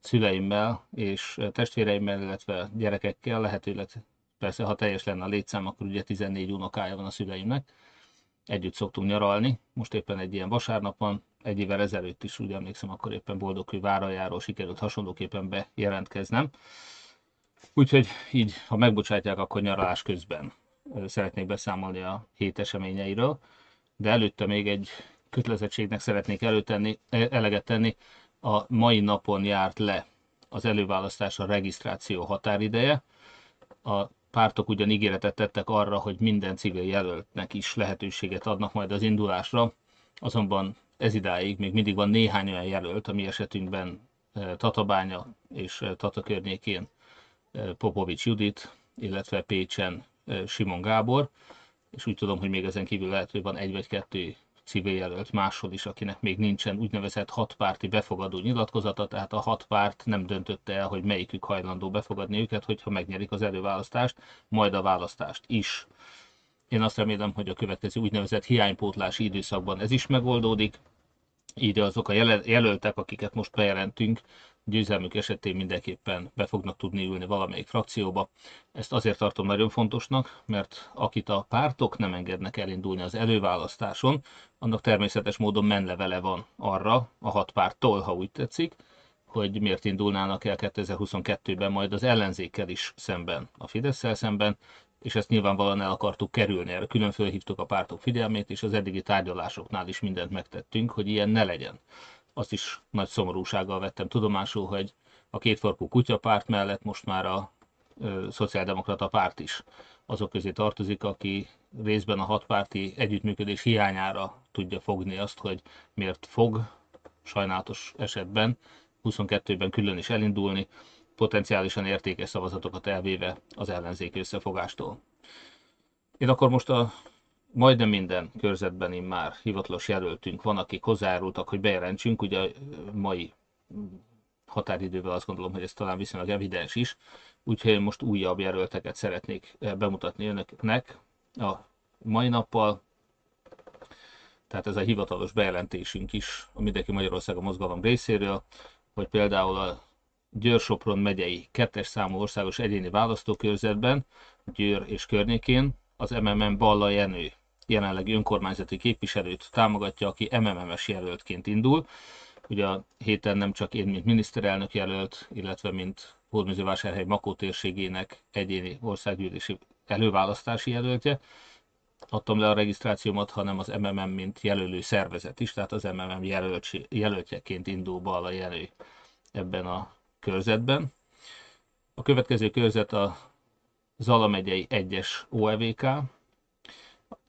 szüleimmel és testvéreimmel, illetve gyerekekkel, lehetőleg persze, ha teljes lenne a létszám, akkor ugye 14 unokája van a szüleimnek. Együtt szoktunk nyaralni, most éppen egy ilyen vasárnap van, egy évvel ezelőtt is, úgy emlékszem, akkor éppen Boldogkő várajáról sikerült hasonlóképpen bejelentkeznem. Úgyhogy így, ha megbocsátják, akkor nyaralás közben szeretnék beszámolni a hét eseményeiről, de előtte még egy kötelezettségnek szeretnék előtenni, eleget tenni. A mai napon járt le az előválasztás a regisztráció határideje. A pártok ugyan ígéretet tettek arra, hogy minden civil jelöltnek is lehetőséget adnak majd az indulásra, azonban ez idáig még mindig van néhány olyan jelölt, a mi esetünkben Tatabánya és Tata környékén Popovics Judit, illetve Pécsen Simon Gábor, és úgy tudom, hogy még ezen kívül lehet, hogy van egy vagy kettő civil jelölt máshol is, akinek még nincsen úgynevezett hatpárti befogadó nyilatkozata, tehát a hat párt nem döntötte el, hogy melyikük hajlandó befogadni őket, hogyha megnyerik az előválasztást, majd a választást is. Én azt remélem, hogy a következő úgynevezett hiánypótlási időszakban ez is megoldódik, így azok a jelöltek, akiket most bejelentünk, győzelmük esetén mindenképpen be fognak tudni ülni valamelyik frakcióba. Ezt azért tartom nagyon fontosnak, mert akit a pártok nem engednek elindulni az előválasztáson, annak természetes módon menlevele van arra a hat párttól, ha úgy tetszik, hogy miért indulnának el 2022-ben majd az ellenzékkel is szemben, a fidesz szemben, és ezt nyilvánvalóan el akartuk kerülni, erre külön felhívtuk a pártok figyelmét, és az eddigi tárgyalásoknál is mindent megtettünk, hogy ilyen ne legyen azt is nagy szomorúsággal vettem tudomásul, hogy a kétfarkú kutyapárt mellett most már a ö, szociáldemokrata párt is azok közé tartozik, aki részben a hatpárti együttműködés hiányára tudja fogni azt, hogy miért fog sajnálatos esetben 22-ben külön is elindulni, potenciálisan értékes szavazatokat elvéve az ellenzék összefogástól. Én akkor most a majdnem minden körzetben már hivatalos jelöltünk van, akik hozzájárultak, hogy bejelentsünk, ugye a mai határidővel azt gondolom, hogy ez talán viszonylag evidens is, úgyhogy én most újabb jelölteket szeretnék bemutatni önöknek a mai nappal. Tehát ez a hivatalos bejelentésünk is a Mindenki Magyarország a mozgalom részéről, hogy például a Győr-Sopron megyei kettes számú országos egyéni választókörzetben, Győr és környékén az MMM Balla Jenő jelenlegi önkormányzati képviselőt támogatja, aki MMM-es jelöltként indul. Ugye a héten nem csak én, mint miniszterelnök jelölt, illetve mint Hódműzővásárhely Makó térségének egyéni országgyűlési előválasztási jelöltje, adtam le a regisztrációmat, hanem az MMM, mint jelölő szervezet is, tehát az MMM jelöltjeként indul Balla jelő ebben a körzetben. A következő körzet a Zala megyei 1-es OEVK,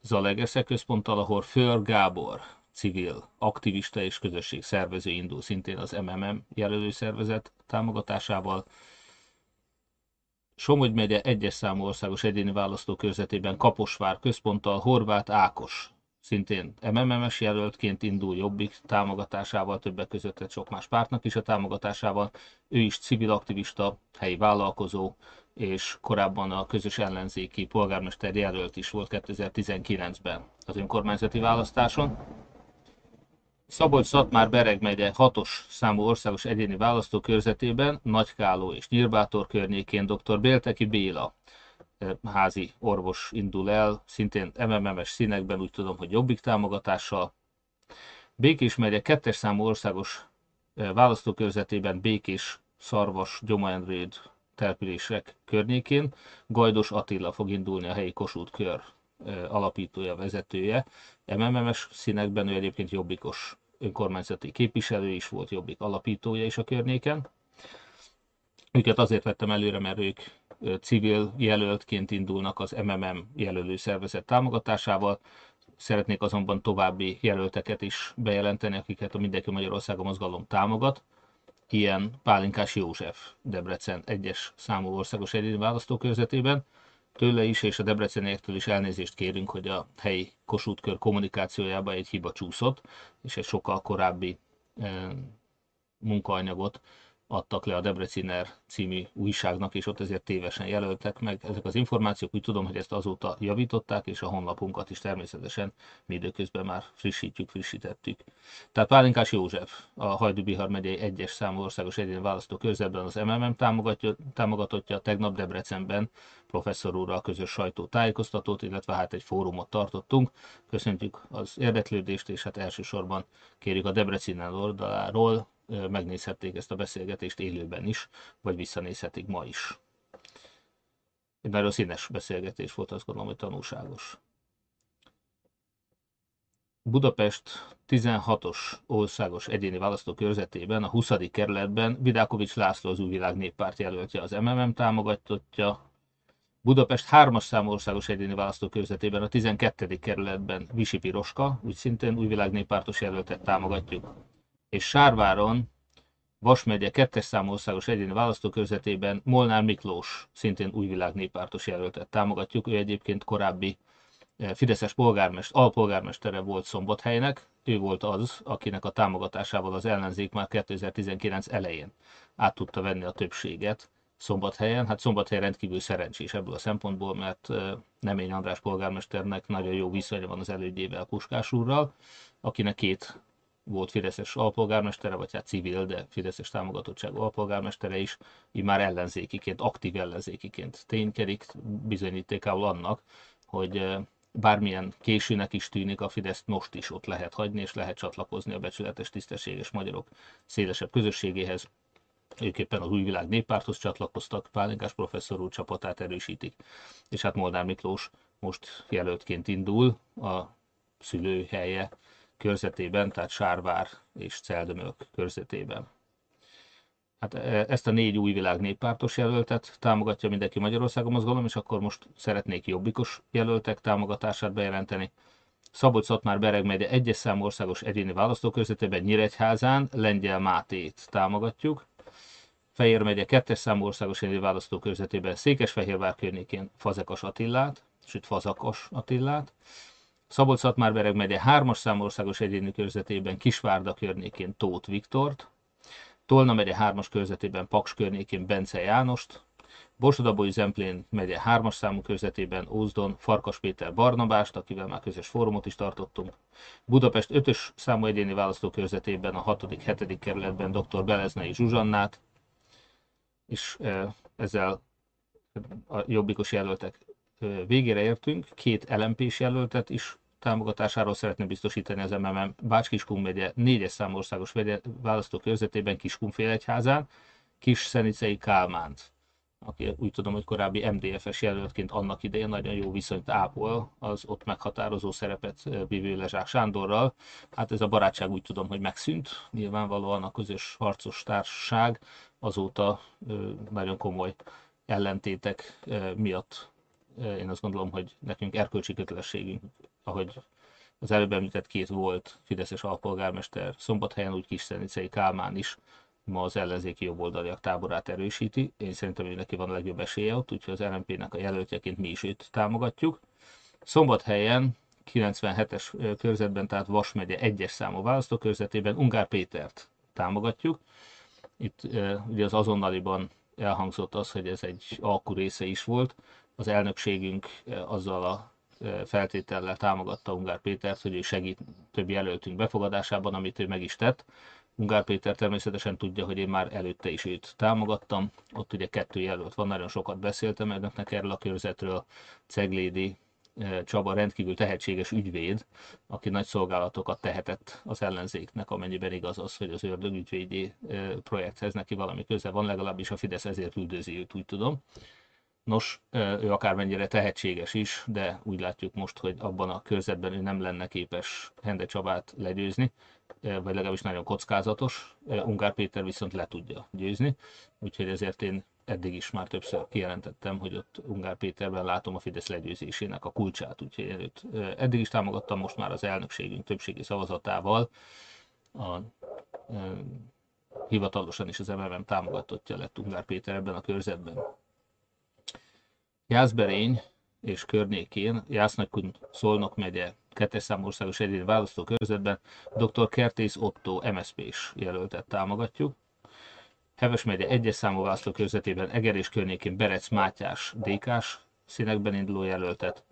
Zalegesze központtal, ahol Föl Gábor, civil, aktivista és közösség szervező indul, szintén az MMM jelölő szervezet támogatásával. Somogy megye egyes számú országos egyéni választókörzetében Kaposvár központtal Horváth Ákos, szintén MMM-es jelöltként indul Jobbik támogatásával, többek között egy sok más pártnak is a támogatásával. Ő is civil aktivista, helyi vállalkozó, és korábban a közös ellenzéki polgármester jelölt is volt 2019-ben az önkormányzati választáson. Szabolcs-Szatmár Bereg megye hatos számú országos egyéni választókörzetében Nagykáló és Nyírbátor környékén dr. Bélteki Béla házi orvos indul el, szintén MMM-es színekben, úgy tudom, hogy jobbik támogatással. Békés megye kettes számú országos választókörzetében Békés, Szarvas, Gyomajendréd, települések környékén. Gajdos Attila fog indulni a helyi Kossuth kör alapítója, vezetője. MMM-es színekben ő egyébként jobbikos önkormányzati képviselő is volt, jobbik alapítója is a környéken. Őket azért vettem előre, mert ők civil jelöltként indulnak az MMM jelölő szervezet támogatásával. Szeretnék azonban további jelölteket is bejelenteni, akiket a Mindenki Magyarországon mozgalom támogat ilyen Pálinkás József Debrecen egyes számú országos egyéni választókörzetében. Tőle is és a debreceniektől is elnézést kérünk, hogy a helyi Kossuth kör kommunikációjában egy hiba csúszott, és egy sokkal korábbi e, munkaanyagot adtak le a Debreciner című újságnak, és ott ezért tévesen jelöltek meg ezek az információk. Úgy tudom, hogy ezt azóta javították, és a honlapunkat is természetesen mi időközben már frissítjük, frissítettük. Tehát Pálinkás József, a Hajdú-Bihar megyei egyes számú országos egyéni választó körzetben az MMM támogatottja, tegnap Debrecenben professzor úrral a közös sajtó tájékoztatót, illetve hát egy fórumot tartottunk. Köszöntjük az érdeklődést, és hát elsősorban kérjük a Debrecinen oldaláról, megnézhették ezt a beszélgetést élőben is, vagy visszanézhetik ma is. Egy nagyon színes beszélgetés volt, azt gondolom, hogy tanulságos. Budapest 16-os országos egyéni választókörzetében, a 20. kerületben Vidákovics László az Újvilág Néppárt jelöltje az MMM támogatja, Budapest 3-as számú országos egyéni választókörzetében, a 12. kerületben Visi Piroska, úgy szintén Újvilág Néppártos jelöltet támogatjuk és Sárváron Vas megye kettes számú országos egyéni választókörzetében Molnár Miklós, szintén újvilág néppártos jelöltet támogatjuk. Ő egyébként korábbi eh, Fideszes polgármester, alpolgármestere volt Szombathelynek, ő volt az, akinek a támogatásával az ellenzék már 2019 elején át tudta venni a többséget Szombathelyen. Hát Szombathely rendkívül szerencsés ebből a szempontból, mert eh, Nemény András polgármesternek nagyon jó viszonya van az elődjével Puskás úrral, akinek két volt Fideszes alpolgármestere, vagy hát civil, de Fideszes támogatottságú alpolgármestere is, így már ellenzékiként, aktív ellenzékiként ténykedik, bizonyítékául annak, hogy bármilyen későnek is tűnik, a Fideszt most is ott lehet hagyni, és lehet csatlakozni a becsületes, tisztességes magyarok szélesebb közösségéhez. Ők éppen az új világ néppárthoz csatlakoztak, Pálinkás professzor úr csapatát erősítik, és hát Molnár Miklós most jelöltként indul a szülőhelye körzetében, tehát Sárvár és Celdömök körzetében. Hát e, ezt a négy új világ néppártos jelöltet támogatja mindenki Magyarországon mozgalom, és akkor most szeretnék jobbikos jelöltek támogatását bejelenteni. Szabolcs-Szatmár Bereg megye egyes számú országos egyéni választókörzetében Nyíregyházán Lengyel Mátét támogatjuk. Fejér megye kettes számú országos egyéni választókörzetében Székesfehérvár környékén Fazekas Attillát, sőt Fazakas Attillát. Szabolcs-Szatmár-Bereg megye 3 számú országos egyéni körzetében Kisvárda környékén Tóth Viktort, Tolna megye 3 körzetében Paks környékén Bence Jánost, Borsodabói Zemplén megye 3 számú körzetében Ózdon Farkas Péter Barnabást, akivel már közös fórumot is tartottunk. Budapest 5 számú egyéni választókörzetében a 6.-7. kerületben dr. Beleznei Zsuzsannát, és ezzel a jobbikos jelöltek végére értünk, két LMP-s jelöltet is támogatásáról szeretne biztosítani az MMM Bács-Kiskun megye négyes számú országos választókörzetében Kiskunfélegyházán, Kis Szenicei Kálmánt, aki úgy tudom, hogy korábbi MDFS jelöltként annak idején nagyon jó viszonyt ápol az ott meghatározó szerepet vívő Lezsák Sándorral. Hát ez a barátság úgy tudom, hogy megszűnt. Nyilvánvalóan a közös harcos társaság azóta nagyon komoly ellentétek miatt én azt gondolom, hogy nekünk erkölcsi kötelességünk, ahogy az előbb említett két volt Fideszes alpolgármester Szombathelyen, úgy Kis-Szenicei Kálmán is ma az ellenzéki jobboldaliak táborát erősíti. Én szerintem, hogy neki van a legjobb esélye ott, úgyhogy az LNP-nek a jelöltjeként mi is őt támogatjuk. Szombathelyen 97-es körzetben, tehát Vas megye egyes számú választókörzetében Ungár Pétert támogatjuk. Itt ugye az azonnaliban elhangzott az, hogy ez egy alkú része is volt az elnökségünk azzal a feltétellel támogatta Ungár Pétert, hogy ő segít több jelöltünk befogadásában, amit ő meg is tett. Ungár Péter természetesen tudja, hogy én már előtte is őt támogattam. Ott ugye kettő jelölt van, nagyon sokat beszéltem önöknek erről a körzetről. Ceglédi Csaba rendkívül tehetséges ügyvéd, aki nagy szolgálatokat tehetett az ellenzéknek, amennyiben igaz az, hogy az ördög ügyvédi projekthez neki valami köze van, legalábbis a Fidesz ezért üldözi őt, úgy tudom. Nos, ő akármennyire tehetséges is, de úgy látjuk most, hogy abban a körzetben ő nem lenne képes Hende Csabát legyőzni, vagy legalábbis nagyon kockázatos. Ungár Péter viszont le tudja győzni, úgyhogy ezért én eddig is már többször kijelentettem, hogy ott Ungár Péterben látom a Fidesz legyőzésének a kulcsát, úgyhogy őt eddig is támogattam, most már az elnökségünk többségi szavazatával a, hivatalosan is az MMM támogatottja lett Ungár Péter ebben a körzetben. Jászberény és környékén, Jásznagykun, Szolnok megye, kettes számú országos egyéni választókörzetben dr. Kertész Otto MSZP-s jelöltet támogatjuk. Heves megye egyes számú választókörzetében Eger és környékén Berec Mátyás Dékás színekben induló jelöltet,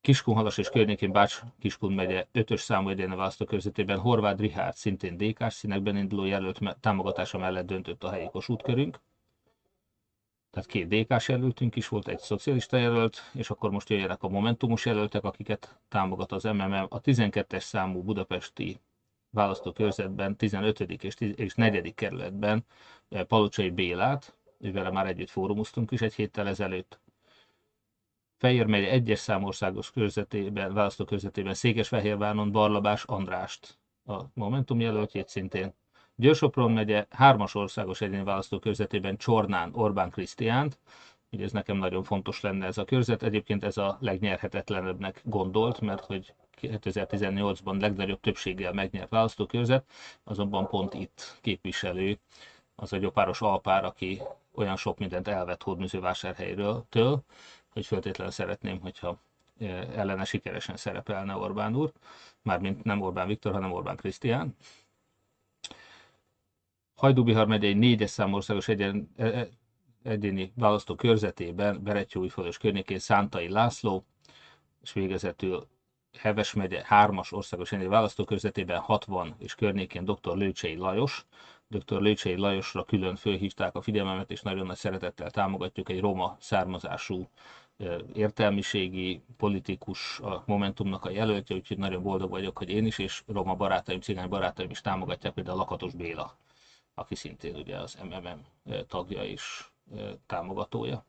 Kiskunhalas és környékén Bács Kiskun megye 5-ös számú egyéne választókörzetében Horváth Rihárd szintén DK-s színekben induló jelölt támogatása mellett döntött a helyi útkörünk. Tehát két DK-s jelöltünk is volt, egy szocialista jelölt, és akkor most jöjjenek a Momentumos jelöltek, akiket támogat az MMM. A 12-es számú budapesti választókörzetben, 15. és 4. kerületben eh, Palocsai Bélát, ővele már együtt fórumoztunk is egy héttel ezelőtt, Fejér megye egyes számországos körzetében, választókörzetében Székesfehérváron Barlabás Andrást, a Momentum jelöltjét szintén. Győrsopron megye hármas országos egyéni választókörzetében Csornán Orbán Krisztiánt, ugye ez nekem nagyon fontos lenne ez a körzet. Egyébként ez a legnyerhetetlenebbnek gondolt, mert hogy 2018-ban legnagyobb többséggel megnyert választókörzet, azonban pont itt képviselő az a gyopáros alpár, aki olyan sok mindent elvett Hódműzővásárhelyről, től, hogy föltétlenül szeretném, hogyha ellene sikeresen szerepelne Orbán úr, mármint nem Orbán Viktor, hanem Orbán Krisztián. Hajdúbihar megyei négyes számországos egyen, e, e, egyéni választó körzetében Beretyóújföld és környékén Szántai László, és végezetül Heves megye hármas országos egyéni választókörzetében 60 és környékén dr. Lőcsei Lajos, dr. Lőcsei Lajosra külön fölhívták a figyelmemet, és nagyon nagy szeretettel támogatjuk egy roma származású értelmiségi politikus a Momentumnak a jelöltje, úgyhogy nagyon boldog vagyok, hogy én is, és roma barátaim, cigány barátaim is támogatják, például Lakatos Béla, aki szintén ugye az MMM tagja és támogatója.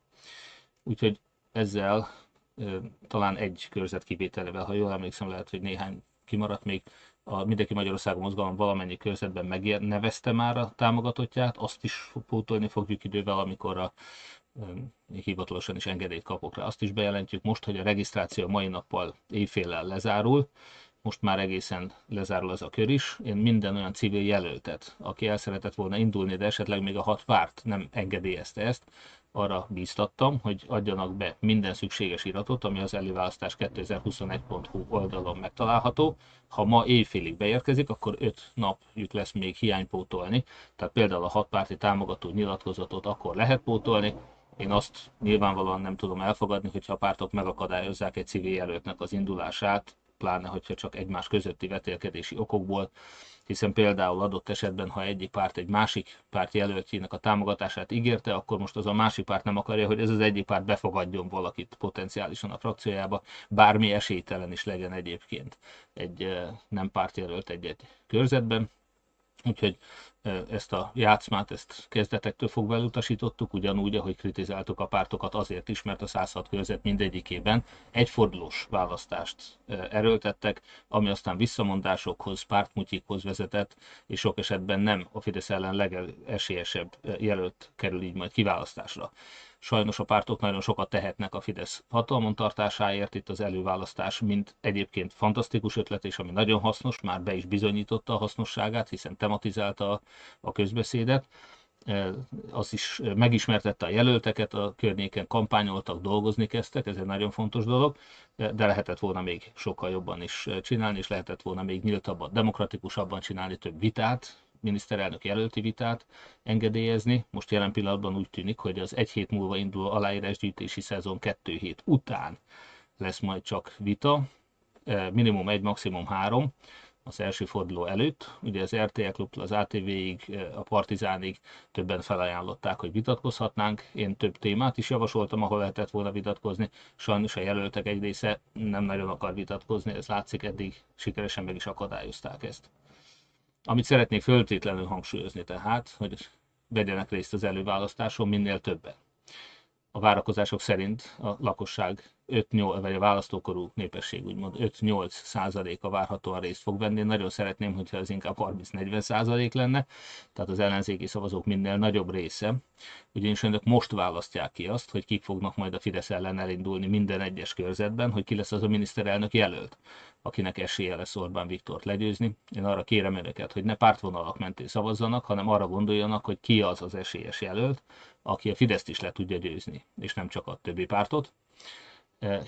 Úgyhogy ezzel talán egy körzet kivételével, ha jól emlékszem, lehet, hogy néhány kimaradt még, a Mindenki Magyarországon mozgalom valamennyi körzetben megnevezte már a támogatottját, azt is pótolni fogjuk idővel, amikor a hivatalosan is engedélyt kapok rá. Azt is bejelentjük most, hogy a regisztráció mai nappal éjféllel lezárul, most már egészen lezárul ez a kör is. Én minden olyan civil jelöltet, aki el szeretett volna indulni, de esetleg még a hat párt nem engedélyezte ezt, arra bíztattam, hogy adjanak be minden szükséges iratot, ami az előválasztás 2021.hu oldalon megtalálható. Ha ma éjfélig beérkezik, akkor 5 napjuk lesz még hiánypótolni, tehát például a hat párti támogató nyilatkozatot akkor lehet pótolni, én azt nyilvánvalóan nem tudom elfogadni, hogyha a pártok megakadályozzák egy civil jelöltnek az indulását, pláne hogyha csak egymás közötti vetélkedési okokból, hiszen például adott esetben, ha egyik párt egy másik párt jelöltjének a támogatását ígérte, akkor most az a másik párt nem akarja, hogy ez az egyik párt befogadjon valakit potenciálisan a frakciójába, bármi esélytelen is legyen egyébként egy nem pártjelölt egy-egy körzetben. Úgyhogy ezt a játszmát, ezt kezdetektől fogva elutasítottuk, ugyanúgy, ahogy kritizáltuk a pártokat azért is, mert a 106 körzet mindegyikében egyfordulós választást erőltettek, ami aztán visszamondásokhoz, pártmutyikhoz vezetett, és sok esetben nem a Fidesz ellen legesélyesebb jelölt kerül így majd kiválasztásra. Sajnos a pártok nagyon sokat tehetnek a Fidesz hatalmon tartásáért, itt az előválasztás mint egyébként fantasztikus ötlet, és ami nagyon hasznos, már be is bizonyította a hasznosságát, hiszen tematizálta a közbeszédet, e, az is megismertette a jelölteket, a környéken kampányoltak, dolgozni kezdtek, ez egy nagyon fontos dolog, de lehetett volna még sokkal jobban is csinálni, és lehetett volna még nyíltabban, demokratikusabban csinálni több vitát, miniszterelnök jelölti vitát engedélyezni. Most jelen pillanatban úgy tűnik, hogy az egy hét múlva induló aláírásgyűjtési szezon kettő hét után lesz majd csak vita, e, minimum egy, maximum három az első forduló előtt. Ugye az RTL Klubtól az ATV-ig, e, a Partizánig többen felajánlották, hogy vitatkozhatnánk. Én több témát is javasoltam, ahol lehetett volna vitatkozni. Sajnos a jelöltek egy része nem nagyon akar vitatkozni, ez látszik, eddig sikeresen meg is akadályozták ezt. Amit szeretnék föltétlenül hangsúlyozni tehát, hogy vegyenek részt az előválasztáson minél többen. A várakozások szerint a lakosság 5-8, vagy a választókorú népesség úgymond 5-8 százaléka várhatóan részt fog venni. Nagyon szeretném, hogyha ez inkább 30-40 százalék lenne, tehát az ellenzéki szavazók minél nagyobb része, ugyanis önök most választják ki azt, hogy kik fognak majd a Fidesz ellen elindulni minden egyes körzetben, hogy ki lesz az a miniszterelnök jelölt akinek esélye lesz Orbán Viktort legyőzni. Én arra kérem önöket, hogy ne pártvonalak mentén szavazzanak, hanem arra gondoljanak, hogy ki az az esélyes jelölt, aki a Fideszt is le tudja győzni, és nem csak a többi pártot.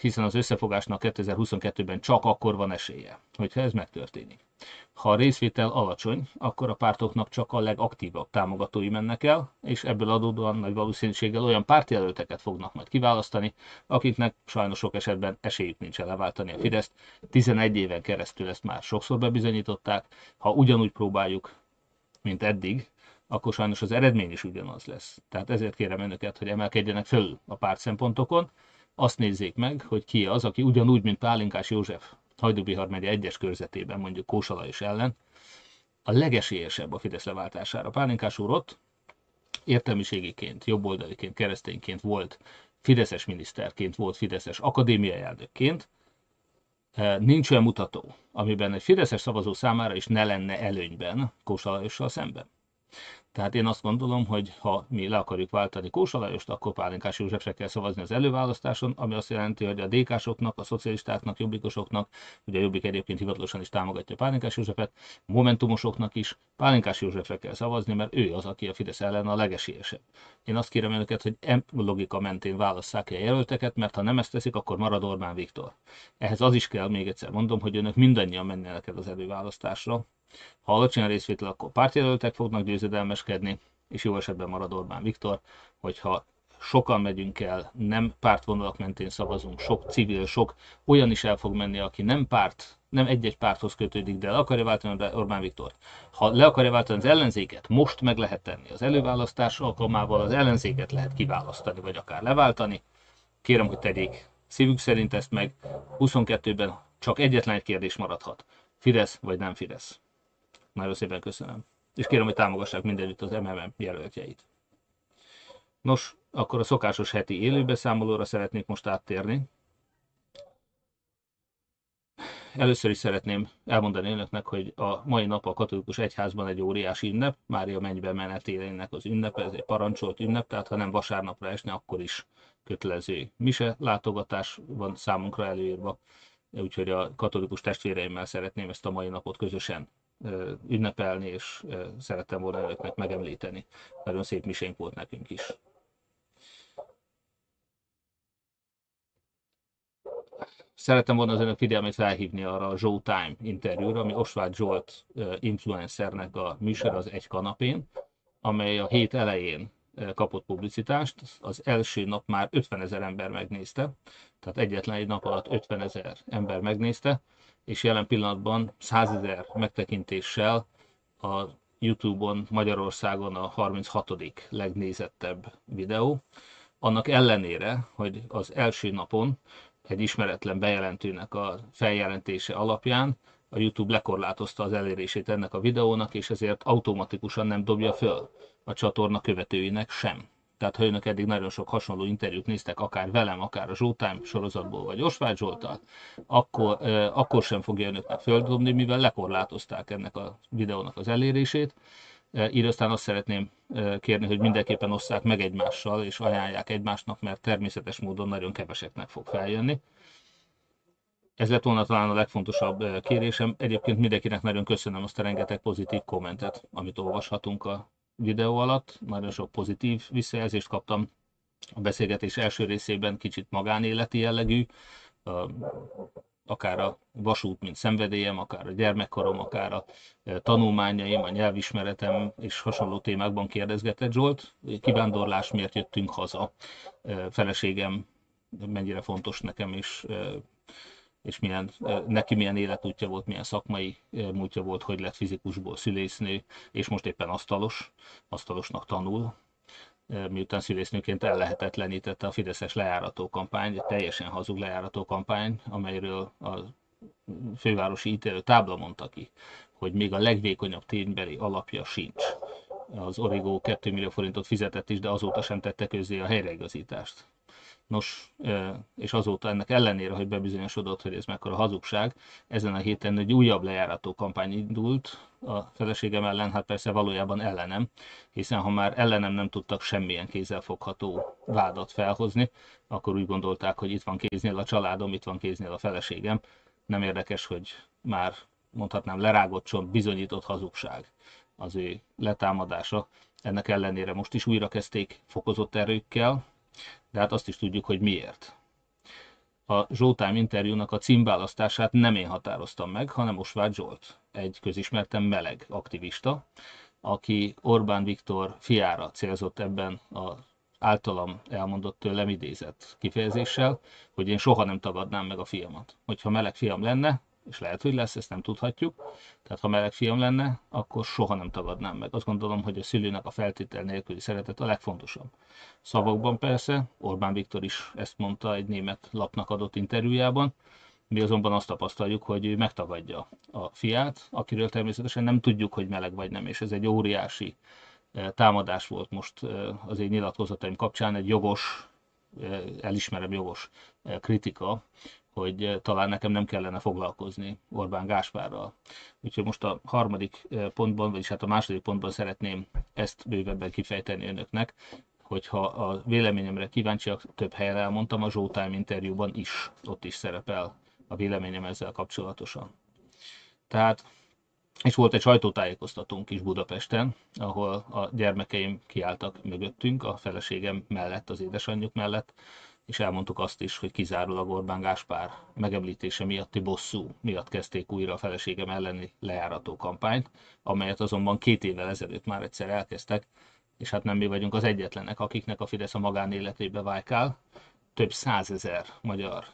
Hiszen az összefogásnak 2022-ben csak akkor van esélye, hogyha ez megtörténik. Ha a részvétel alacsony, akkor a pártoknak csak a legaktívabb támogatói mennek el, és ebből adódóan nagy valószínűséggel olyan pártjelölteket fognak majd kiválasztani, akiknek sajnos sok esetben esélyük nincs elváltani a Fideszt. 11 éven keresztül ezt már sokszor bebizonyították. Ha ugyanúgy próbáljuk, mint eddig, akkor sajnos az eredmény is ugyanaz lesz. Tehát ezért kérem önöket, hogy emelkedjenek föl a párt szempontokon, azt nézzék meg, hogy ki az, aki ugyanúgy, mint Pálinkás József Hajdubihar megye egyes körzetében, mondjuk Kósala is ellen, a legesélyesebb a Fidesz leváltására. Pálinkás úr ott értelmiségiként, jobboldaliként, keresztényként volt, Fideszes miniszterként volt, Fideszes akadémiai elnökként, e, nincs olyan mutató, amiben egy Fideszes szavazó számára is ne lenne előnyben Kósa szemben. Tehát én azt gondolom, hogy ha mi le akarjuk váltani Kósa Lajost, akkor Pálinkás Józsefre kell szavazni az előválasztáson, ami azt jelenti, hogy a DK-soknak, a szocialistáknak, jobbikosoknak, ugye a Jobbik egyébként hivatalosan is támogatja Pálinkás Józsefet, momentumosoknak is Pálinkás Józsefre kell szavazni, mert ő az, aki a Fidesz ellen a legesélyesebb. Én azt kérem önöket, hogy em logika mentén válasszák ki a jelölteket, mert ha nem ezt teszik, akkor marad Orbán Viktor. Ehhez az is kell, még egyszer mondom, hogy önök mindannyian mennének el az előválasztásra, ha alacsony a részvétel, akkor pártjelöltek fognak győzedelmeskedni, és jó esetben marad Orbán Viktor, hogyha sokan megyünk el, nem pártvonalak mentén szavazunk, sok civil, sok olyan is el fog menni, aki nem párt, nem egy-egy párthoz kötődik, de le akarja váltani Orbán Viktort. Ha le akarja váltani az ellenzéket, most meg lehet tenni. Az előválasztás alkalmával az ellenzéket lehet kiválasztani, vagy akár leváltani. Kérem, hogy tegyék szívük szerint ezt meg. 22-ben csak egyetlen egy kérdés maradhat. Fidesz vagy nem Fidesz. Nagyon szépen köszönöm. És kérem, hogy támogassák mindenütt az MMM jelöltjeit. Nos, akkor a szokásos heti élőbeszámolóra szeretnék most áttérni. Először is szeretném elmondani önöknek, hogy a mai nap a katolikus egyházban egy óriási ünnep, Mária mennybe menetélének az ünnepe, ez egy parancsolt ünnep, tehát ha nem vasárnapra esne, akkor is kötelező mise látogatás van számunkra előírva, úgyhogy a katolikus testvéreimmel szeretném ezt a mai napot közösen ünnepelni, és szerettem volna önöknek megemlíteni. Nagyon szép misénk volt nekünk is. Szerettem volna az önök figyelmét felhívni arra a Time interjúra, ami Osváth Zsolt influencernek a műsor az Egy kanapén, amely a hét elején kapott publicitást. Az első nap már 50 ezer ember megnézte, tehát egyetlen egy nap alatt 50 ezer ember megnézte, és jelen pillanatban 100 ezer megtekintéssel a YouTube-on Magyarországon a 36. legnézettebb videó. Annak ellenére, hogy az első napon egy ismeretlen bejelentőnek a feljelentése alapján a YouTube lekorlátozta az elérését ennek a videónak, és ezért automatikusan nem dobja föl a csatorna követőinek sem. Tehát ha önök eddig nagyon sok hasonló interjút néztek, akár velem, akár a Zsoltime sorozatból, vagy Osvágy Zsoltal, akkor, eh, akkor sem fogja önöknek földobni, mivel lekorlátozták ennek a videónak az elérését. Így aztán azt szeretném kérni, hogy mindenképpen osszák meg egymással, és ajánlják egymásnak, mert természetes módon nagyon keveseknek fog feljönni. Ez lett volna talán a legfontosabb kérésem. Egyébként mindenkinek nagyon köszönöm azt a rengeteg pozitív kommentet, amit olvashatunk a videó alatt. Nagyon sok pozitív visszajelzést kaptam a beszélgetés első részében, kicsit magánéleti jellegű, akár a vasút, mint szenvedélyem, akár a gyermekkorom, akár a tanulmányaim, a nyelvismeretem és hasonló témákban kérdezgetett Zsolt. Kivándorlás, miért jöttünk haza, feleségem mennyire fontos nekem, és és milyen, neki milyen életútja volt, milyen szakmai múltja volt, hogy lett fizikusból szülésznő, és most éppen asztalos, asztalosnak tanul, miután szülésznőként ellehetetlenítette a Fideszes lejárató kampány, egy teljesen hazug lejárató kampány, amelyről a fővárosi ítélő tábla mondta ki, hogy még a legvékonyabb ténybeli alapja sincs. Az Origo 2 millió forintot fizetett is, de azóta sem tette közzé a helyreigazítást. Nos, és azóta ennek ellenére, hogy bebizonyosodott, hogy ez mekkora hazugság, ezen a héten egy újabb lejárató kampány indult a feleségem ellen, hát persze valójában ellenem, hiszen ha már ellenem nem tudtak semmilyen kézzelfogható vádat felhozni, akkor úgy gondolták, hogy itt van kéznél a családom, itt van kéznél a feleségem. Nem érdekes, hogy már mondhatnám lerágott csont bizonyított hazugság az ő letámadása. Ennek ellenére most is újra kezdték fokozott erőkkel, de hát azt is tudjuk, hogy miért. a Zsoltám interjúnak a címválasztását nem én határoztam meg, hanem Osváth Zsolt, egy közismerten meleg aktivista, aki Orbán Viktor fiára célzott ebben az általam elmondott tőlem idézett kifejezéssel, hogy én soha nem tagadnám meg a fiamat. Hogyha meleg fiam lenne, és lehet, hogy lesz, ezt nem tudhatjuk. Tehát ha meleg fiam lenne, akkor soha nem tagadnám meg. Azt gondolom, hogy a szülőnek a feltétel nélküli szeretet a legfontosabb. Szavakban persze, Orbán Viktor is ezt mondta egy német lapnak adott interjújában, mi azonban azt tapasztaljuk, hogy ő megtagadja a fiát, akiről természetesen nem tudjuk, hogy meleg vagy nem, és ez egy óriási eh, támadás volt most eh, az én nyilatkozataim kapcsán, egy jogos, eh, elismerem jogos kritika, hogy talán nekem nem kellene foglalkozni Orbán Gáspárral. Úgyhogy most a harmadik pontban, vagyis hát a második pontban szeretném ezt bővebben kifejteni önöknek, hogyha a véleményemre kíváncsiak, több helyen elmondtam, a Zsótime interjúban is, ott is szerepel a véleményem ezzel kapcsolatosan. Tehát, és volt egy sajtótájékoztatónk is Budapesten, ahol a gyermekeim kiálltak mögöttünk, a feleségem mellett, az édesanyjuk mellett, és elmondtuk azt is, hogy kizárólag Orbán Gáspár megemlítése miatti bosszú miatt kezdték újra a feleségem elleni lejárató kampányt, amelyet azonban két évvel ezelőtt már egyszer elkezdtek, és hát nem mi vagyunk az egyetlenek, akiknek a Fidesz a magánéletébe vájkál. Több százezer magyar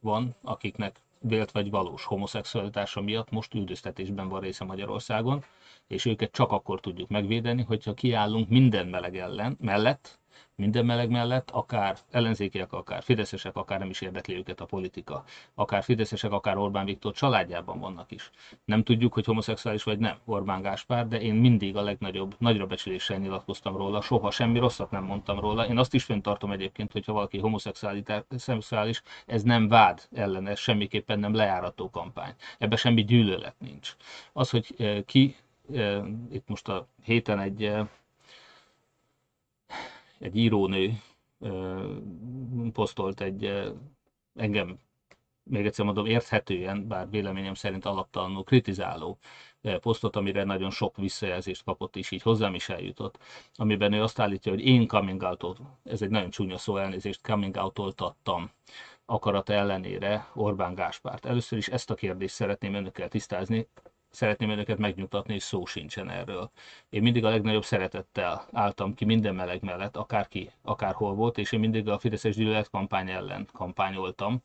van, akiknek vélt vagy valós homoszexualitása miatt most üldöztetésben van része Magyarországon, és őket csak akkor tudjuk megvédeni, hogyha kiállunk minden meleg ellen, mellett, minden meleg mellett, akár ellenzékiek, akár fideszesek, akár nem is érdekli őket a politika, akár fideszesek, akár Orbán Viktor családjában vannak is. Nem tudjuk, hogy homoszexuális vagy nem Orbán Gáspár, de én mindig a legnagyobb, nagyra becsüléssel nyilatkoztam róla, soha semmi rosszat nem mondtam róla. Én azt is fenntartom egyébként, hogyha valaki homoszexuális, ez nem vád ellen, ez semmiképpen nem lejárató kampány. Ebbe semmi gyűlölet nincs. Az, hogy eh, ki, eh, itt most a héten egy eh, egy írónő posztolt egy engem, még egyszer mondom, érthetően, bár véleményem szerint alaptalanul kritizáló posztot, amire nagyon sok visszajelzést kapott, és így hozzám is eljutott, amiben ő azt állítja, hogy én coming out ez egy nagyon csúnya szó elnézést, coming out-oltattam akarata ellenére Orbán Gáspárt. Először is ezt a kérdést szeretném önökkel tisztázni szeretném önöket megnyugtatni, és szó sincsen erről. Én mindig a legnagyobb szeretettel álltam ki minden meleg mellett, akárki, akárhol volt, és én mindig a Fideszes gyűlölet kampány ellen kampányoltam.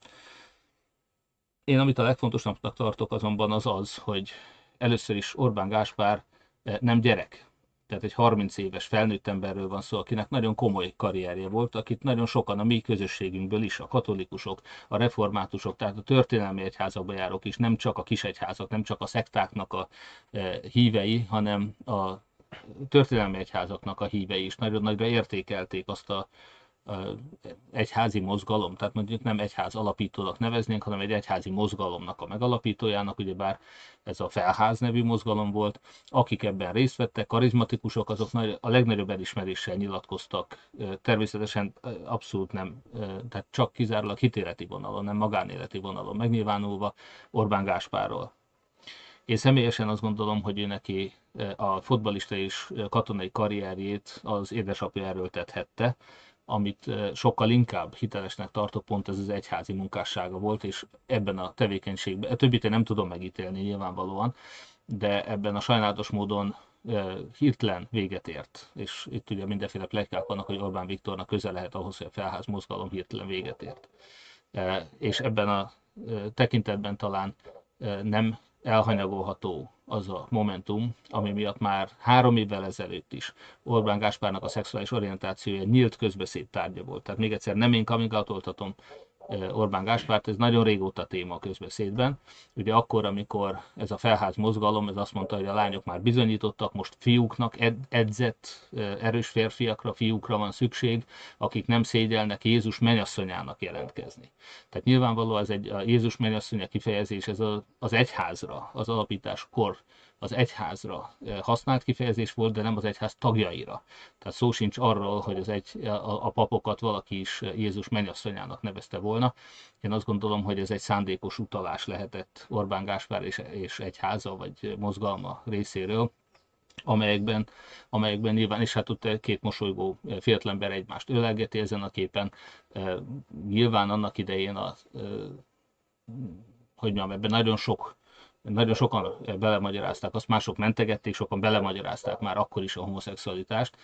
Én amit a legfontosabbnak tartok azonban az az, hogy először is Orbán Gáspár eh, nem gyerek, tehát egy 30 éves felnőtt emberről van szó, akinek nagyon komoly karrierje volt, akit nagyon sokan a mi közösségünkből is, a katolikusok, a reformátusok, tehát a történelmi egyházakba járok is, nem csak a kisegyházak, nem csak a szektáknak a e, hívei, hanem a történelmi egyházaknak a hívei is. Nagyon nagyra értékelték azt a egyházi mozgalom, tehát mondjuk nem egyház alapítónak neveznénk, hanem egy egyházi mozgalomnak a megalapítójának, ugyebár ez a Felház nevű mozgalom volt, akik ebben részt vettek, karizmatikusok, azok a legnagyobb elismeréssel nyilatkoztak, természetesen abszolút nem, tehát csak kizárólag hitéleti vonalon, nem magánéleti vonalon megnyilvánulva Orbán Gáspárról. Én személyesen azt gondolom, hogy ő neki a fotbalista és katonai karrierjét az édesapja erőltethette, amit sokkal inkább hitelesnek tartok, pont ez az egyházi munkássága volt, és ebben a tevékenységben, a többit én nem tudom megítélni nyilvánvalóan, de ebben a sajnálatos módon hirtelen véget ért, és itt ugye mindenféle plegykák vannak, hogy Orbán Viktornak köze lehet ahhoz, hogy a felház mozgalom hirtelen véget ért. És ebben a tekintetben talán nem elhanyagolható az a momentum, ami miatt már három évvel ezelőtt is Orbán Gáspárnak a szexuális orientációja nyílt közbeszéd tárgya volt. Tehát még egyszer nem én coming Orbán Gáspárt, ez nagyon régóta téma a közbeszédben. Ugye akkor, amikor ez a felház mozgalom, ez azt mondta, hogy a lányok már bizonyítottak, most fiúknak, ed- edzett, erős férfiakra, fiúkra van szükség, akik nem szégyelnek Jézus menyasszonyának jelentkezni. Tehát nyilvánvaló ez egy a Jézus mennyasszonya kifejezés, ez az egyházra, az alapításkor az egyházra használt kifejezés volt, de nem az egyház tagjaira. Tehát szó sincs arról, hogy az egy, a, a papokat valaki is Jézus mennyasszonyának nevezte volna. Én azt gondolom, hogy ez egy szándékos utalás lehetett Orbán Gáspár és, és egyháza vagy mozgalma részéről amelyekben, amelyekben nyilván, és hát ott két mosolygó fiatalember egymást ölelgeti ezen a képen. Nyilván annak idején a, hogy mondjam, ebben nagyon sok nagyon sokan belemagyarázták, azt mások mentegették, sokan belemagyarázták már akkor is a homoszexualitást.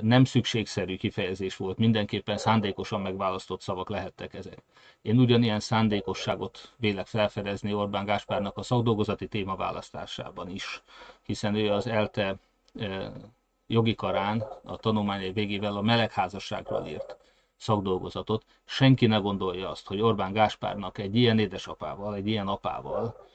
Nem szükségszerű kifejezés volt, mindenképpen szándékosan megválasztott szavak lehettek ezek. Én ugyanilyen szándékosságot vélek felfedezni Orbán Gáspárnak a szakdolgozati téma választásában is, hiszen ő az ELTE jogi karán a tanulmányai végével a melegházasságról írt szakdolgozatot. Senki ne gondolja azt, hogy Orbán Gáspárnak egy ilyen édesapával, egy ilyen apával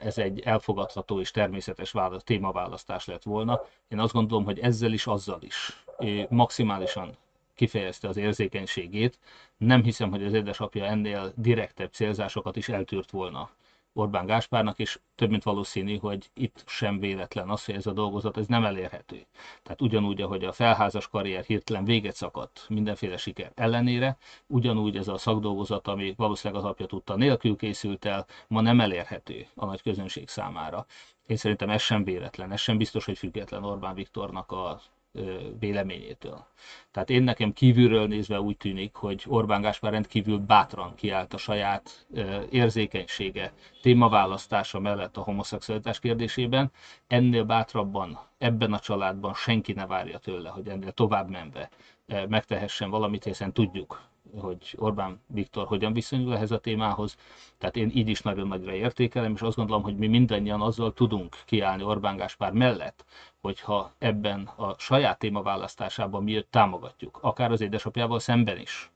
ez egy elfogadható és természetes választ, témaválasztás lett volna. Én azt gondolom, hogy ezzel is, azzal is maximálisan kifejezte az érzékenységét. Nem hiszem, hogy az édesapja ennél direktebb célzásokat is eltűrt volna Orbán Gáspárnak, és több mint valószínű, hogy itt sem véletlen az, hogy ez a dolgozat ez nem elérhető. Tehát ugyanúgy, ahogy a felházas karrier hirtelen véget szakadt mindenféle siker ellenére, ugyanúgy ez a szakdolgozat, ami valószínűleg az apja tudta nélkül készült el, ma nem elérhető a nagy közönség számára. Én szerintem ez sem véletlen, ez sem biztos, hogy független Orbán Viktornak a véleményétől. Tehát én nekem kívülről nézve úgy tűnik, hogy Orbán Gáspár rendkívül bátran kiállt a saját érzékenysége, témaválasztása mellett a homoszexualitás kérdésében. Ennél bátrabban ebben a családban senki ne várja tőle, hogy ennél tovább menve megtehessen valamit, hiszen tudjuk, hogy Orbán Viktor hogyan viszonyul ehhez a témához. Tehát én így is nagyon nagyra értékelem, és azt gondolom, hogy mi mindannyian azzal tudunk kiállni Orbán Gáspár mellett, hogyha ebben a saját témaválasztásában mi őt támogatjuk, akár az édesapjával szemben is.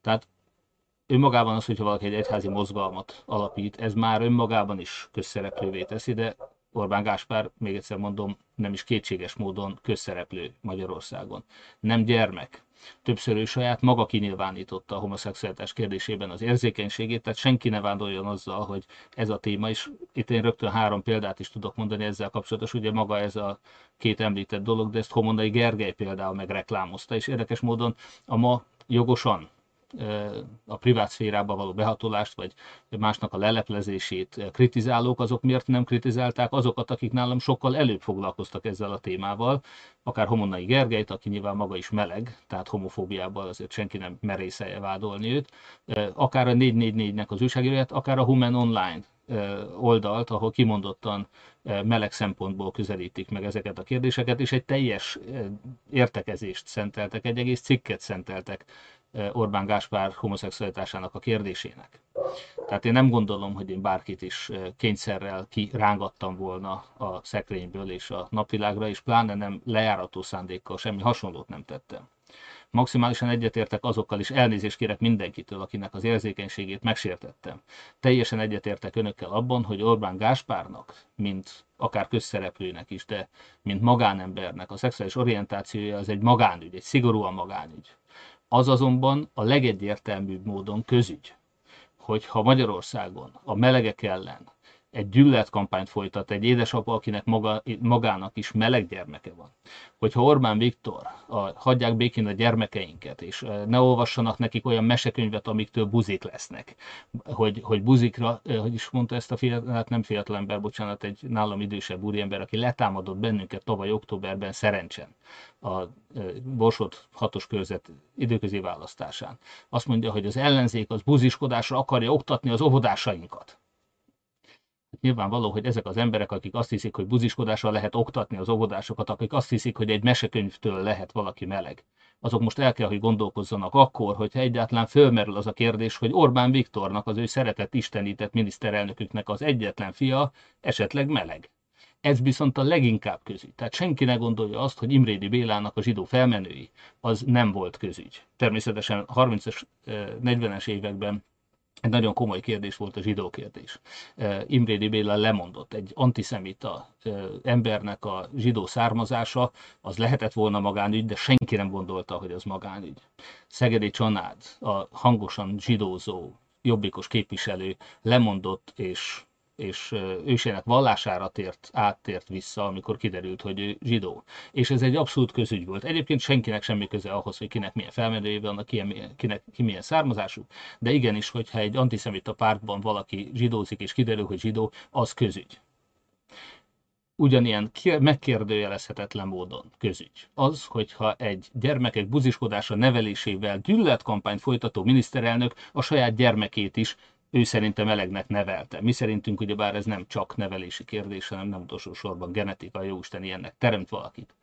Tehát önmagában az, hogyha valaki egy egyházi mozgalmat alapít, ez már önmagában is közszereplővé teszi, de Orbán Gáspár, még egyszer mondom, nem is kétséges módon közszereplő Magyarországon. Nem gyermek, Többször ő saját maga kinyilvánította a homoszexualitás kérdésében az érzékenységét, tehát senki ne vándoljon azzal, hogy ez a téma, és itt én rögtön három példát is tudok mondani ezzel kapcsolatos, ugye maga ez a két említett dolog, de ezt Homondai Gergely például megreklámozta, és érdekes módon a ma jogosan a privát szférába való behatolást, vagy másnak a leleplezését kritizálók, azok miért nem kritizálták azokat, akik nálam sokkal előbb foglalkoztak ezzel a témával, akár Homonnai Gergelyt, aki nyilván maga is meleg, tehát homofóbiával azért senki nem merészelje vádolni őt, akár a 444-nek az újságíróját, akár a Human Online oldalt, ahol kimondottan meleg szempontból közelítik meg ezeket a kérdéseket, és egy teljes értekezést szenteltek, egy egész cikket szenteltek Orbán Gáspár homoszexualitásának a kérdésének. Tehát én nem gondolom, hogy én bárkit is kényszerrel kirángattam volna a szekrényből és a napvilágra, és pláne nem lejárató szándékkal semmi hasonlót nem tettem. Maximálisan egyetértek azokkal is, elnézést kérek mindenkitől, akinek az érzékenységét megsértettem. Teljesen egyetértek önökkel abban, hogy Orbán Gáspárnak, mint akár közszereplőnek is, de mint magánembernek a szexuális orientációja az egy magánügy, egy szigorúan magánügy. Az azonban a legegyértelműbb módon közügy, hogyha Magyarországon a melegek ellen egy gyűlöletkampányt folytat egy édesapa, akinek maga, magának is meleg gyermeke van. Hogyha Orbán Viktor a, hagyják békén a gyermekeinket, és ne olvassanak nekik olyan mesekönyvet, amiktől buzik lesznek, hogy, hogy buzikra, hogy is mondta ezt a fiatal, hát nem fiatal ember, bocsánat, egy nálam idősebb úriember, aki letámadott bennünket tavaly októberben szerencsen a Borsod hatos körzet időközi választásán. Azt mondja, hogy az ellenzék az buziskodásra akarja oktatni az óvodásainkat nyilvánvaló, hogy ezek az emberek, akik azt hiszik, hogy buziskodással lehet oktatni az óvodásokat, akik azt hiszik, hogy egy mesekönyvtől lehet valaki meleg, azok most el kell, hogy gondolkozzanak akkor, hogyha egyáltalán fölmerül az a kérdés, hogy Orbán Viktornak, az ő szeretett, istenített miniszterelnöküknek az egyetlen fia esetleg meleg. Ez viszont a leginkább közügy. Tehát senki ne gondolja azt, hogy Imrédi Bélának a zsidó felmenői az nem volt közügy. Természetesen 30-es, 40-es években egy nagyon komoly kérdés volt a zsidó kérdés. Imrédi Béla lemondott egy antiszemita embernek a zsidó származása, az lehetett volna magánügy, de senki nem gondolta, hogy az magánügy. Szegedi Csanád, a hangosan zsidózó jobbikos képviselő lemondott és és ősének vallására tért, áttért vissza, amikor kiderült, hogy ő zsidó. És ez egy abszolút közügy volt. Egyébként senkinek semmi köze ahhoz, hogy kinek milyen felmenője van, kinek, kinek, ki milyen származású, de igenis, hogyha egy antiszemita pártban valaki zsidózik és kiderül, hogy zsidó, az közügy. ugyanilyen megkérdőjelezhetetlen módon közügy. Az, hogyha egy gyermekek buziskodása nevelésével gyűlöletkampányt folytató miniszterelnök a saját gyermekét is ő szerintem melegnek nevelte. Mi szerintünk ugyebár ez nem csak nevelési kérdés, hanem nem utolsó sorban genetika, jóisten ilyennek teremt valakit.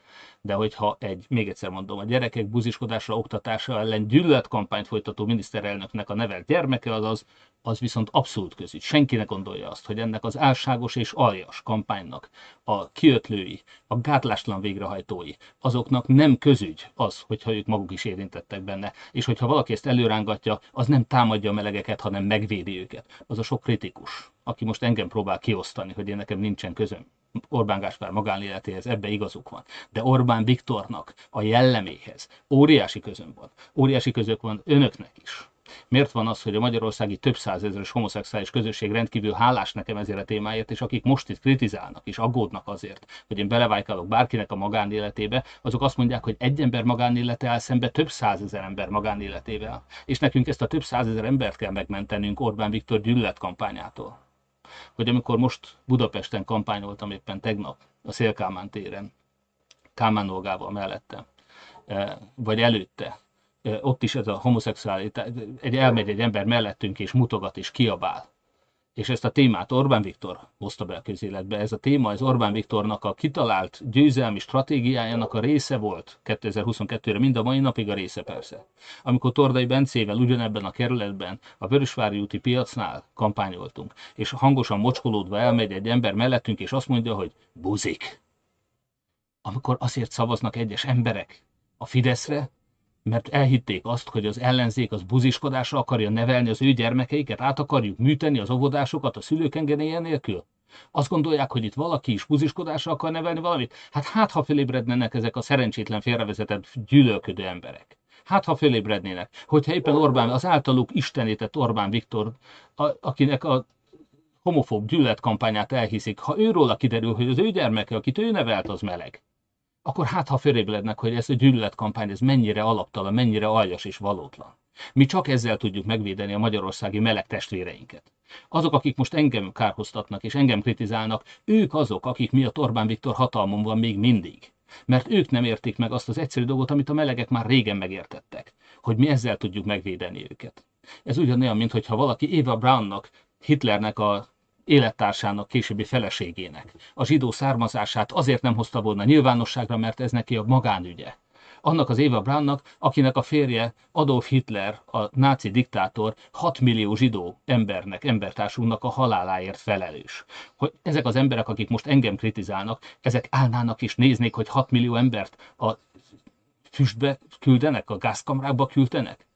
De hogyha egy, még egyszer mondom, a gyerekek buziskodásra, oktatása ellen gyűlöletkampányt folytató miniszterelnöknek a nevelt gyermeke, az az, az viszont abszolút közügy. Senki ne gondolja azt, hogy ennek az álságos és aljas kampánynak a kiötlői, a gátlástlan végrehajtói, azoknak nem közügy az, hogyha ők maguk is érintettek benne. És hogyha valaki ezt előrángatja, az nem támadja a melegeket, hanem megvédi őket. Az a sok kritikus, aki most engem próbál kiosztani, hogy én nekem nincsen közöm Orbán Gáspár magánéletéhez, ebbe igazuk van. De Orbán Viktornak a jelleméhez óriási közön van. Óriási közök van önöknek is. Miért van az, hogy a magyarországi több százezeres homoszexuális közösség rendkívül hálás nekem ezért a témáért, és akik most itt kritizálnak és aggódnak azért, hogy én belevájkálok bárkinek a magánéletébe, azok azt mondják, hogy egy ember magánélete áll szembe több százezer ember magánéletével. És nekünk ezt a több százezer embert kell megmentenünk Orbán Viktor gyűlöletkampányától hogy amikor most Budapesten kampányoltam éppen tegnap a Szélkámán téren, Kálmán Olgával mellette, e, vagy előtte, e, ott is ez a homoszexuális, egy elmegy egy ember mellettünk és mutogat és kiabál, és ezt a témát Orbán Viktor hozta be a közéletbe. Ez a téma az Orbán Viktornak a kitalált győzelmi stratégiájának a része volt 2022-re, mind a mai napig a része persze. Amikor Tordai Bencével ugyanebben a kerületben, a Vörösvári úti piacnál kampányoltunk, és hangosan mocskolódva elmegy egy ember mellettünk, és azt mondja, hogy buzik. Amikor azért szavaznak egyes emberek a Fideszre, mert elhitték azt, hogy az ellenzék az buziskodásra akarja nevelni az ő gyermekeiket, át akarjuk műteni az óvodásokat a szülők engedélye nélkül? Azt gondolják, hogy itt valaki is buziskodásra akar nevelni valamit? Hát hát, ha felébrednének ezek a szerencsétlen félrevezetett gyűlölködő emberek. Hát, ha fölébrednének, hogyha éppen Orbán, az általuk istenített Orbán Viktor, a, akinek a homofób gyűlöletkampányát elhiszik, ha őról kiderül, hogy az ő gyermeke, akit ő nevelt, az meleg, akkor hát ha fölébrednek, hogy ez a gyűlöletkampány ez mennyire alaptalan, mennyire aljas és valótlan. Mi csak ezzel tudjuk megvédeni a magyarországi meleg testvéreinket. Azok, akik most engem kárhoztatnak és engem kritizálnak, ők azok, akik miatt Orbán Viktor hatalmon van még mindig. Mert ők nem értik meg azt az egyszerű dolgot, amit a melegek már régen megértettek, hogy mi ezzel tudjuk megvédeni őket. Ez ugyanolyan, mintha valaki Eva Brownnak, Hitlernek a élettársának, későbbi feleségének. A zsidó származását azért nem hozta volna nyilvánosságra, mert ez neki a magánügye. Annak az Éva Brownnak, akinek a férje Adolf Hitler, a náci diktátor, 6 millió zsidó embernek, embertársunknak a haláláért felelős. Hogy ezek az emberek, akik most engem kritizálnak, ezek állnának és néznék, hogy 6 millió embert a füstbe küldenek, a gázkamrákba küldenek?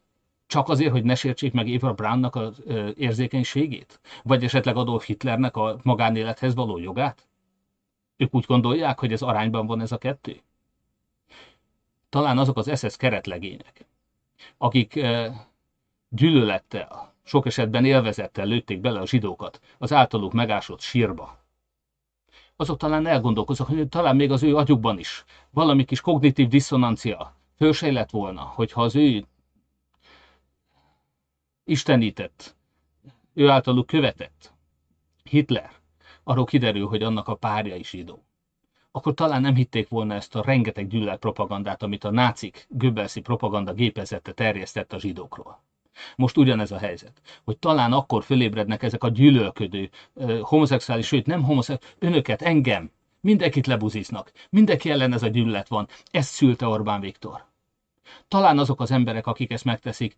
Csak azért, hogy ne sértsék meg Eva Brownnak az érzékenységét? Vagy esetleg Adolf Hitlernek a magánélethez való jogát? Ők úgy gondolják, hogy ez arányban van ez a kettő? Talán azok az SS keretlegények, akik gyűlölettel, sok esetben élvezettel lőtték bele a zsidókat az általuk megásott sírba. Azok talán elgondolkoznak, hogy talán még az ő agyukban is valami kis kognitív diszonancia fölsejlett volna, hogyha az ő istenített, ő általuk követett, Hitler, arról kiderül, hogy annak a párja is zsidó. Akkor talán nem hitték volna ezt a rengeteg gyűlölet propagandát, amit a nácik Göbbelszi propaganda gépezette terjesztett a zsidókról. Most ugyanez a helyzet, hogy talán akkor fölébrednek ezek a gyűlölködő, homoszexuális, sőt nem homoszexuális, önöket, engem, mindenkit lebuziznak, mindenki ellen ez a gyűlölet van. Ezt szülte Orbán Viktor. Talán azok az emberek, akik ezt megteszik,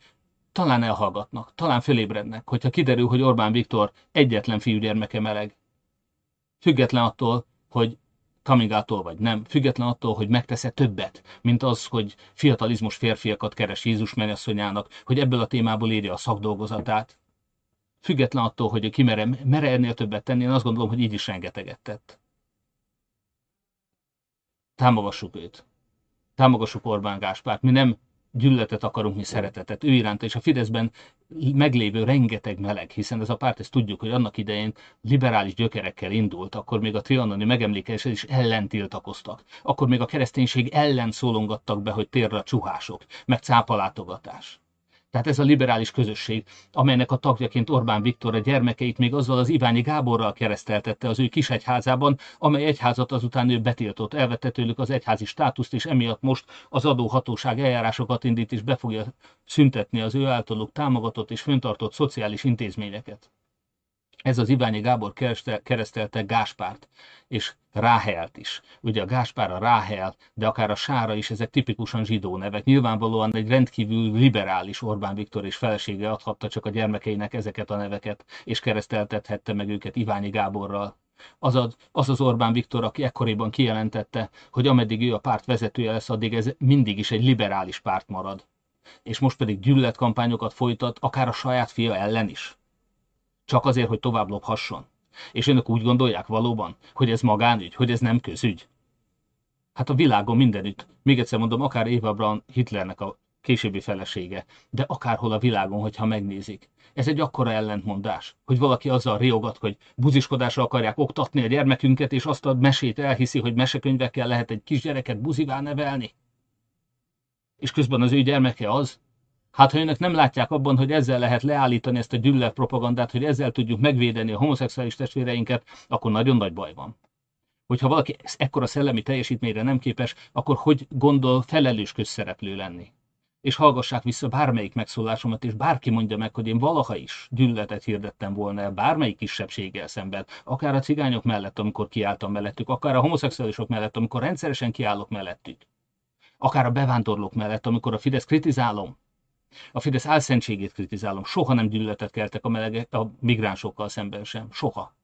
talán elhallgatnak, talán fölébrednek, hogyha kiderül, hogy Orbán Viktor egyetlen fiúgyermeke meleg. Független attól, hogy kamigától vagy nem, független attól, hogy megtesz-e többet, mint az, hogy fiatalizmus férfiakat keres Jézus mennyasszonyának, hogy ebből a témából írja a szakdolgozatát. Független attól, hogy ki mere, mere ennél többet tenni, én azt gondolom, hogy így is rengeteget tett. Támogassuk őt. Támogassuk Orbán Gáspárt. Mi nem gyűlöletet akarunk, mi szeretetet ő iránt, és a Fideszben meglévő rengeteg meleg, hiszen ez a párt, ezt tudjuk, hogy annak idején liberális gyökerekkel indult, akkor még a trianoni megemlékezés is ellen tiltakoztak. Akkor még a kereszténység ellen szólongattak be, hogy térre a csuhások, meg cápalátogatás. Tehát ez a liberális közösség, amelynek a tagjaként Orbán Viktor a gyermekeit még azzal az Iványi Gáborral kereszteltette az ő kis egyházában, amely egyházat azután ő betiltott, elvette tőlük az egyházi státuszt, és emiatt most az adóhatóság eljárásokat indít, és be fogja szüntetni az ő általuk támogatott és föntartott szociális intézményeket. Ez az Iványi Gábor keresztelte Gáspárt, és Ráhelt is. Ugye a Gáspár, a Ráhel, de akár a Sára is, ezek tipikusan zsidó nevek. Nyilvánvalóan egy rendkívül liberális Orbán Viktor és felesége adhatta csak a gyermekeinek ezeket a neveket, és kereszteltethette meg őket Iványi Gáborral. Az, a, az az Orbán Viktor, aki ekkoriban kijelentette, hogy ameddig ő a párt vezetője lesz, addig ez mindig is egy liberális párt marad. És most pedig gyűlöletkampányokat folytat, akár a saját fia ellen is csak azért, hogy tovább lophasson. És önök úgy gondolják valóban, hogy ez magánügy, hogy ez nem közügy? Hát a világon mindenütt, még egyszer mondom, akár Eva Braun Hitlernek a későbbi felesége, de akárhol a világon, hogyha megnézik. Ez egy akkora ellentmondás, hogy valaki azzal riogat, hogy buziskodásra akarják oktatni a gyermekünket, és azt a mesét elhiszi, hogy mesekönyvekkel lehet egy kisgyereket buzivá nevelni. És közben az ő gyermeke az, Hát ha önök nem látják abban, hogy ezzel lehet leállítani ezt a gyűlölet propagandát, hogy ezzel tudjuk megvédeni a homoszexuális testvéreinket, akkor nagyon nagy baj van. Hogyha valaki ekkora szellemi teljesítményre nem képes, akkor hogy gondol felelős közszereplő lenni? És hallgassák vissza bármelyik megszólásomat, és bárki mondja meg, hogy én valaha is gyűlöletet hirdettem volna el bármelyik kisebbséggel szemben, akár a cigányok mellett, amikor kiálltam mellettük, akár a homoszexuálisok mellett, amikor rendszeresen kiállok mellettük, akár a bevándorlók mellett, amikor a Fidesz kritizálom, a Fidesz álszentségét kritizálom. Soha nem gyűlöletet keltek a, melegek, a migránsokkal szemben sem. Soha.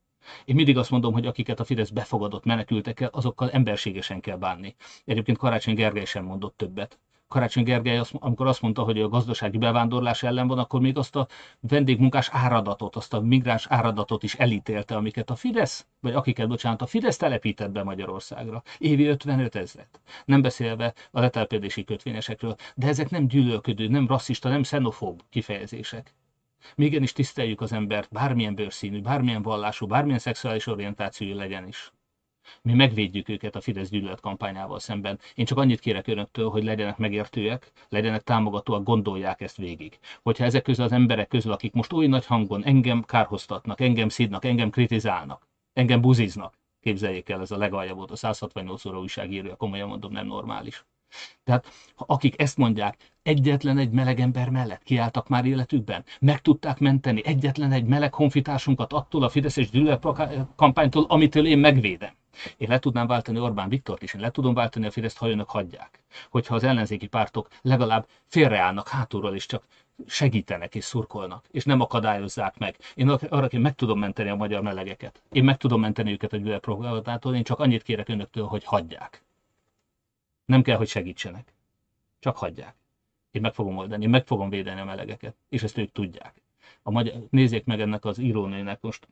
Én mindig azt mondom, hogy akiket a Fidesz befogadott menekültekkel, azokkal emberségesen kell bánni. Egyébként Karácsony Gergely sem mondott többet. Karácsony Gergely, azt, amikor azt mondta, hogy a gazdasági bevándorlás ellen van, akkor még azt a vendégmunkás áradatot, azt a migráns áradatot is elítélte, amiket a Fidesz, vagy akiket, bocsánat, a Fidesz telepített be Magyarországra. Évi 55 ezret. Nem beszélve a letelepedési kötvényesekről, de ezek nem gyűlölködő, nem rasszista, nem xenofób kifejezések. Mi igenis tiszteljük az embert, bármilyen bőrszínű, bármilyen vallású, bármilyen szexuális orientációjú legyen is. Mi megvédjük őket a Fidesz gyűlölet kampányával szemben. Én csak annyit kérek önöktől, hogy legyenek megértőek, legyenek támogatóak, gondolják ezt végig. Hogyha ezek közül az emberek közül, akik most oly nagy hangon engem kárhoztatnak, engem szídnak, engem kritizálnak, engem buziznak, képzeljék el, ez a legalja volt, a 168 óra újságírója, komolyan mondom, nem normális. Tehát akik ezt mondják, egyetlen egy meleg ember mellett kiálltak már életükben, meg tudták menteni egyetlen egy meleg honfitársunkat attól a Fideszes gyűlölet kampánytól, amitől én megvédem. Én le tudnám váltani Orbán Viktort is, én le tudom váltani a Fideszt, ha önök hagyják. Hogyha az ellenzéki pártok legalább félreállnak hátulról is csak segítenek és szurkolnak, és nem akadályozzák meg. Én arra én meg tudom menteni a magyar melegeket. Én meg tudom menteni őket a gyűlöletpropagandától, én csak annyit kérek önöktől, hogy hagyják. Nem kell, hogy segítsenek. Csak hagyják. Én meg fogom oldani, én meg fogom védeni a melegeket, és ezt ők tudják. A magyar, nézzék meg ennek az írónőnek most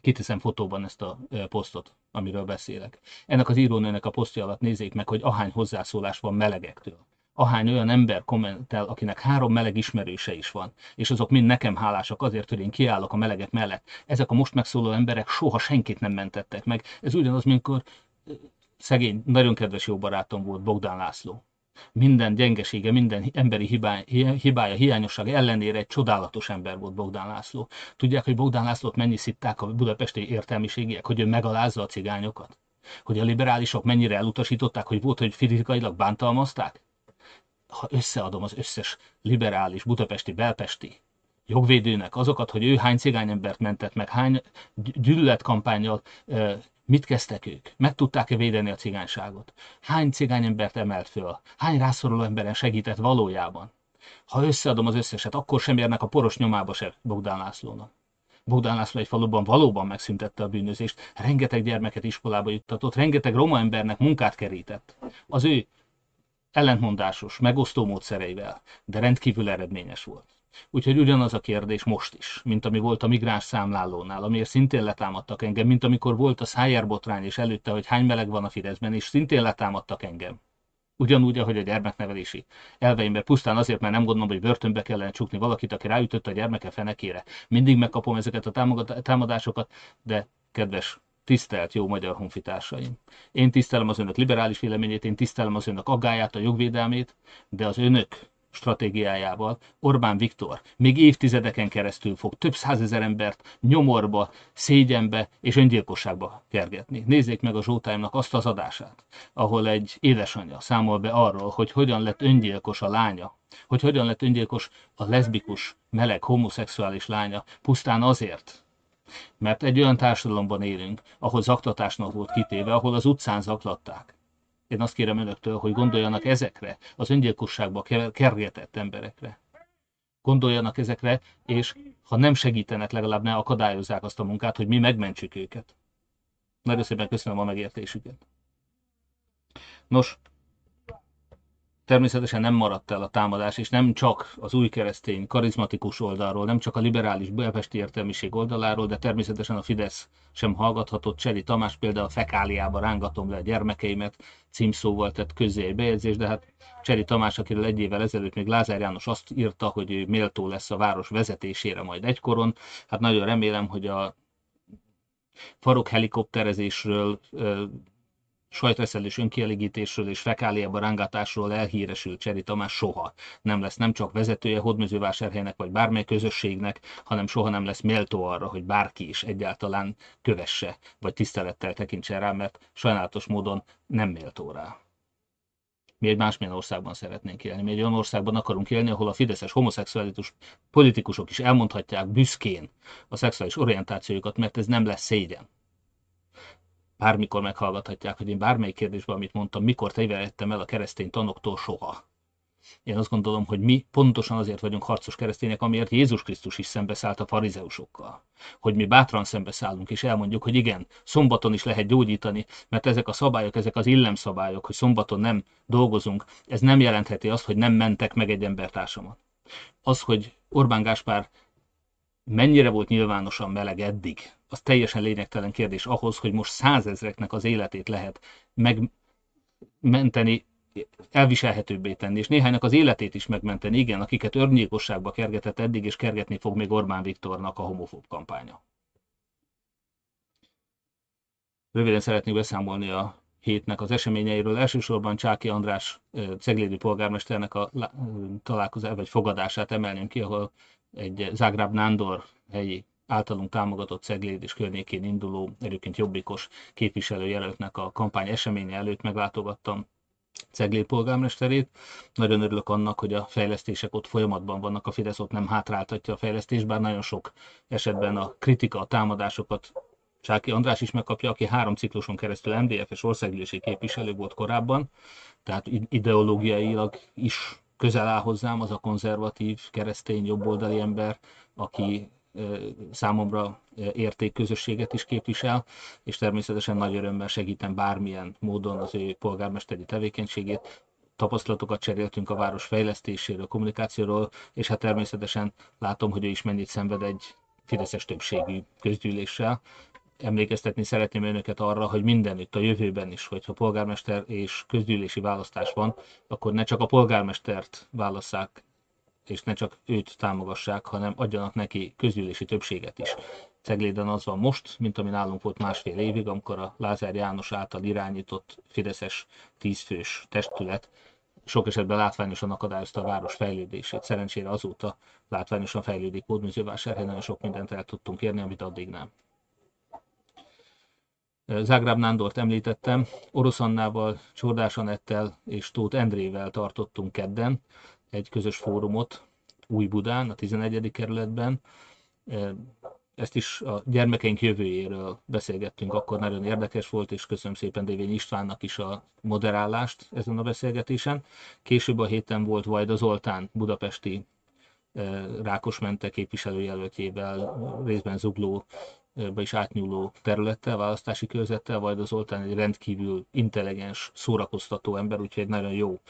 kiteszem fotóban ezt a posztot, amiről beszélek. Ennek az írónőnek a posztja alatt nézzék meg, hogy ahány hozzászólás van melegektől. Ahány olyan ember kommentel, akinek három meleg ismerőse is van, és azok mind nekem hálásak azért, hogy én kiállok a melegek mellett. Ezek a most megszóló emberek soha senkit nem mentettek meg. Ez ugyanaz, amikor szegény, nagyon kedves jó barátom volt Bogdán László minden gyengesége, minden emberi hibája, hibája, hiányossága ellenére egy csodálatos ember volt Bogdán László. Tudják, hogy Bogdán Lászlót mennyi szitták a budapesti értelmiségiek, hogy ő megalázza a cigányokat? Hogy a liberálisok mennyire elutasították, hogy volt, hogy fizikailag bántalmazták? Ha összeadom az összes liberális, budapesti, belpesti jogvédőnek azokat, hogy ő hány cigányembert mentett meg, hány gyűlöletkampányjal Mit kezdtek ők? Meg tudták-e védeni a cigányságot? Hány cigányembert emelt föl? Hány rászoruló emberen segített valójában? Ha összeadom az összeset, akkor sem érnek a poros nyomába se Bogdán Lászlónak. Bogdán László egy faluban valóban megszüntette a bűnözést, rengeteg gyermeket iskolába juttatott, rengeteg roma embernek munkát kerített. Az ő ellentmondásos, megosztó módszereivel, de rendkívül eredményes volt. Úgyhogy ugyanaz a kérdés most is, mint ami volt a migráns számlálónál, amiért szintén letámadtak engem, mint amikor volt a Szájer botrány, és előtte, hogy hány meleg van a Fideszben, és szintén letámadtak engem. Ugyanúgy, ahogy a gyermeknevelési elveimben pusztán azért, mert nem gondolom, hogy börtönbe kellene csukni valakit, aki ráütött a gyermeke fenekére. Mindig megkapom ezeket a támadásokat, de kedves tisztelt jó magyar honfitársaim. Én tisztelem az önök liberális véleményét, én tisztelem az önök aggáját, a jogvédelmét, de az önök stratégiájával Orbán Viktor még évtizedeken keresztül fog több százezer embert nyomorba, szégyenbe és öngyilkosságba kergetni. Nézzék meg a Zsótáimnak azt az adását, ahol egy édesanyja számol be arról, hogy hogyan lett öngyilkos a lánya, hogy hogyan lett öngyilkos a leszbikus, meleg, homoszexuális lánya, pusztán azért, mert egy olyan társadalomban élünk, ahol zaklatásnak volt kitéve, ahol az utcán zaklatták. Én azt kérem önöktől, hogy gondoljanak ezekre, az öngyilkosságba kergetett emberekre. Gondoljanak ezekre, és ha nem segítenek, legalább ne akadályozzák azt a munkát, hogy mi megmentsük őket. Nagyon szépen köszönöm a megértésüket. Nos, Természetesen nem maradt el a támadás, és nem csak az új keresztény, karizmatikus oldalról, nem csak a liberális belpesti értelmiség oldaláról, de természetesen a Fidesz sem hallgathatott. Cseli Tamás például a fekáliába rángatom le a gyermekeimet, címszóval tett közé egy bejegyzés, de hát Cseli Tamás, akiről egy évvel ezelőtt még Lázár János azt írta, hogy ő méltó lesz a város vezetésére majd egykoron. Hát nagyon remélem, hogy a farok helikopterezésről sajtreszelés önkielégítésről és fekáliába rángatásról elhíresült Cseri Tamás soha nem lesz nem csak vezetője Hódmezővásárhelynek vagy bármely közösségnek, hanem soha nem lesz méltó arra, hogy bárki is egyáltalán kövesse, vagy tisztelettel tekintsen rá, mert sajnálatos módon nem méltó rá. Mi egy másmilyen országban szeretnénk élni. Mi egy olyan országban akarunk élni, ahol a fideszes homoszexuális politikusok is elmondhatják büszkén a szexuális orientációjukat, mert ez nem lesz szégyen bármikor meghallgathatják, hogy én bármelyik kérdésben, amit mondtam, mikor tévedtem el a keresztény tanoktól soha. Én azt gondolom, hogy mi pontosan azért vagyunk harcos keresztények, amiért Jézus Krisztus is szembeszállt a farizeusokkal. Hogy mi bátran szembeszállunk, és elmondjuk, hogy igen, szombaton is lehet gyógyítani, mert ezek a szabályok, ezek az illemszabályok, hogy szombaton nem dolgozunk, ez nem jelentheti azt, hogy nem mentek meg egy embertársamat. Az, hogy Orbán Gáspár mennyire volt nyilvánosan meleg eddig, az teljesen lényegtelen kérdés ahhoz, hogy most százezreknek az életét lehet megmenteni, elviselhetőbbé tenni, és néhánynak az életét is megmenteni, igen, akiket örnyékosságba kergetett eddig, és kergetni fog még Orbán Viktornak a homofób kampánya. Röviden szeretnék beszámolni a hétnek az eseményeiről. Elsősorban Csáki András ceglédi polgármesternek a találkozás vagy fogadását emelném ki, ahol egy Zágráb Nándor helyi általunk támogatott Cegléd és környékén induló, egyébként jobbikos képviselőjelöltnek a kampány eseménye előtt meglátogattam Cegléd polgármesterét. Nagyon örülök annak, hogy a fejlesztések ott folyamatban vannak, a Fidesz ott nem hátráltatja a fejlesztést, bár nagyon sok esetben a kritika, a támadásokat Csáki András is megkapja, aki három cikluson keresztül MDF-es országgyűlési képviselő volt korábban, tehát ideológiailag is közel áll hozzám az a konzervatív, keresztény, jobboldali ember, aki számomra értékközösséget is képvisel, és természetesen nagy örömmel segítem bármilyen módon az ő polgármesteri tevékenységét. Tapasztalatokat cseréltünk a város fejlesztéséről, kommunikációról, és hát természetesen látom, hogy ő is mennyit szenved egy fideszes többségű közgyűléssel, emlékeztetni szeretném önöket arra, hogy mindenütt a jövőben is, hogyha polgármester és közgyűlési választás van, akkor ne csak a polgármestert válasszák, és ne csak őt támogassák, hanem adjanak neki közgyűlési többséget is. Cegléden az van most, mint ami nálunk volt másfél évig, amikor a Lázár János által irányított Fideszes tízfős testület sok esetben látványosan akadályozta a város fejlődését. Szerencsére azóta látványosan fejlődik Hódműzővásárhely, nagyon sok mindent el tudtunk érni, amit addig nem. Zágráb Nándort említettem, Orosz Annával, Csordás Anettel és Tóth Endrével tartottunk kedden egy közös fórumot Új Budán, a 11. kerületben. Ezt is a gyermekeink jövőjéről beszélgettünk, akkor nagyon érdekes volt, és köszönöm szépen Dévény Istvánnak is a moderálást ezen a beszélgetésen. Később a héten volt Vajda Zoltán budapesti Rákosmente képviselőjelöltjével, részben Zugló is átnyúló területtel, választási körzettel, vagy az Zoltán egy rendkívül intelligens, szórakoztató ember, úgyhogy egy nagyon jó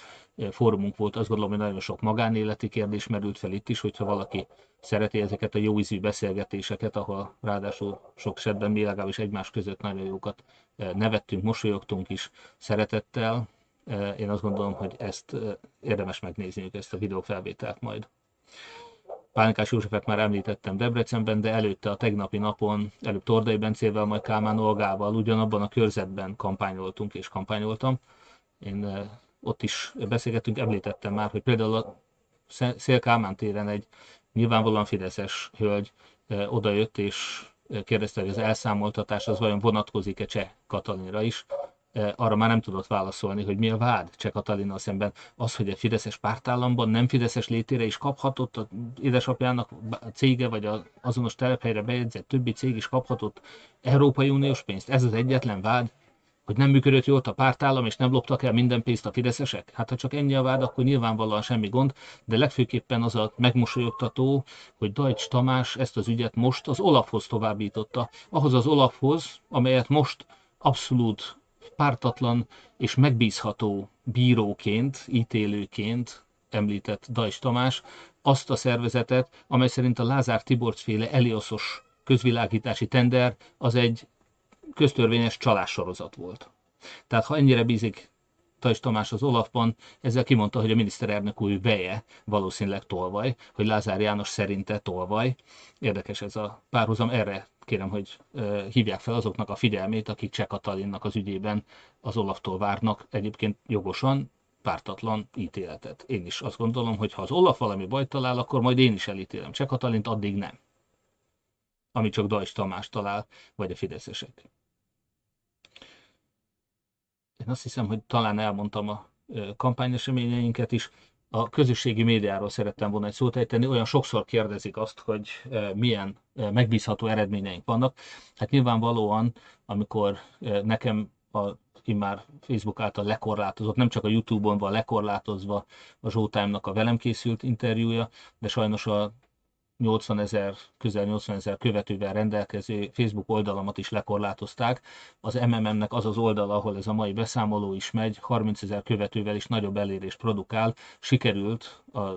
fórumunk volt. Azt gondolom, hogy nagyon sok magánéleti kérdés merült fel itt is, hogyha valaki szereti ezeket a jó ízű beszélgetéseket, ahol ráadásul sok esetben mi legalábbis egymás között nagyon jókat nevettünk, mosolyogtunk is szeretettel. Én azt gondolom, hogy ezt érdemes megnézniük, ezt a videófelvételt majd. Pánikás Józsefet már említettem Debrecenben, de előtte a tegnapi napon, előbb Tordai Bencével, majd Kálmán Olgával ugyanabban a körzetben kampányoltunk és kampányoltam. Én ott is beszélgettünk, említettem már, hogy például a Szél Kálmán téren egy nyilvánvalóan fideszes hölgy odajött és kérdezte, hogy az elszámoltatás az vajon vonatkozik-e Cseh Katalinra is. Arra már nem tudott válaszolni, hogy mi a vád Cseh Katalinnal szemben. Az, hogy egy fideszes pártállamban nem fideszes létére is kaphatott, a édesapjának a cége vagy az azonos telephelyre bejegyzett többi cég is kaphatott Európai Uniós pénzt. Ez az egyetlen vád, hogy nem működött jól a pártállam, és nem loptak el minden pénzt a fideszesek? Hát ha csak ennyi a vád, akkor nyilvánvalóan semmi gond, de legfőképpen az a megmosolyogtató, hogy Dajcs Tamás ezt az ügyet most az Olafhoz továbbította. Ahhoz az Olafhoz, amelyet most abszolút pártatlan és megbízható bíróként, ítélőként említett Dajcs Tamás, azt a szervezetet, amely szerint a Lázár Tiborc féle Elioszos közvilágítási tender az egy köztörvényes csalássorozat volt. Tehát ha ennyire bízik Tajs Tamás az Olafban, ezzel kimondta, hogy a miniszterelnök új veje valószínűleg tolvaj, hogy Lázár János szerinte tolvaj. Érdekes ez a párhuzam, erre kérem, hogy hívják fel azoknak a figyelmét, akik Cseh Katalinnak az ügyében az Olaftól várnak egyébként jogosan, pártatlan ítéletet. Én is azt gondolom, hogy ha az Olaf valami bajt talál, akkor majd én is elítélem. Cseh Katalint addig nem. Ami csak Dajs Tamás talál, vagy a fideszesek. Én azt hiszem, hogy talán elmondtam a kampányeseményeinket is. A közösségi médiáról szerettem volna egy szót ejteni. Olyan sokszor kérdezik azt, hogy milyen megbízható eredményeink vannak. Hát nyilvánvalóan, amikor nekem a már Facebook által lekorlátozott, nem csak a YouTube-on van lekorlátozva a Zsótámnak a velem készült interjúja, de sajnos a 80 ezer, közel 80 ezer követővel rendelkező Facebook oldalamat is lekorlátozták. Az MMM-nek az az oldal, ahol ez a mai beszámoló is megy, 30 ezer követővel is nagyobb elérést produkál. Sikerült a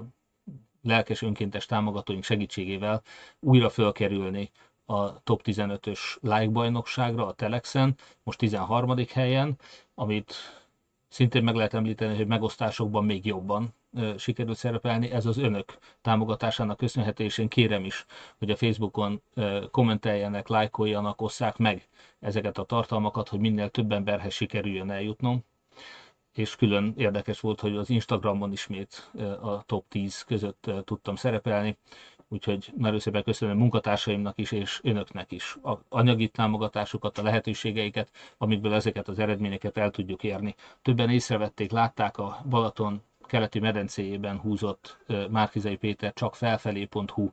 lelkes önkéntes támogatóink segítségével újra fölkerülni a top 15-ös like bajnokságra a Telexen, most 13. helyen, amit szintén meg lehet említeni, hogy megosztásokban még jobban sikerült szerepelni. Ez az önök támogatásának köszönhető, és én kérem is, hogy a Facebookon kommenteljenek, lájkoljanak, osszák meg ezeket a tartalmakat, hogy minél több emberhez sikerüljön eljutnom. És külön érdekes volt, hogy az Instagramon ismét a top 10 között tudtam szerepelni. Úgyhogy nagyon szépen köszönöm munkatársaimnak is, és önöknek is a anyagi támogatásukat, a lehetőségeiket, amikből ezeket az eredményeket el tudjuk érni. Többen észrevették, látták a Balaton keleti medencéjében húzott Márkizai Péter csak felfelé.hu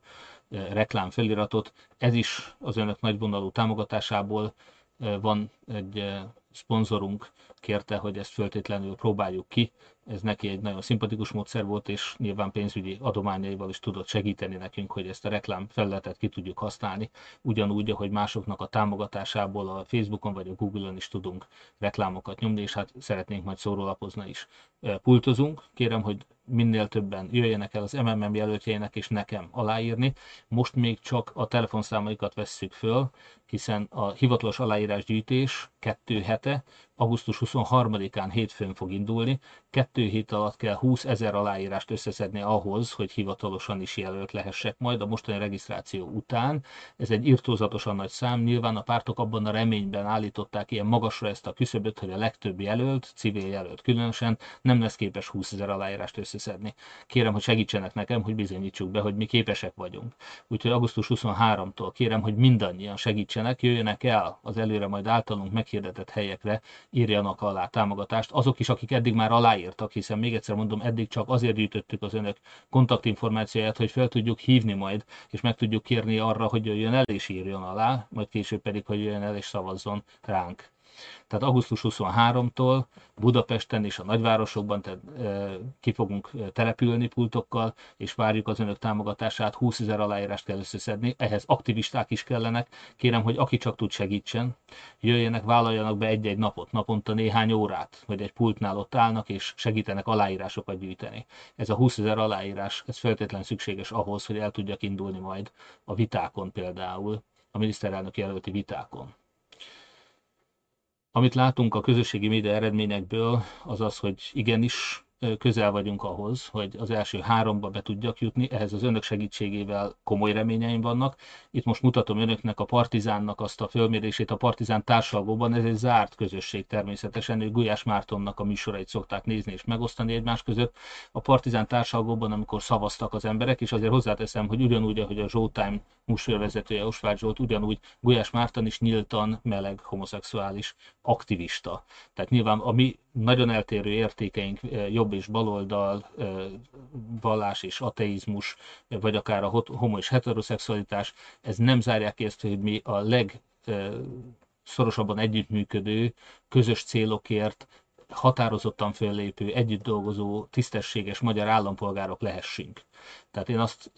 reklám feliratot. Ez is az önök nagyvonalú támogatásából van egy szponzorunk, kérte, hogy ezt föltétlenül próbáljuk ki. Ez neki egy nagyon szimpatikus módszer volt, és nyilván pénzügyi adományaival is tudott segíteni nekünk, hogy ezt a reklám felületet ki tudjuk használni, ugyanúgy, ahogy másoknak a támogatásából a Facebookon vagy a Google-on is tudunk reklámokat nyomni, és hát szeretnénk majd szórólapozni is. Pultozunk, kérem, hogy minél többen jöjjenek el az MMM jelöltjeinek és nekem aláírni. Most még csak a telefonszámaikat vesszük föl, hiszen a hivatalos aláírásgyűjtés kettő hete, augusztus 23-án hétfőn fog indulni. Kettő hét alatt kell 20 ezer aláírást összeszedni ahhoz, hogy hivatalosan is jelölt lehessek majd a mostani regisztráció után. Ez egy irtózatosan nagy szám, nyilván a pártok abban a reményben állították ilyen magasra ezt a küszöböt, hogy a legtöbb jelölt, civil jelölt különösen, nem lesz képes 20 ezer aláírást összeszedni. Kérem, hogy segítsenek nekem, hogy bizonyítsuk be, hogy mi képesek vagyunk. Úgyhogy augusztus 23-tól kérem, hogy mindannyian segítsenek, jöjjenek el az előre majd általunk meghirdetett helyekre, írjanak alá támogatást. Azok is, akik eddig már aláírtak, hiszen még egyszer mondom, eddig csak azért gyűjtöttük az önök kontaktinformációját, hogy fel tudjuk hívni majd, és meg tudjuk kérni arra, hogy jöjjön el és írjon alá, majd később pedig, hogy jöjjön el és szavazzon ránk. Tehát augusztus 23-tól Budapesten és a nagyvárosokban tehát, e, ki fogunk települni pultokkal, és várjuk az önök támogatását. 20 ezer aláírást kell összeszedni, ehhez aktivisták is kellenek. Kérem, hogy aki csak tud segítsen, jöjjenek, vállaljanak be egy-egy napot, naponta néhány órát, vagy egy pultnál ott állnak, és segítenek aláírásokat gyűjteni. Ez a 20 ezer aláírás, ez feltétlenül szükséges ahhoz, hogy el tudjak indulni majd a vitákon például, a miniszterelnök jelölti vitákon. Amit látunk a közösségi média eredményekből, az az, hogy igenis közel vagyunk ahhoz, hogy az első háromba be tudjak jutni, ehhez az önök segítségével komoly reményeim vannak. Itt most mutatom önöknek a Partizánnak azt a fölmérését, a Partizán társalgóban, ez egy zárt közösség természetesen, ő Gulyás Mártonnak a műsorait szokták nézni és megosztani egymás között. A Partizán társalgóban, amikor szavaztak az emberek, és azért hozzáteszem, hogy ugyanúgy, ahogy a Showtime műsorvezetője Osvágy Zsolt, ugyanúgy Gulyás Márton is nyíltan meleg homoszexuális aktivista. Tehát nyilván a mi nagyon eltérő értékeink, jobb és baloldal, vallás és ateizmus, vagy akár a homo és heteroszexualitás, ez nem zárják ki ezt, hogy mi a legszorosabban együttműködő, közös célokért határozottan föllépő, együtt dolgozó, tisztességes magyar állampolgárok lehessünk. Tehát én azt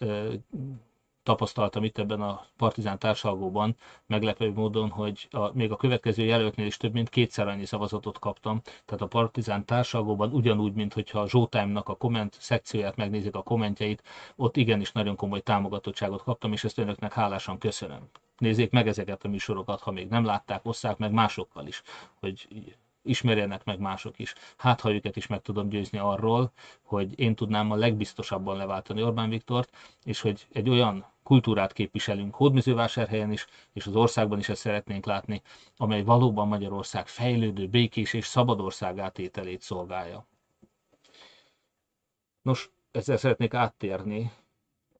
tapasztaltam itt ebben a partizán társalgóban meglepő módon, hogy a, még a következő jelöltnél is több mint kétszer annyi szavazatot kaptam. Tehát a partizán társalgóban ugyanúgy, mint hogyha a Zsótájmnak a komment szekcióját megnézik a kommentjeit, ott igenis nagyon komoly támogatottságot kaptam, és ezt önöknek hálásan köszönöm. Nézzék meg ezeket a műsorokat, ha még nem látták, osszák meg másokkal is, hogy ismerjenek meg mások is. Hát, ha őket is meg tudom győzni arról, hogy én tudnám a legbiztosabban leváltani Orbán Viktort, és hogy egy olyan kultúrát képviselünk Hódműzővásárhelyen is, és az országban is ezt szeretnénk látni, amely valóban Magyarország fejlődő, békés és szabad ország átételét szolgálja. Nos, ezzel szeretnék áttérni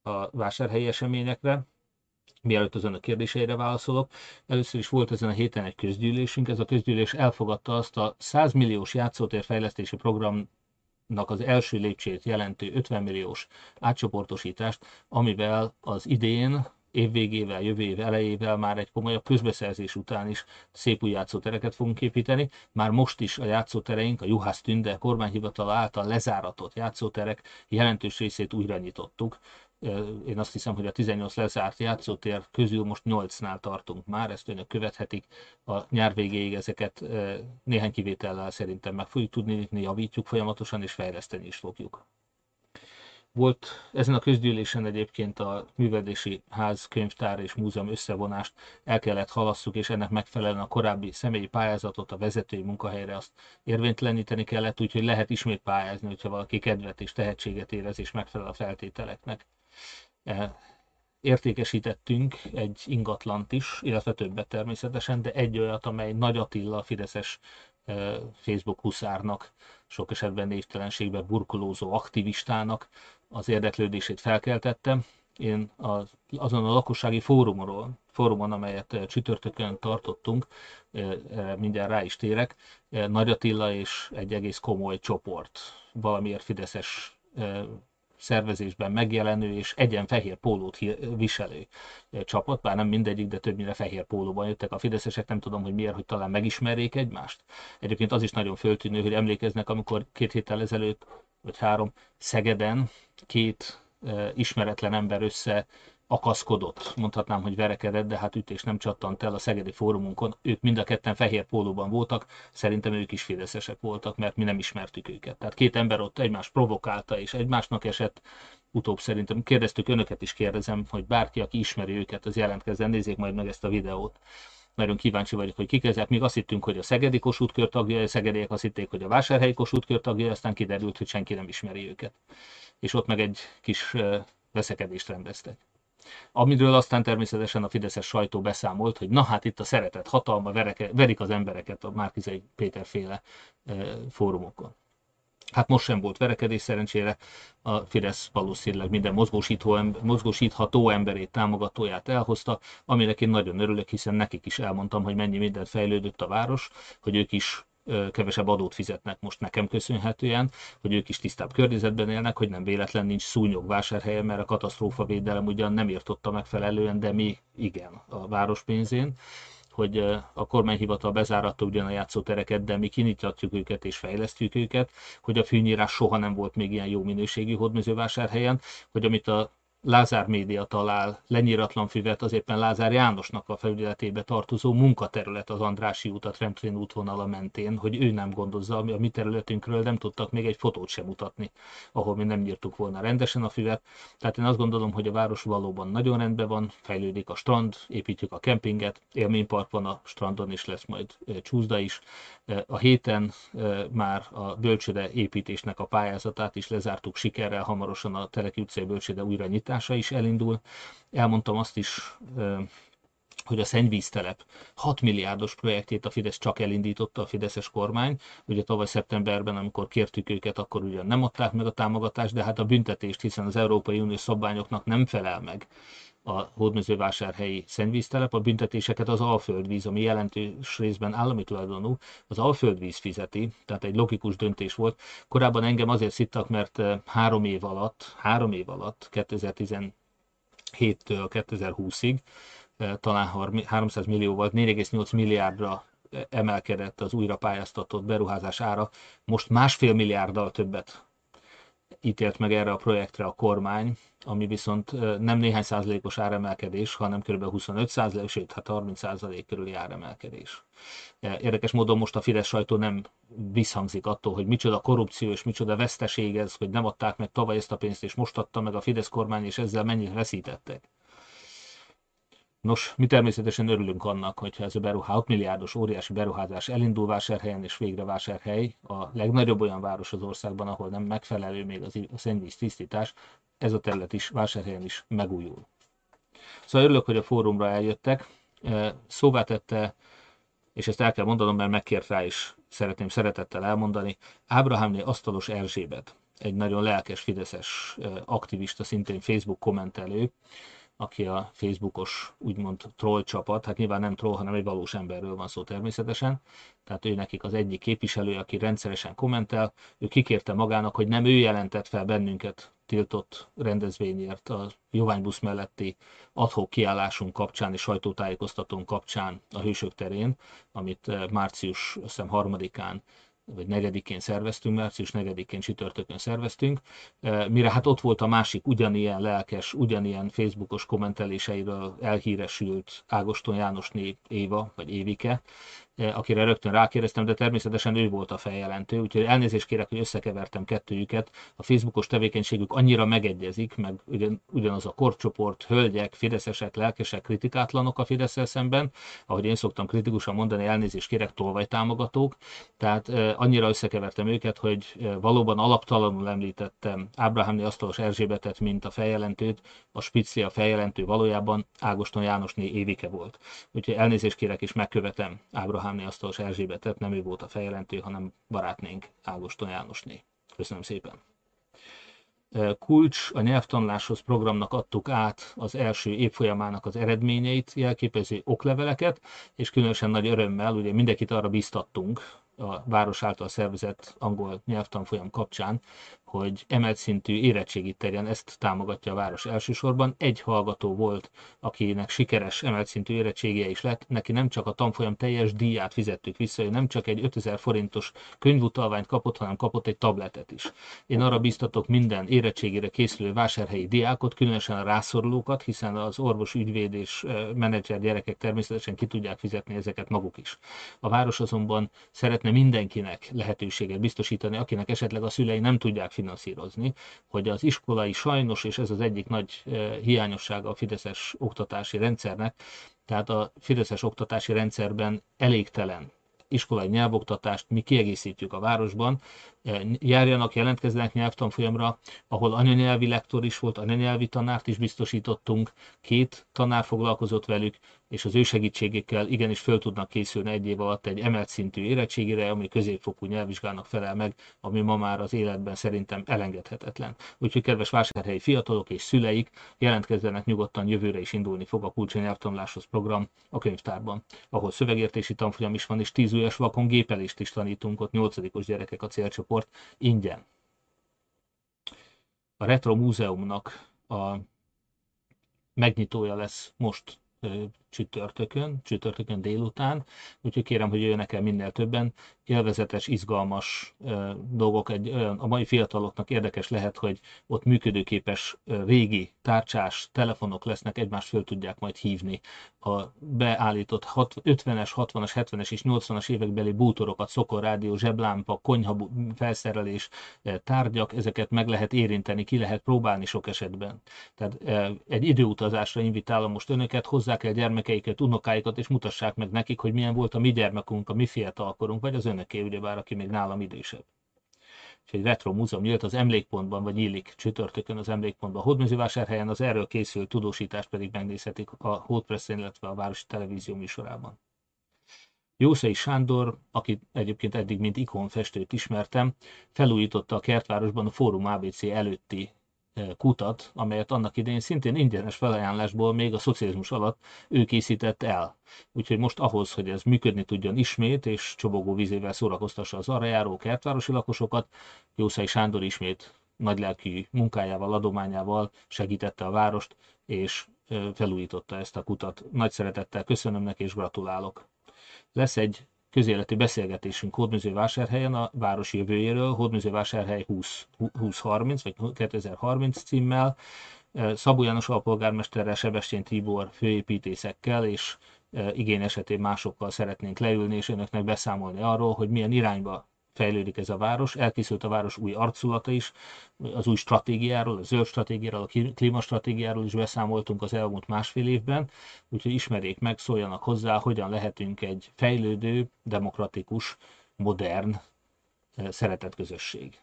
a vásárhelyi eseményekre, mielőtt az önök kérdéseire válaszolok. Először is volt ezen a héten egy közgyűlésünk, ez a közgyűlés elfogadta azt a 100 milliós játszótér fejlesztési program az első lépcsét jelentő 50 milliós átcsoportosítást, amivel az idén évvégével, jövő év elejével már egy komolyabb közbeszerzés után is szép új játszótereket fogunk építeni. Már most is a játszótereink, a Juhász Tünde kormányhivatal által lezáratott játszóterek jelentős részét újra nyitottuk én azt hiszem, hogy a 18 lezárt játszótér közül most 8-nál tartunk már, ezt önök követhetik. A nyár végéig ezeket néhány kivétellel szerintem meg fogjuk tudni nyitni, javítjuk folyamatosan, és fejleszteni is fogjuk. Volt ezen a közgyűlésen egyébként a művelési ház, könyvtár és múzeum összevonást el kellett halasszuk, és ennek megfelelően a korábbi személyi pályázatot a vezetői munkahelyre azt érvényteleníteni kellett, úgyhogy lehet ismét pályázni, hogyha valaki kedvet és tehetséget érez és megfelel a feltételeknek. E, értékesítettünk egy ingatlant is, illetve többet természetesen, de egy olyat, amely Nagy Attila, a Fideszes e, Facebook huszárnak, sok esetben névtelenségben burkolózó aktivistának az érdeklődését felkeltettem. Én az, azon a lakossági fórumról, fórumon, amelyet e, csütörtökön tartottunk, mindjárt rá is térek, Nagy Attila és egy egész komoly csoport, valamiért Fideszes szervezésben megjelenő és egyen fehér pólót viselő csapat, bár nem mindegyik, de többnyire fehér pólóban jöttek a fideszesek, nem tudom, hogy miért, hogy talán megismerjék egymást. Egyébként az is nagyon föltűnő, hogy emlékeznek, amikor két héttel ezelőtt, vagy három, Szegeden két ismeretlen ember össze akaszkodott, mondhatnám, hogy verekedett, de hát ütés nem csattant el a Szegedi fórumunkon. Ők mind a ketten fehér pólóban voltak, szerintem ők is fideszesek voltak, mert mi nem ismertük őket. Tehát két ember ott egymást provokálta, és egymásnak esett, utóbb szerintem kérdeztük önöket is kérdezem, hogy bárki, aki ismeri őket, az jelentkezzen, nézzék majd meg ezt a videót. Nagyon kíváncsi vagyok, hogy kik ezek. Még azt hittünk, hogy a Szegedi Kossuth Kör tagja, a szegediek azt hitték, hogy a Vásárhelyi Kossuth Kör tagja, aztán kiderült, hogy senki nem ismeri őket. És ott meg egy kis veszekedést rendeztek. Amiről aztán természetesen a Fideszes sajtó beszámolt, hogy na hát itt a szeretet hatalma, vereke, verik az embereket a Márkizai Péter féle e, fórumokon. Hát most sem volt verekedés, szerencsére a Fidesz valószínűleg minden mozgósító, mozgósítható emberét, támogatóját elhozta, aminek én nagyon örülök, hiszen nekik is elmondtam, hogy mennyi mindent fejlődött a város, hogy ők is kevesebb adót fizetnek most nekem köszönhetően, hogy ők is tisztább környezetben élnek, hogy nem véletlen nincs szúnyog vásárhelyen, mert a katasztrófa védelem ugyan nem írtotta megfelelően, de mi igen a város pénzén hogy a kormányhivatal bezáratta ugyan a játszótereket, de mi kinyitjatjuk őket és fejlesztjük őket, hogy a fűnyírás soha nem volt még ilyen jó minőségű hódmezővásárhelyen, hogy amit a Lázár Média talál lenyíratlan füvet az éppen Lázár Jánosnak a felügyeletébe tartozó munkaterület az Andrási út, a Tremtrén útvonala mentén, hogy ő nem gondozza, ami a mi területünkről nem tudtak még egy fotót sem mutatni, ahol mi nem nyírtuk volna rendesen a füvet. Tehát én azt gondolom, hogy a város valóban nagyon rendben van, fejlődik a strand, építjük a kempinget, élménypark van a strandon, és lesz majd csúszda is. A héten már a bölcsőde építésnek a pályázatát is lezártuk sikerrel, hamarosan a Teleki utcai bölcsőde újra nyitása is elindul. Elmondtam azt is, hogy a szennyvíztelep 6 milliárdos projektjét a Fidesz csak elindította a Fideszes kormány. Ugye tavaly szeptemberben, amikor kértük őket, akkor ugyan nem adták meg a támogatást, de hát a büntetést, hiszen az Európai Uniós szabványoknak nem felel meg a hódmezővásárhelyi szennyvíztelep, a büntetéseket az Alföldvíz, ami jelentős részben állami tulajdonú, az Alföldvíz fizeti, tehát egy logikus döntés volt. Korábban engem azért szittak, mert eh, három év alatt, három év alatt, 2017-től 2020-ig, eh, talán 300 millió volt, 4,8 milliárdra eh, emelkedett az újra pályáztatott beruházás ára, most másfél milliárddal többet ítélt meg erre a projektre a kormány, ami viszont nem néhány százalékos áremelkedés, hanem kb. 25 százalék, sőt, hát 30 százalék körüli áremelkedés. Érdekes módon most a Fidesz sajtó nem visszhangzik attól, hogy micsoda korrupció és micsoda veszteség ez, hogy nem adták meg tavaly ezt a pénzt, és most adta meg a Fidesz kormány, és ezzel mennyit veszítettek. Nos, mi természetesen örülünk annak, hogyha ez a beruhá, 6 milliárdos óriási beruházás elindul vásárhelyen, és végre vásárhely a legnagyobb olyan város az országban, ahol nem megfelelő még az, szennyvíz tisztítás, ez a terület is vásárhelyen is megújul. Szóval örülök, hogy a fórumra eljöttek. Szóvá tette, és ezt el kell mondanom, mert megkért rá is, szeretném szeretettel elmondani, Ábrahámné Asztalos Erzsébet, egy nagyon lelkes fideszes aktivista, szintén Facebook kommentelő, aki a Facebookos úgymond troll csapat, hát nyilván nem troll, hanem egy valós emberről van szó természetesen, tehát ő nekik az egyik képviselő, aki rendszeresen kommentel, ő kikérte magának, hogy nem ő jelentett fel bennünket tiltott rendezvényért a Joványbusz melletti adhok kiállásunk kapcsán és sajtótájékoztatón kapcsán a Hősök terén, amit eh, március 3-án vagy negyedikén szerveztünk, március negyedikén csütörtökön szerveztünk, mire hát ott volt a másik ugyanilyen lelkes, ugyanilyen Facebookos kommenteléseiről elhíresült Ágoston Jánosné Éva, vagy Évike, akire rögtön rákérdeztem, de természetesen ő volt a feljelentő, úgyhogy elnézést kérek, hogy összekevertem kettőjüket. A Facebookos tevékenységük annyira megegyezik, meg ugyan, ugyanaz a korcsoport, hölgyek, fideszesek, lelkesek, kritikátlanok a fidesz szemben, ahogy én szoktam kritikusan mondani, elnézést kérek, tolvajtámogatók. Tehát eh, annyira összekevertem őket, hogy valóban alaptalanul említettem Ábrahámni Asztalos Erzsébetet, mint a feljelentőt, a Spicli a feljelentő valójában Ágoston Jánosné Évike volt. Úgyhogy elnézést kérek és megkövetem Ábrahám Abrahámné Asztalos Erzsébetet, nem ő volt a feljelentő, hanem barátnénk Ágoston Jánosné. Köszönöm szépen! Kulcs a nyelvtanuláshoz programnak adtuk át az első évfolyamának az eredményeit, jelképező okleveleket, és különösen nagy örömmel, ugye mindenkit arra biztattunk, a város által szervezett angol nyelvtanfolyam kapcsán, hogy emelt szintű érettségit terjen, ezt támogatja a város elsősorban. Egy hallgató volt, akinek sikeres emelt szintű érettségie is lett, neki nem csak a tanfolyam teljes díját fizettük vissza, ő nem csak egy 5000 forintos könyvutalványt kapott, hanem kapott egy tabletet is. Én arra biztatok minden érettségére készülő vásárhelyi diákot, különösen a rászorulókat, hiszen az orvos, ügyvéd és menedzser gyerekek természetesen ki tudják fizetni ezeket maguk is. A város azonban szeretne mindenkinek lehetőséget biztosítani, akinek esetleg a szülei nem tudják finanszírozni, hogy az iskolai sajnos, és ez az egyik nagy eh, hiányossága a Fideszes oktatási rendszernek, tehát a Fideszes oktatási rendszerben elégtelen iskolai nyelvoktatást mi kiegészítjük a városban, eh, járjanak, jelentkezzenek nyelvtanfolyamra, ahol anyanyelvi lektor is volt, anyanyelvi tanárt is biztosítottunk, két tanár foglalkozott velük, és az ő segítségékkel igenis föl tudnak készülni egy év alatt egy emelt szintű érettségére, ami középfokú nyelvvizsgának felel meg, ami ma már az életben szerintem elengedhetetlen. Úgyhogy kedves vásárhelyi fiatalok és szüleik jelentkezzenek nyugodtan, jövőre is indulni fog a kulcsi nyelvtanuláshoz program a könyvtárban, ahol szövegértési tanfolyam is van, és tíz újas vakon gépelést is tanítunk, ott nyolcadikos gyerekek a célcsoport ingyen. A Retro Múzeumnak a megnyitója lesz most csütörtökön, csütörtökön délután, úgyhogy kérem, hogy jöjjenek el minél többen. Élvezetes, izgalmas dolgok, egy, a mai fiataloknak érdekes lehet, hogy ott működőképes régi tárcsás telefonok lesznek, egymást föl tudják majd hívni. A beállított 50-es, 60-as, 70-es és 80-as évekbeli bútorokat, szokorrádió, zseblámpa, konyha felszerelés, tárgyak, ezeket meg lehet érinteni, ki lehet próbálni sok esetben. Tehát egy időutazásra invitálom most önöket, hozzák el gyermekeiket, unokáikat, és mutassák meg nekik, hogy milyen volt a mi gyermekünk, a mi fiatalkorunk, vagy az önöké, ugyebár, aki még nálam idősebb. És egy retro múzeum nyílt az emlékpontban, vagy nyílik csütörtökön az emlékpontban. Hódmezővásárhelyen az erről készült tudósítást pedig megnézhetik a Hódpresszén, illetve a Városi Televízió műsorában. Jószai Sándor, akit egyébként eddig mint ikonfestőt ismertem, felújította a kertvárosban a Fórum ABC előtti kutat, amelyet annak idején szintén ingyenes felajánlásból még a szocializmus alatt ő készített el. Úgyhogy most ahhoz, hogy ez működni tudjon ismét, és csobogó vízével szórakoztassa az arra járó kertvárosi lakosokat, Jószai Sándor ismét nagylelkű munkájával, adományával segítette a várost, és felújította ezt a kutat. Nagy szeretettel köszönöm neki, és gratulálok. Lesz egy közéleti beszélgetésünk Hódműzővásárhelyen a város jövőjéről, Hódműzővásárhely 20, 2030 vagy 2030 címmel, Szabó János alpolgármesterrel, Sebestyén Tibor főépítészekkel és igény esetén másokkal szeretnénk leülni, és önöknek beszámolni arról, hogy milyen irányba fejlődik ez a város. Elkészült a város új arculata is, az új stratégiáról, a zöld stratégiáról, a klímastratégiáról is beszámoltunk az elmúlt másfél évben, úgyhogy ismerjék meg, szóljanak hozzá, hogyan lehetünk egy fejlődő, demokratikus, modern eh, szeretett közösség.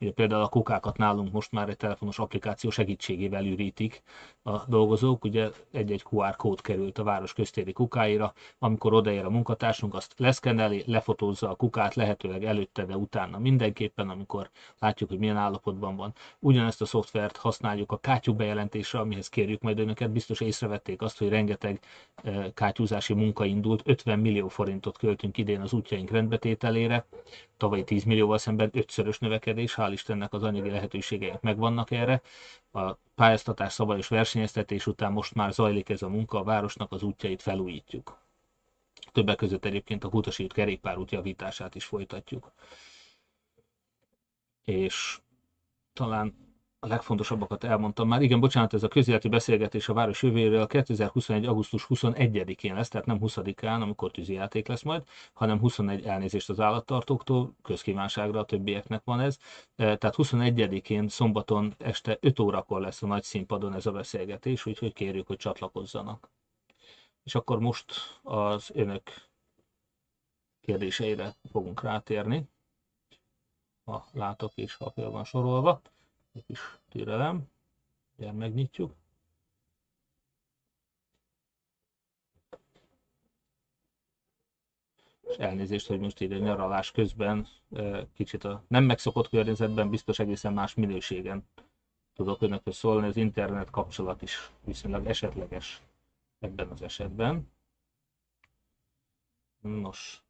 Ugye például a kukákat nálunk most már egy telefonos applikáció segítségével ürítik a dolgozók. Ugye egy-egy QR kód került a város köztéri kukáira, amikor odaér a munkatársunk, azt leszkeneli, lefotózza a kukát, lehetőleg előtte, de utána mindenképpen, amikor látjuk, hogy milyen állapotban van. Ugyanezt a szoftvert használjuk a kátyú bejelentésre, amihez kérjük majd önöket. Biztos észrevették azt, hogy rengeteg eh, kátyúzási munka indult, 50 millió forintot költünk idén az útjaink rendbetételére, tavalyi 10 millióval szemben ötszörös növekedés, hál' Istennek az anyagi lehetőségeink megvannak erre. A pályáztatás szabályos versenyeztetés után most már zajlik ez a munka, a városnak az útjait felújítjuk. Többek között egyébként a Kutasírt kerékpárút javítását is folytatjuk. És talán a legfontosabbakat elmondtam már. Igen, bocsánat, ez a közéleti beszélgetés a város jövőjéről 2021. augusztus 21-én lesz, tehát nem 20-án, amikor tűzijáték lesz majd, hanem 21 elnézést az állattartóktól, közkívánságra a többieknek van ez. E, tehát 21-én szombaton este 5 órakor lesz a nagy színpadon ez a beszélgetés, úgyhogy kérjük, hogy csatlakozzanak. És akkor most az önök kérdéseire fogunk rátérni. Ha látok és ha fel van sorolva egy kis türelem, gyere megnyitjuk. És elnézést, hogy most ide nyaralás közben kicsit a nem megszokott környezetben biztos egészen más minőségen tudok önökhöz szólni. Az internet kapcsolat is viszonylag esetleges ebben az esetben. Nos,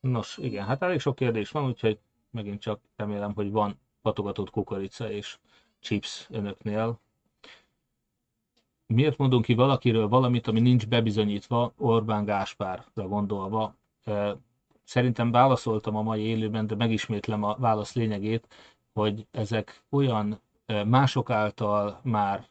Nos, igen, hát elég sok kérdés van, úgyhogy megint csak remélem, hogy van patogatott kukorica és chips önöknél. Miért mondunk ki valakiről valamit, ami nincs bebizonyítva Orbán Gáspárra gondolva? Szerintem válaszoltam a mai élőben, de megismétlem a válasz lényegét, hogy ezek olyan mások által már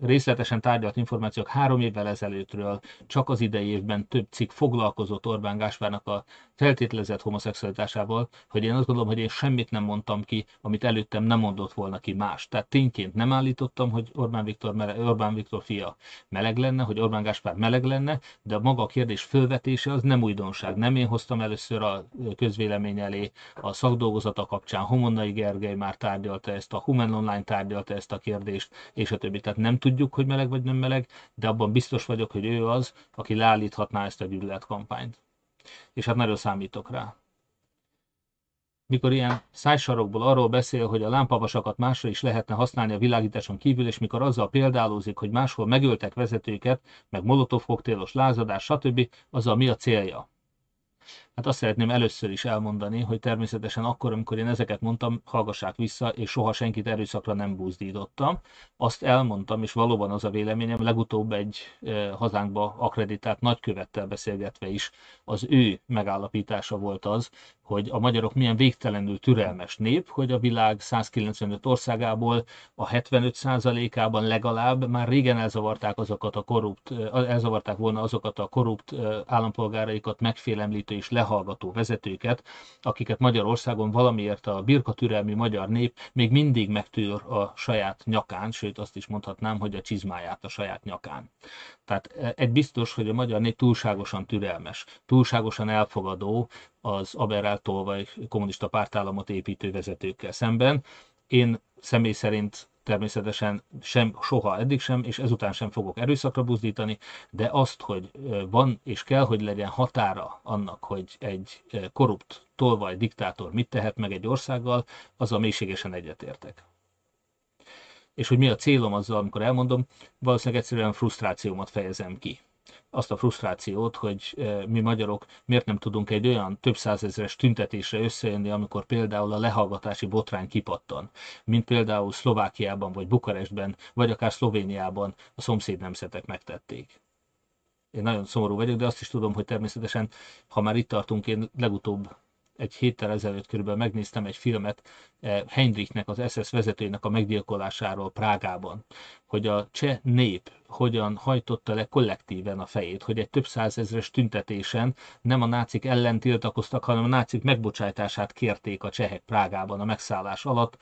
részletesen tárgyalt információk három évvel ezelőttről, csak az idei évben több cikk foglalkozott Orbán Gáspárnak a feltételezett homoszexualitásával, hogy én azt gondolom, hogy én semmit nem mondtam ki, amit előttem nem mondott volna ki más. Tehát tényként nem állítottam, hogy Orbán Viktor, meleg, Orbán Viktor fia meleg lenne, hogy Orbán Gáspár meleg lenne, de maga a kérdés fölvetése az nem újdonság. Nem én hoztam először a közvélemény elé a szakdolgozata kapcsán. Homonnai Gergely már tárgyalta ezt, a Human Online tárgyalta ezt a kérdést, és a többi. Tehát nem tudjuk, hogy meleg vagy nem meleg, de abban biztos vagyok, hogy ő az, aki leállíthatná ezt a gyűlöletkampányt és hát nagyon számítok rá. Mikor ilyen szájsarokból arról beszél, hogy a lámpavasakat másra is lehetne használni a világításon kívül, és mikor azzal példálózik, hogy máshol megöltek vezetőket, meg molotov koktélos lázadás, stb., azzal mi a célja? Hát azt szeretném először is elmondani, hogy természetesen akkor, amikor én ezeket mondtam, hallgassák vissza, és soha senkit erőszakra nem búzdítottam. Azt elmondtam, és valóban az a véleményem, legutóbb egy hazánkba akreditált nagykövettel beszélgetve is az ő megállapítása volt az, hogy a magyarok milyen végtelenül türelmes nép, hogy a világ 195 országából a 75%-ában legalább már régen elzavarták azokat a korrupt, elzavarták volna azokat a korrupt állampolgáraikat megfélemlítő és lehallgató vezetőket, akiket Magyarországon valamiért a birkatürelmi magyar nép még mindig megtűr a saját nyakán, sőt azt is mondhatnám, hogy a csizmáját a saját nyakán. Tehát egy biztos, hogy a magyar nép túlságosan türelmes, túlságosan elfogadó az aberrált tolvaj kommunista pártállamot építő vezetőkkel szemben. Én személy szerint természetesen sem, soha eddig sem, és ezután sem fogok erőszakra buzdítani, de azt, hogy van és kell, hogy legyen határa annak, hogy egy korrupt tolvaj diktátor mit tehet meg egy országgal, azzal mélységesen egyetértek. És hogy mi a célom azzal, amikor elmondom, valószínűleg egyszerűen frusztrációmat fejezem ki azt a frusztrációt, hogy mi magyarok miért nem tudunk egy olyan több százezeres tüntetésre összejönni, amikor például a lehallgatási botrány kipattan, mint például Szlovákiában, vagy Bukarestben, vagy akár Szlovéniában a szomszéd nemzetek megtették. Én nagyon szomorú vagyok, de azt is tudom, hogy természetesen, ha már itt tartunk, én legutóbb egy héttel ezelőtt körülbelül megnéztem egy filmet eh, Heinrichnek, az SS vezetőjének a meggyilkolásáról Prágában, hogy a cseh nép hogyan hajtotta le kollektíven a fejét, hogy egy több százezres tüntetésen nem a nácik ellen tiltakoztak, hanem a nácik megbocsájtását kérték a csehek Prágában a megszállás alatt,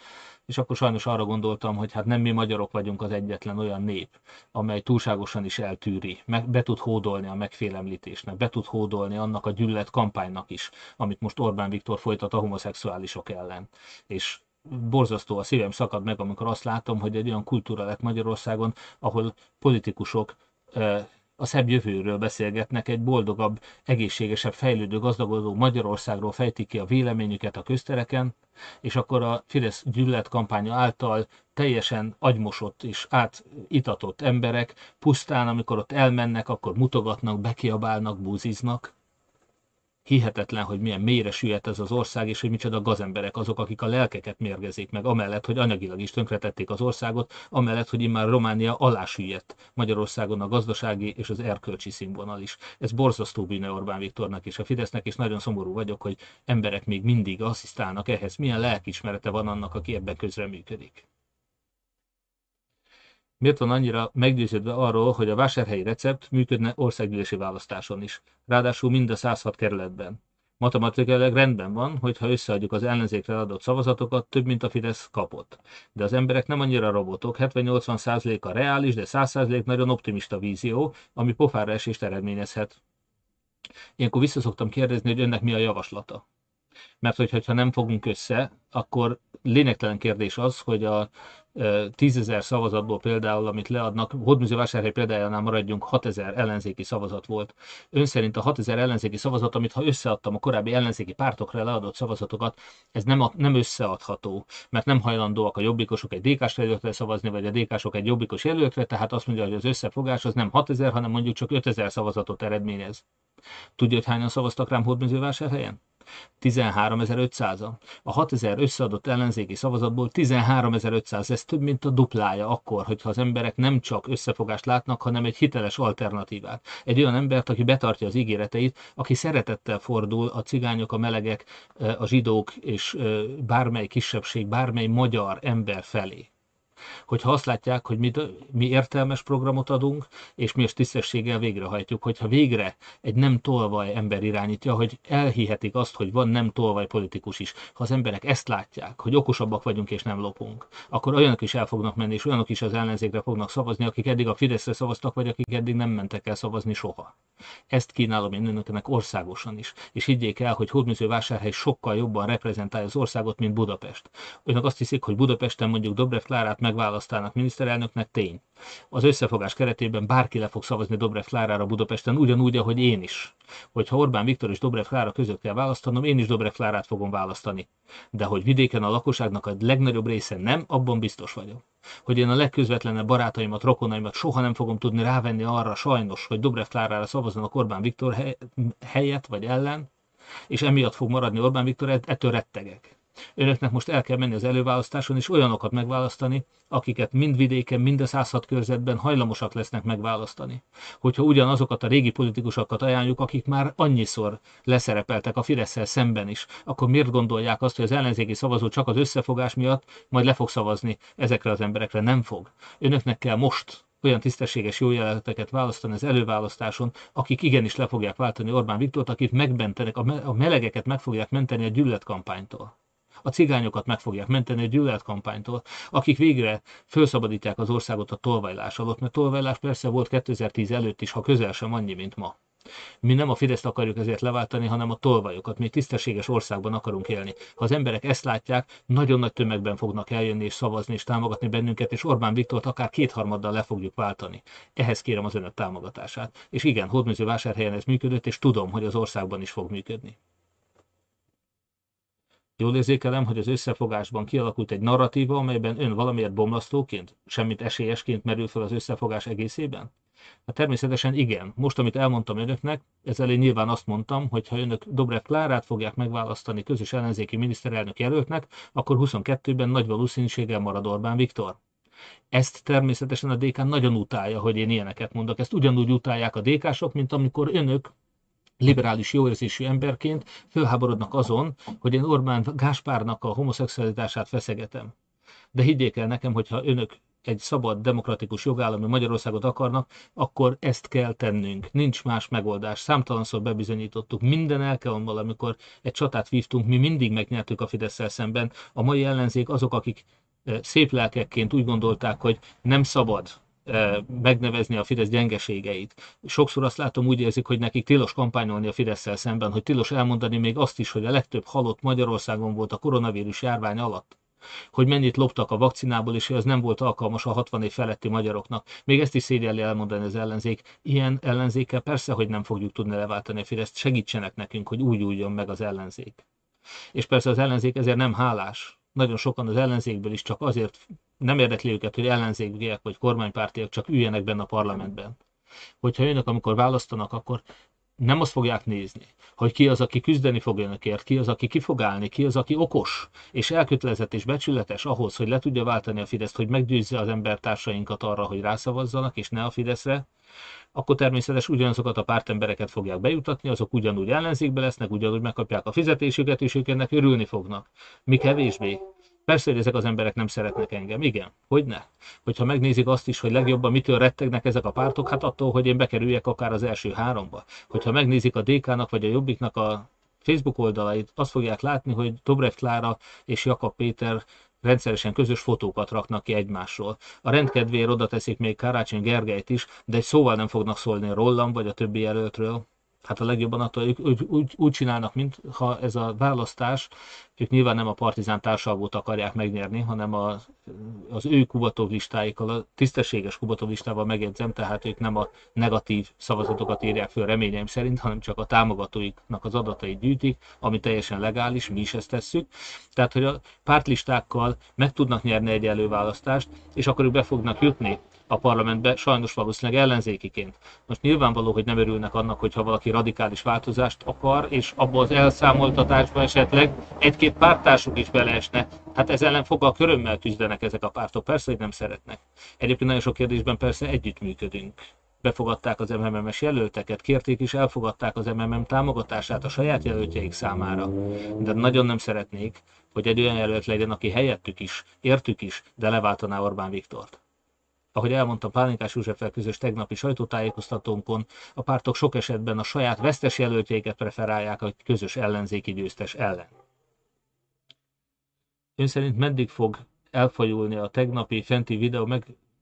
és akkor sajnos arra gondoltam, hogy hát nem mi magyarok vagyunk az egyetlen olyan nép, amely túlságosan is eltűri, meg, be tud hódolni a megfélemlítésnek, be tud hódolni annak a gyűlölet kampánynak is, amit most Orbán Viktor folytat a homoszexuálisok ellen. És borzasztó a szívem szakad meg, amikor azt látom, hogy egy olyan kultúra lett Magyarországon, ahol politikusok a szebb jövőről beszélgetnek, egy boldogabb, egészségesebb, fejlődő, gazdagodó Magyarországról fejtik ki a véleményüket a köztereken, és akkor a Fidesz gyűlöletkampánya által teljesen agymosott és átitatott emberek pusztán, amikor ott elmennek, akkor mutogatnak, bekiabálnak, búziznak, hihetetlen, hogy milyen mélyre süllyedt ez az ország, és hogy micsoda gazemberek azok, akik a lelkeket mérgezik meg, amellett, hogy anyagilag is tönkretették az országot, amellett, hogy immár Románia alá süllyedt Magyarországon a gazdasági és az erkölcsi színvonal is. Ez borzasztó bűne Orbán Viktornak és a Fidesznek, és nagyon szomorú vagyok, hogy emberek még mindig asszisztálnak ehhez. Milyen lelkismerete van annak, aki ebben közreműködik miért van annyira meggyőződve arról, hogy a vásárhelyi recept működne országgyűlési választáson is, ráadásul mind a 106 kerületben. Matematikailag rendben van, hogyha összeadjuk az ellenzékre adott szavazatokat, több, mint a Fidesz kapott. De az emberek nem annyira robotok, 70-80 a reális, de 100 nagyon optimista vízió, ami pofára esést eredményezhet. Ilyenkor visszaszoktam kérdezni, hogy önnek mi a javaslata. Mert hogyha nem fogunk össze, akkor lényegtelen kérdés az, hogy a tízezer szavazatból például, amit leadnak, Hódműzővásárhely példájánál maradjunk, 6000 ellenzéki szavazat volt. Ön szerint a 6000 ellenzéki szavazat, amit ha összeadtam a korábbi ellenzéki pártokra leadott szavazatokat, ez nem, nem összeadható, mert nem hajlandóak a jobbikosok egy DK-s szavazni, vagy a DK-sok egy jobbikos jelöltre, tehát azt mondja, hogy az összefogás az nem 6000, hanem mondjuk csak 5000 szavazatot eredményez. Tudja, hogy hányan szavaztak rám Hódműzővásárhelyen? 13.500-a. A 6000 összeadott ellenzéki szavazatból 13.500, ez több, mint a duplája akkor, hogyha az emberek nem csak összefogást látnak, hanem egy hiteles alternatívát. Egy olyan embert, aki betartja az ígéreteit, aki szeretettel fordul a cigányok, a melegek, a zsidók és bármely kisebbség, bármely magyar ember felé hogyha azt látják, hogy mi, mi értelmes programot adunk, és mi ezt tisztességgel végrehajtjuk, hogyha végre egy nem tolvaj ember irányítja, hogy elhihetik azt, hogy van nem tolvaj politikus is. Ha az emberek ezt látják, hogy okosabbak vagyunk és nem lopunk, akkor olyanok is el fognak menni, és olyanok is az ellenzékre fognak szavazni, akik eddig a Fideszre szavaztak, vagy akik eddig nem mentek el szavazni soha. Ezt kínálom én önöknek országosan is. És higgyék el, hogy Hódműzővásárhely sokkal jobban reprezentálja az országot, mint Budapest. Önök azt hiszik, hogy Budapesten mondjuk Dobrev Klárát meg megválasztának miniszterelnöknek tény. Az összefogás keretében bárki le fog szavazni Dobrev Klárára Budapesten, ugyanúgy, ahogy én is. Hogyha Orbán Viktor és Dobrev Klára között kell választanom, én is Dobrev Klárát fogom választani. De hogy vidéken a lakosságnak a legnagyobb része nem, abban biztos vagyok. Hogy én a legközvetlenebb barátaimat, rokonaimat soha nem fogom tudni rávenni arra sajnos, hogy Dobrev Klárára szavazzanak Orbán Viktor helyett vagy ellen, és emiatt fog maradni Orbán Viktor, ettől rettegek. Önöknek most el kell menni az előválasztáson, és olyanokat megválasztani, akiket mind vidéken, mind a 106 körzetben hajlamosak lesznek megválasztani. Hogyha ugyanazokat a régi politikusokat ajánljuk, akik már annyiszor leszerepeltek a fidesz szemben is, akkor miért gondolják azt, hogy az ellenzéki szavazó csak az összefogás miatt majd le fog szavazni ezekre az emberekre? Nem fog. Önöknek kell most olyan tisztességes jó jeleneteket választani az előválasztáson, akik igenis le fogják váltani Orbán Viktort, akik megmentenek, a melegeket meg fogják menteni a gyűlöletkampánytól a cigányokat meg fogják menteni a gyűlöletkampánytól, akik végre felszabadítják az országot a tolvajlás alatt, mert tolvajlás persze volt 2010 előtt is, ha közel sem annyi, mint ma. Mi nem a Fideszt akarjuk ezért leváltani, hanem a tolvajokat. Mi tisztességes országban akarunk élni. Ha az emberek ezt látják, nagyon nagy tömegben fognak eljönni és szavazni és támogatni bennünket, és Orbán Viktort akár kétharmaddal le fogjuk váltani. Ehhez kérem az önök támogatását. És igen, Hódműző vásárhelyen ez működött, és tudom, hogy az országban is fog működni. Jól érzékelem, hogy az összefogásban kialakult egy narratíva, amelyben ön valamiért bomlasztóként, semmit esélyesként merül fel az összefogás egészében? Hát természetesen igen. Most, amit elmondtam önöknek, ezzel én nyilván azt mondtam, hogy ha önök Dobrev Klárát fogják megválasztani közös ellenzéki miniszterelnök jelöltnek, akkor 22-ben nagy valószínűséggel marad Orbán Viktor. Ezt természetesen a DK nagyon utálja, hogy én ilyeneket mondok. Ezt ugyanúgy utálják a DK-sok, mint amikor önök liberális jóérzésű emberként fölháborodnak azon, hogy én Orbán Gáspárnak a homoszexualitását feszegetem. De higgyék el nekem, hogyha önök egy szabad, demokratikus jogállami Magyarországot akarnak, akkor ezt kell tennünk. Nincs más megoldás. Számtalanszor bebizonyítottuk. Minden alkalommal, amikor egy csatát vívtunk, mi mindig megnyertük a fidesz szemben. A mai ellenzék azok, akik szép lelkekként úgy gondolták, hogy nem szabad megnevezni a Fidesz gyengeségeit. Sokszor azt látom, úgy érzik, hogy nekik tilos kampányolni a fidesz szemben, hogy tilos elmondani még azt is, hogy a legtöbb halott Magyarországon volt a koronavírus járvány alatt hogy mennyit loptak a vakcinából, és hogy az nem volt alkalmas a 60 év feletti magyaroknak. Még ezt is szégyelli elmondani az ellenzék. Ilyen ellenzékkel persze, hogy nem fogjuk tudni leváltani a Fideszt, segítsenek nekünk, hogy úgy újjon meg az ellenzék. És persze az ellenzék ezért nem hálás. Nagyon sokan az ellenzékből is csak azért nem érdekli őket, hogy ellenzékiek vagy kormánypártiak csak üljenek benne a parlamentben. Hogyha önök, amikor választanak, akkor nem azt fogják nézni, hogy ki az, aki küzdeni fog önökért, ki az, aki ki fog állni, ki az, aki okos, és elkötelezett és becsületes ahhoz, hogy le tudja váltani a Fideszt, hogy meggyőzze az embertársainkat arra, hogy rászavazzanak, és ne a Fideszre, akkor természetesen ugyanazokat a pártembereket fogják bejutatni, azok ugyanúgy ellenzékbe lesznek, ugyanúgy megkapják a fizetésüket, és ők ennek örülni fognak. Mi kevésbé. Persze, hogy ezek az emberek nem szeretnek engem. Igen, hogy ne? Hogyha megnézik azt is, hogy legjobban mitől rettegnek ezek a pártok, hát attól, hogy én bekerüljek akár az első háromba. Hogyha megnézik a DK-nak vagy a Jobbiknak a Facebook oldalait, azt fogják látni, hogy Dobrev Klára és Jakab Péter rendszeresen közös fotókat raknak ki egymásról. A rendkedvéért oda teszik még Karácsony Gergelyt is, de egy szóval nem fognak szólni rólam vagy a többi jelöltről hát a legjobban attól, ők úgy, úgy, úgy csinálnak, mintha ez a választás, ők nyilván nem a partizán társalgót akarják megnyerni, hanem a, az ő Kubatov listáikkal, a tisztességes Kubatov listával megjegyzem, tehát ők nem a negatív szavazatokat írják föl reményeim szerint, hanem csak a támogatóiknak az adatait gyűjtik, ami teljesen legális, mi is ezt tesszük. Tehát, hogy a pártlistákkal meg tudnak nyerni egy előválasztást, és akkor ők be fognak jutni a parlamentbe, sajnos valószínűleg ellenzékiként. Most nyilvánvaló, hogy nem örülnek annak, hogyha valaki radikális változást akar, és abba az elszámoltatásba esetleg egy-két pártársuk is beleesne. Hát ez ellen foggal körömmel küzdenek ezek a pártok, persze, hogy nem szeretnek. Egyébként nagyon sok kérdésben persze együttműködünk befogadták az MMM-es jelölteket, kérték és elfogadták az MMM támogatását a saját jelöltjeik számára. De nagyon nem szeretnék, hogy egy olyan jelölt legyen, aki helyettük is, értük is, de leváltaná Orbán Viktort ahogy elmondta Pálinkás Józseffel közös tegnapi sajtótájékoztatónkon, a pártok sok esetben a saját vesztes jelöltjeiket preferálják a közös ellenzéki győztes ellen. Ön szerint meddig fog elfajulni a tegnapi fenti videó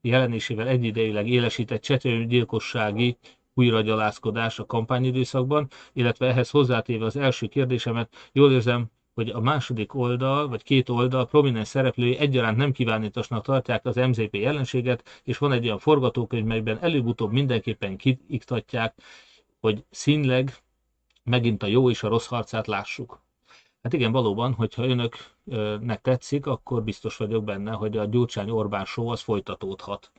megjelenésével egyidejileg élesített csetőgyilkossági újragyalázkodás a kampányidőszakban, illetve ehhez hozzátéve az első kérdésemet, jól érzem, hogy a második oldal, vagy két oldal prominens szereplői egyaránt nem kívánítosnak tartják az MZP jelenséget, és van egy olyan forgatókönyv, melyben előbb-utóbb mindenképpen kiiktatják, hogy színleg megint a jó és a rossz harcát lássuk. Hát igen, valóban, hogyha önöknek tetszik, akkor biztos vagyok benne, hogy a Gyurcsány-Orbán show az folytatódhat.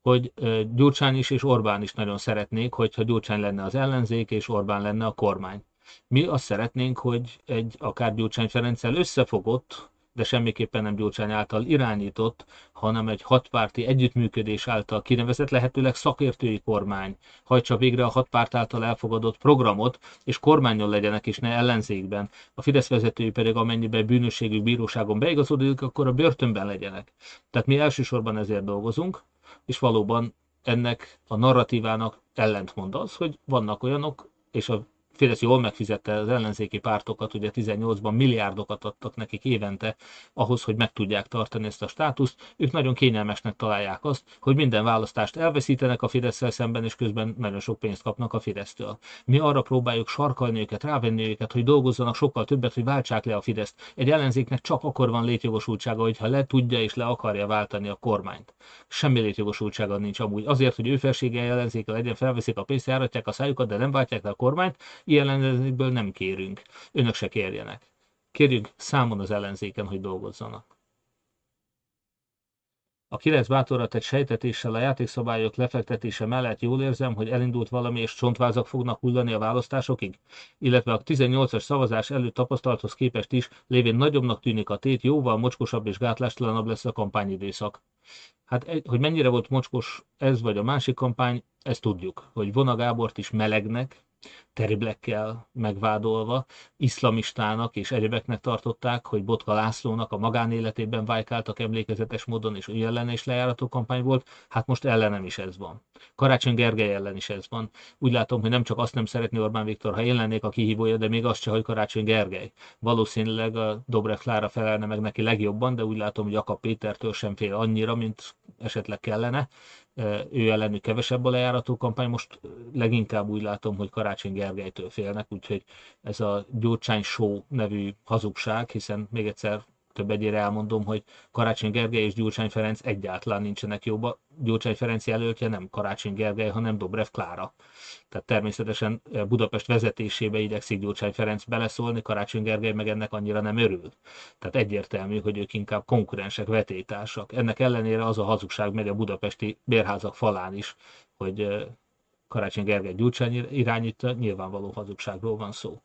Hogy Gyurcsány is és Orbán is nagyon szeretnék, hogyha Gyurcsány lenne az ellenzék és Orbán lenne a kormány. Mi azt szeretnénk, hogy egy akár Gyurcsány Ferenccel összefogott, de semmiképpen nem Gyurcsány által irányított, hanem egy hatpárti együttműködés által kinevezett, lehetőleg szakértői kormány hajtsa végre a hatpárt által elfogadott programot, és kormányon legyenek, és ne ellenzékben. A Fidesz vezetői pedig amennyiben bűnösségük bíróságon beigazódik, akkor a börtönben legyenek. Tehát mi elsősorban ezért dolgozunk, és valóban ennek a narratívának ellentmond az, hogy vannak olyanok, és a Fidesz jól megfizette az ellenzéki pártokat, ugye 18-ban milliárdokat adtak nekik évente ahhoz, hogy meg tudják tartani ezt a státuszt. Ők nagyon kényelmesnek találják azt, hogy minden választást elveszítenek a fidesz szemben, és közben nagyon sok pénzt kapnak a Fidesztől. Mi arra próbáljuk sarkalni őket, rávenni őket, hogy dolgozzanak sokkal többet, hogy váltsák le a Fideszt. Egy ellenzéknek csak akkor van létjogosultsága, hogyha le tudja és le akarja váltani a kormányt. Semmi létjogosultsága nincs amúgy. Azért, hogy ő felsége ellenzéke legyen, felveszik a pénzt, járatják a szájukat, de nem váltják le a kormányt, Ilyen nem kérünk. Önök se kérjenek. Kérjük számon az ellenzéken, hogy dolgozzanak. A kilenc bátorat egy sejtetéssel a játékszabályok lefektetése mellett jól érzem, hogy elindult valami és csontvázak fognak hullani a választásokig, illetve a 18-as szavazás előtt tapasztalathoz képest is lévén nagyobbnak tűnik a tét, jóval mocskosabb és gátlástalanabb lesz a kampányidőszak. Hát, hogy mennyire volt mocskos ez vagy a másik kampány, ezt tudjuk, hogy Vona Gábort is melegnek, teriblekkel megvádolva, iszlamistának és egyebeknek tartották, hogy Botka Lászlónak a magánéletében vájkáltak emlékezetes módon, és ő ellen is lejárató kampány volt, hát most ellenem is ez van. Karácsony Gergely ellen is ez van. Úgy látom, hogy nem csak azt nem szeretné Orbán Viktor, ha én lennék a kihívója, de még azt se, hogy Karácsony Gergely. Valószínűleg a Dobrev Klára felelne meg neki legjobban, de úgy látom, hogy Jakab Pétertől sem fél annyira, mint esetleg kellene ő ellenük kevesebb a lejárató kampány, most leginkább úgy látom, hogy Karácsony Gergelytől félnek, úgyhogy ez a Gyurcsány Show nevű hazugság, hiszen még egyszer több egyére elmondom, hogy Karácsony Gergely és Gyurcsány Ferenc egyáltalán nincsenek jóba. Gyurcsány Ferenc jelöltje nem Karácsony Gergely, hanem Dobrev Klára. Tehát természetesen eh, Budapest vezetésébe igyekszik Gyurcsány Ferenc beleszólni, Karácsony Gergely meg ennek annyira nem örül. Tehát egyértelmű, hogy ők inkább konkurensek, vetétársak. Ennek ellenére az a hazugság megy a budapesti bérházak falán is, hogy eh, Karácsony Gergely Gyurcsány irányítja, nyilvánvaló hazugságról van szó.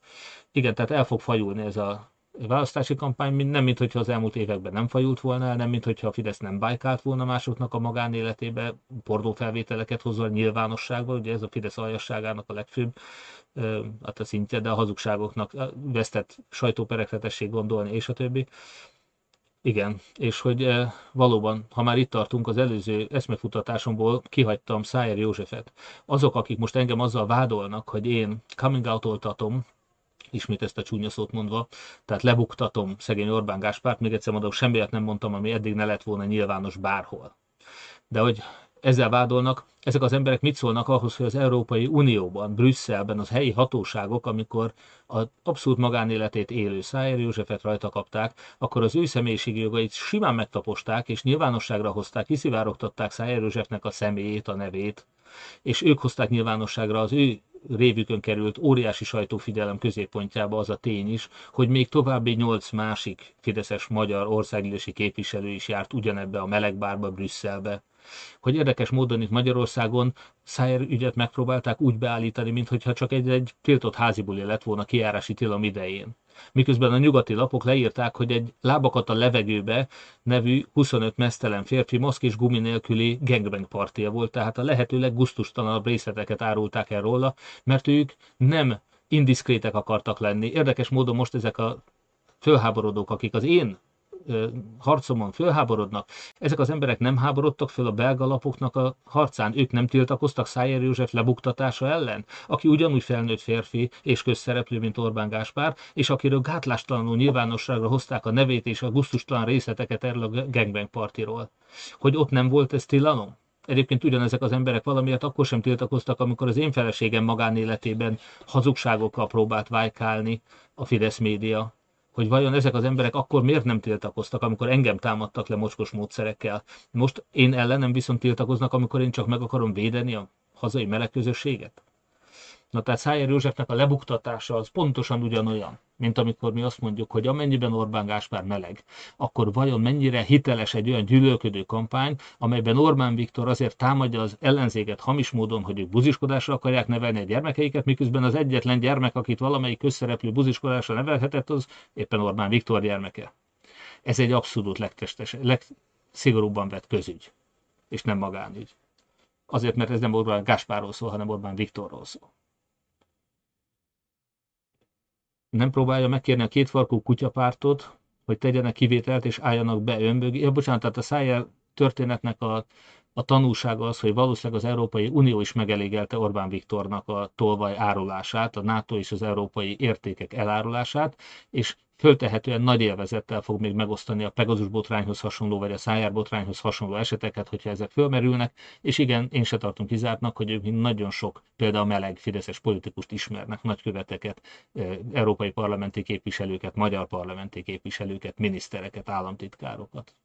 Igen, tehát el fog fajulni ez a választási kampány, nem mint hogyha az elmúlt években nem fajult volna el, nem mint hogyha a Fidesz nem bajkált volna másoknak a magánéletébe, pornófelvételeket hozva a nyilvánosságba, ugye ez a Fidesz aljasságának a legfőbb hát a szintje, de a hazugságoknak vesztett sajtóperekre tessék gondolni, és a többi. Igen, és hogy valóban, ha már itt tartunk, az előző eszmefutatásomból kihagytam Szájer Józsefet. Azok, akik most engem azzal vádolnak, hogy én coming out-oltatom, ismét ezt a csúnya szót mondva, tehát lebuktatom szegény Orbán Gáspárt, még egyszer mondom, semmiért nem mondtam, ami eddig ne lett volna nyilvános bárhol. De hogy ezzel vádolnak, ezek az emberek mit szólnak ahhoz, hogy az Európai Unióban, Brüsszelben az helyi hatóságok, amikor az abszolút magánéletét élő Szájer Józsefet rajta kapták, akkor az ő személyiségi jogait simán megtaposták, és nyilvánosságra hozták, kiszivárogtatták Szájer Józsefnek a személyét, a nevét, és ők hozták nyilvánosságra az ő révükön került óriási sajtófigyelem középpontjába az a tény is, hogy még további nyolc másik fideszes magyar országgyűlési képviselő is járt ugyanebbe a melegbárba Brüsszelbe. Hogy érdekes módon itt Magyarországon Szájer ügyet megpróbálták úgy beállítani, mintha csak egy, egy tiltott házibuli lett volna kiárási tilalom idején miközben a nyugati lapok leírták, hogy egy lábakat a levegőbe nevű 25 mesztelen férfi maszk és gumi nélküli gangbang partia volt, tehát a lehető leggusztustalanabb részleteket árulták el róla, mert ők nem indiszkrétek akartak lenni. Érdekes módon most ezek a fölháborodók, akik az én harcomon fölháborodnak. Ezek az emberek nem háborodtak föl a belga lapoknak a harcán, ők nem tiltakoztak Szájer József lebuktatása ellen, aki ugyanúgy felnőtt férfi és közszereplő, mint Orbán Gáspár, és akiről gátlástalanul nyilvánosságra hozták a nevét és a guztustalan részleteket erről a gangbang partiról. Hogy ott nem volt ez tilalom? Egyébként ugyanezek az emberek valamiért akkor sem tiltakoztak, amikor az én feleségem magánéletében hazugságokkal próbált vájkálni a Fidesz média hogy vajon ezek az emberek akkor miért nem tiltakoztak, amikor engem támadtak le mocskos módszerekkel. Most én ellenem viszont tiltakoznak, amikor én csak meg akarom védeni a hazai meleg közösséget. Na tehát Szájer Józsefnek a lebuktatása az pontosan ugyanolyan, mint amikor mi azt mondjuk, hogy amennyiben Orbán Gáspár meleg, akkor vajon mennyire hiteles egy olyan gyűlölködő kampány, amelyben Orbán Viktor azért támadja az ellenzéket hamis módon, hogy ők buziskodásra akarják nevelni a gyermekeiket, miközben az egyetlen gyermek, akit valamelyik közszereplő buziskodásra nevelhetett, az éppen Orbán Viktor gyermeke. Ez egy abszolút legtestes, legszigorúbban vett közügy, és nem magánügy. Azért, mert ez nem Orbán Gáspárról szól, hanem Orbán Viktorról szól. Nem próbálja megkérni a kétfarkú kutyapártot, hogy tegyenek kivételt és álljanak be önbögé. Ja, bocsánat, tehát a szájjel történetnek a, a tanulsága az, hogy valószínűleg az Európai Unió is megelégelte Orbán Viktornak a tolvaj árulását, a NATO és az európai értékek elárulását, és föltehetően nagy élvezettel fog még megosztani a Pegasus botrányhoz hasonló, vagy a Szájár botrányhoz hasonló eseteket, hogyha ezek fölmerülnek, és igen, én se tartom kizártnak, hogy ők nagyon sok, például meleg fideszes politikust ismernek, nagyköveteket, európai parlamenti képviselőket, magyar parlamenti képviselőket, minisztereket, államtitkárokat.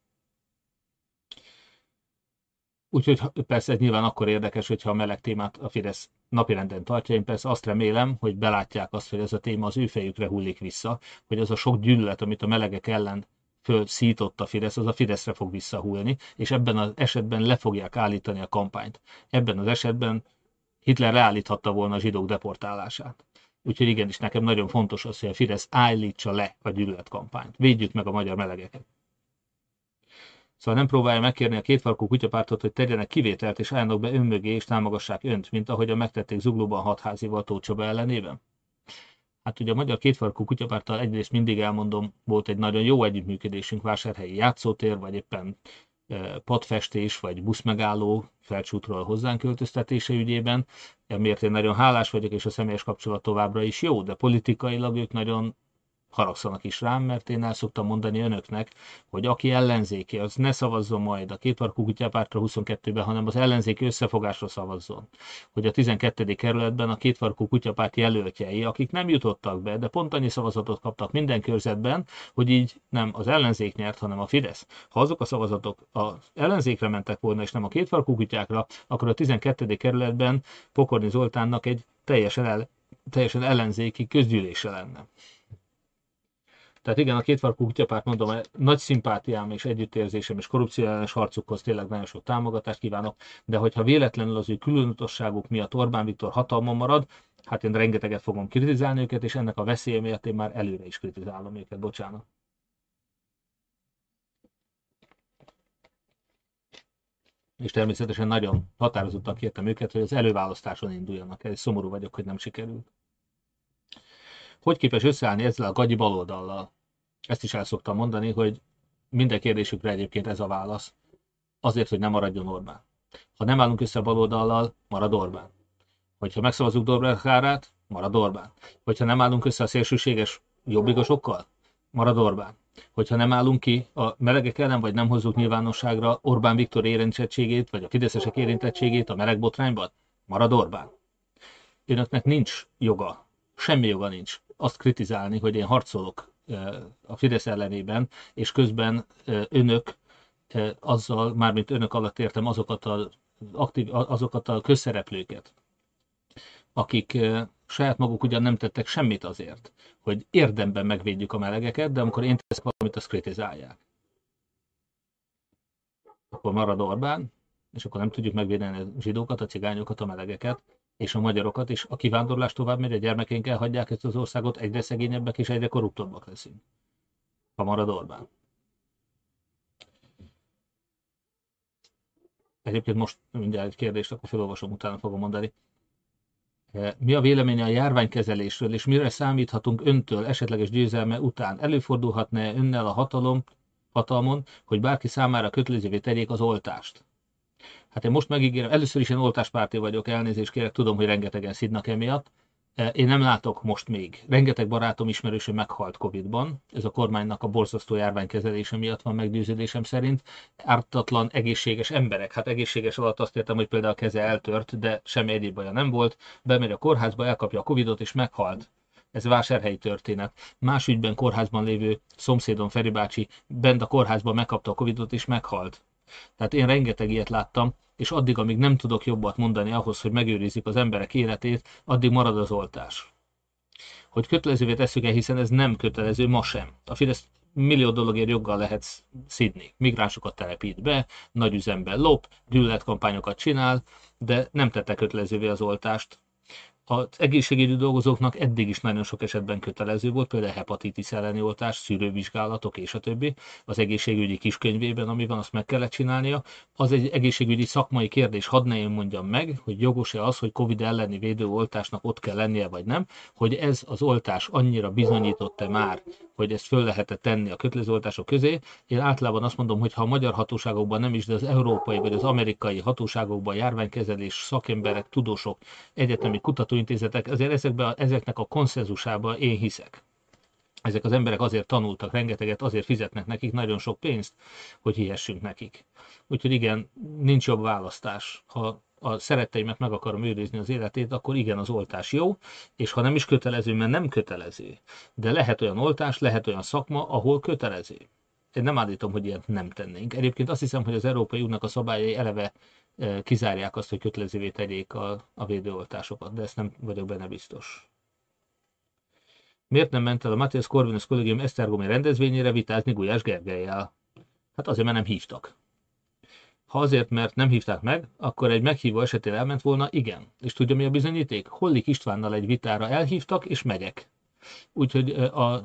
Úgyhogy persze ez nyilván akkor érdekes, hogyha a meleg témát a Fidesz napirenden tartja. Én persze azt remélem, hogy belátják azt, hogy ez a téma az ő fejükre hullik vissza, hogy az a sok gyűlölet, amit a melegek ellen fölszított a Fidesz, az a Fideszre fog visszahulni, és ebben az esetben le fogják állítani a kampányt. Ebben az esetben Hitler leállíthatta volna a zsidók deportálását. Úgyhogy igenis nekem nagyon fontos az, hogy a Fidesz állítsa le a gyűlöletkampányt. Védjük meg a magyar melegeket. Szóval nem próbálja megkérni a kétfarkú kutyapártot, hogy tegyenek kivételt és álljanak be önmögé és támogassák önt, mint ahogyan megtették Zuglóban hatházival Tócsaba ellenében? Hát ugye a Magyar Kétfarkú Kutyapárttal egyrészt mindig elmondom, volt egy nagyon jó együttműködésünk vásárhelyi játszótér, vagy éppen e, padfestés, vagy buszmegálló felcsútról hozzánk költöztetése ügyében. Emiért én nagyon hálás vagyok, és a személyes kapcsolat továbbra is jó, de politikailag ők nagyon haragszanak is rám, mert én el szoktam mondani önöknek, hogy aki ellenzéki, az ne szavazzon majd a kétvarkú kutyapártra 22-ben, hanem az ellenzéki összefogásra szavazzon. Hogy a 12. kerületben a kétvarkú kutyapárt jelöltjei, akik nem jutottak be, de pont annyi szavazatot kaptak minden körzetben, hogy így nem az ellenzék nyert, hanem a Fidesz. Ha azok a szavazatok az ellenzékre mentek volna, és nem a kétfarkú kutyákra, akkor a 12. kerületben Pokorni Zoltánnak egy teljesen, el, teljesen ellenzéki közgyűlése lenne. Tehát igen, a kétfarkú kutyapárt mondom, nagy szimpátiám és együttérzésem és korrupcióellenes harcukhoz tényleg nagyon sok támogatást kívánok, de hogyha véletlenül az ő különutosságuk miatt Orbán Viktor hatalma marad, hát én rengeteget fogom kritizálni őket, és ennek a veszélye miatt én már előre is kritizálom őket, bocsánat. És természetesen nagyon határozottan kértem őket, hogy az előválasztáson induljanak el, és szomorú vagyok, hogy nem sikerült hogy képes összeállni ezzel a gagyi baloldallal? Ezt is el szoktam mondani, hogy minden kérdésükre egyébként ez a válasz. Azért, hogy nem maradjon Orbán. Ha nem állunk össze a baloldallal, marad Orbán. Hogyha megszavazunk Dobrev Kárát, marad Orbán. Hogyha nem állunk össze a szélsőséges jobbigosokkal, marad Orbán. Hogyha nem állunk ki a melegek ellen, vagy nem hozzuk nyilvánosságra Orbán Viktor érintettségét, vagy a fideszesek érintettségét a melegbotrányban, marad Orbán. Önöknek nincs joga, semmi joga nincs azt kritizálni, hogy én harcolok a Fidesz ellenében, és közben önök azzal, mármint önök alatt értem azokat a, aktív, azokat a közszereplőket, akik saját maguk ugyan nem tettek semmit azért, hogy érdemben megvédjük a melegeket, de amikor én teszek valamit, azt kritizálják. Akkor marad Orbán, és akkor nem tudjuk megvédeni a zsidókat, a cigányokat, a melegeket, és a magyarokat, és a kivándorlás tovább megy, a gyermekénk elhagyják ezt az országot, egyre szegényebbek és egyre korruptabbak leszünk. Ha marad Orbán. Egyébként most mindjárt egy kérdést, akkor felolvasom, utána fogom mondani. Eh, mi a véleménye a járványkezelésről, és mire számíthatunk öntől esetleges győzelme után? Előfordulhatna-e önnel a hatalom, hatalmon, hogy bárki számára kötelezővé tegyék az oltást? Hát én most megígérem, először is én oltáspárti vagyok, elnézést kérek, tudom, hogy rengetegen szidnak emiatt. E, én nem látok most még. Rengeteg barátom ismerősöm meghalt Covid-ban. Ez a kormánynak a borzasztó járványkezelése miatt van meggyőződésem szerint. Ártatlan, egészséges emberek. Hát egészséges alatt azt értem, hogy például a keze eltört, de semmi egyéb baja nem volt. Bemegy a kórházba, elkapja a Covidot és meghalt. Ez vásárhelyi történet. Más ügyben kórházban lévő szomszédom Feri bácsi bent a kórházban megkapta a Covidot és meghalt Tehát én rengeteg ilyet láttam, és addig, amíg nem tudok jobbat mondani ahhoz, hogy megőrizzük az emberek életét, addig marad az oltás. Hogy kötelezővé tesszük-e, hiszen ez nem kötelező ma sem. A Fidesz millió dologért joggal lehet szidni. Migránsokat telepít be, nagy üzemben lop, gyűlöletkampányokat csinál, de nem tette kötelezővé az oltást, az egészségügyi dolgozóknak eddig is nagyon sok esetben kötelező volt, például hepatitis elleni oltás, szűrővizsgálatok és a többi. Az egészségügyi kiskönyvében, ami van, azt meg kellett csinálnia. Az egy egészségügyi szakmai kérdés, hadd ne én mondjam meg, hogy jogos-e az, hogy Covid elleni védőoltásnak ott kell lennie, vagy nem, hogy ez az oltás annyira bizonyította már, hogy ezt föl lehetett tenni a kötelező oltások közé. Én általában azt mondom, hogy ha a magyar hatóságokban nem is, de az európai vagy az amerikai hatóságokban járványkezelés szakemberek, tudósok, egyetemi kutatóintézetek, azért ezekben, ezeknek a konszenzusába én hiszek. Ezek az emberek azért tanultak rengeteget, azért fizetnek nekik nagyon sok pénzt, hogy hihessünk nekik. Úgyhogy igen, nincs jobb választás. Ha a szeretteimet meg akarom őrizni az életét, akkor igen, az oltás jó, és ha nem is kötelező, mert nem kötelező, de lehet olyan oltás, lehet olyan szakma, ahol kötelező. Én nem állítom, hogy ilyet nem tennénk. Egyébként azt hiszem, hogy az Európai Uniónak a szabályai eleve kizárják azt, hogy kötelezővé tegyék a, a védőoltásokat, de ezt nem vagyok benne biztos. Miért nem ment el a Matthias Corvinus kollégium Esztergomi rendezvényére vitázni Gulyás Gergelyel? Hát azért, mert nem hívtak. Ha azért, mert nem hívták meg, akkor egy meghívó esetén elment volna, igen. És tudja mi a bizonyíték? Hollik Istvánnal egy vitára elhívtak, és megyek. Úgyhogy a,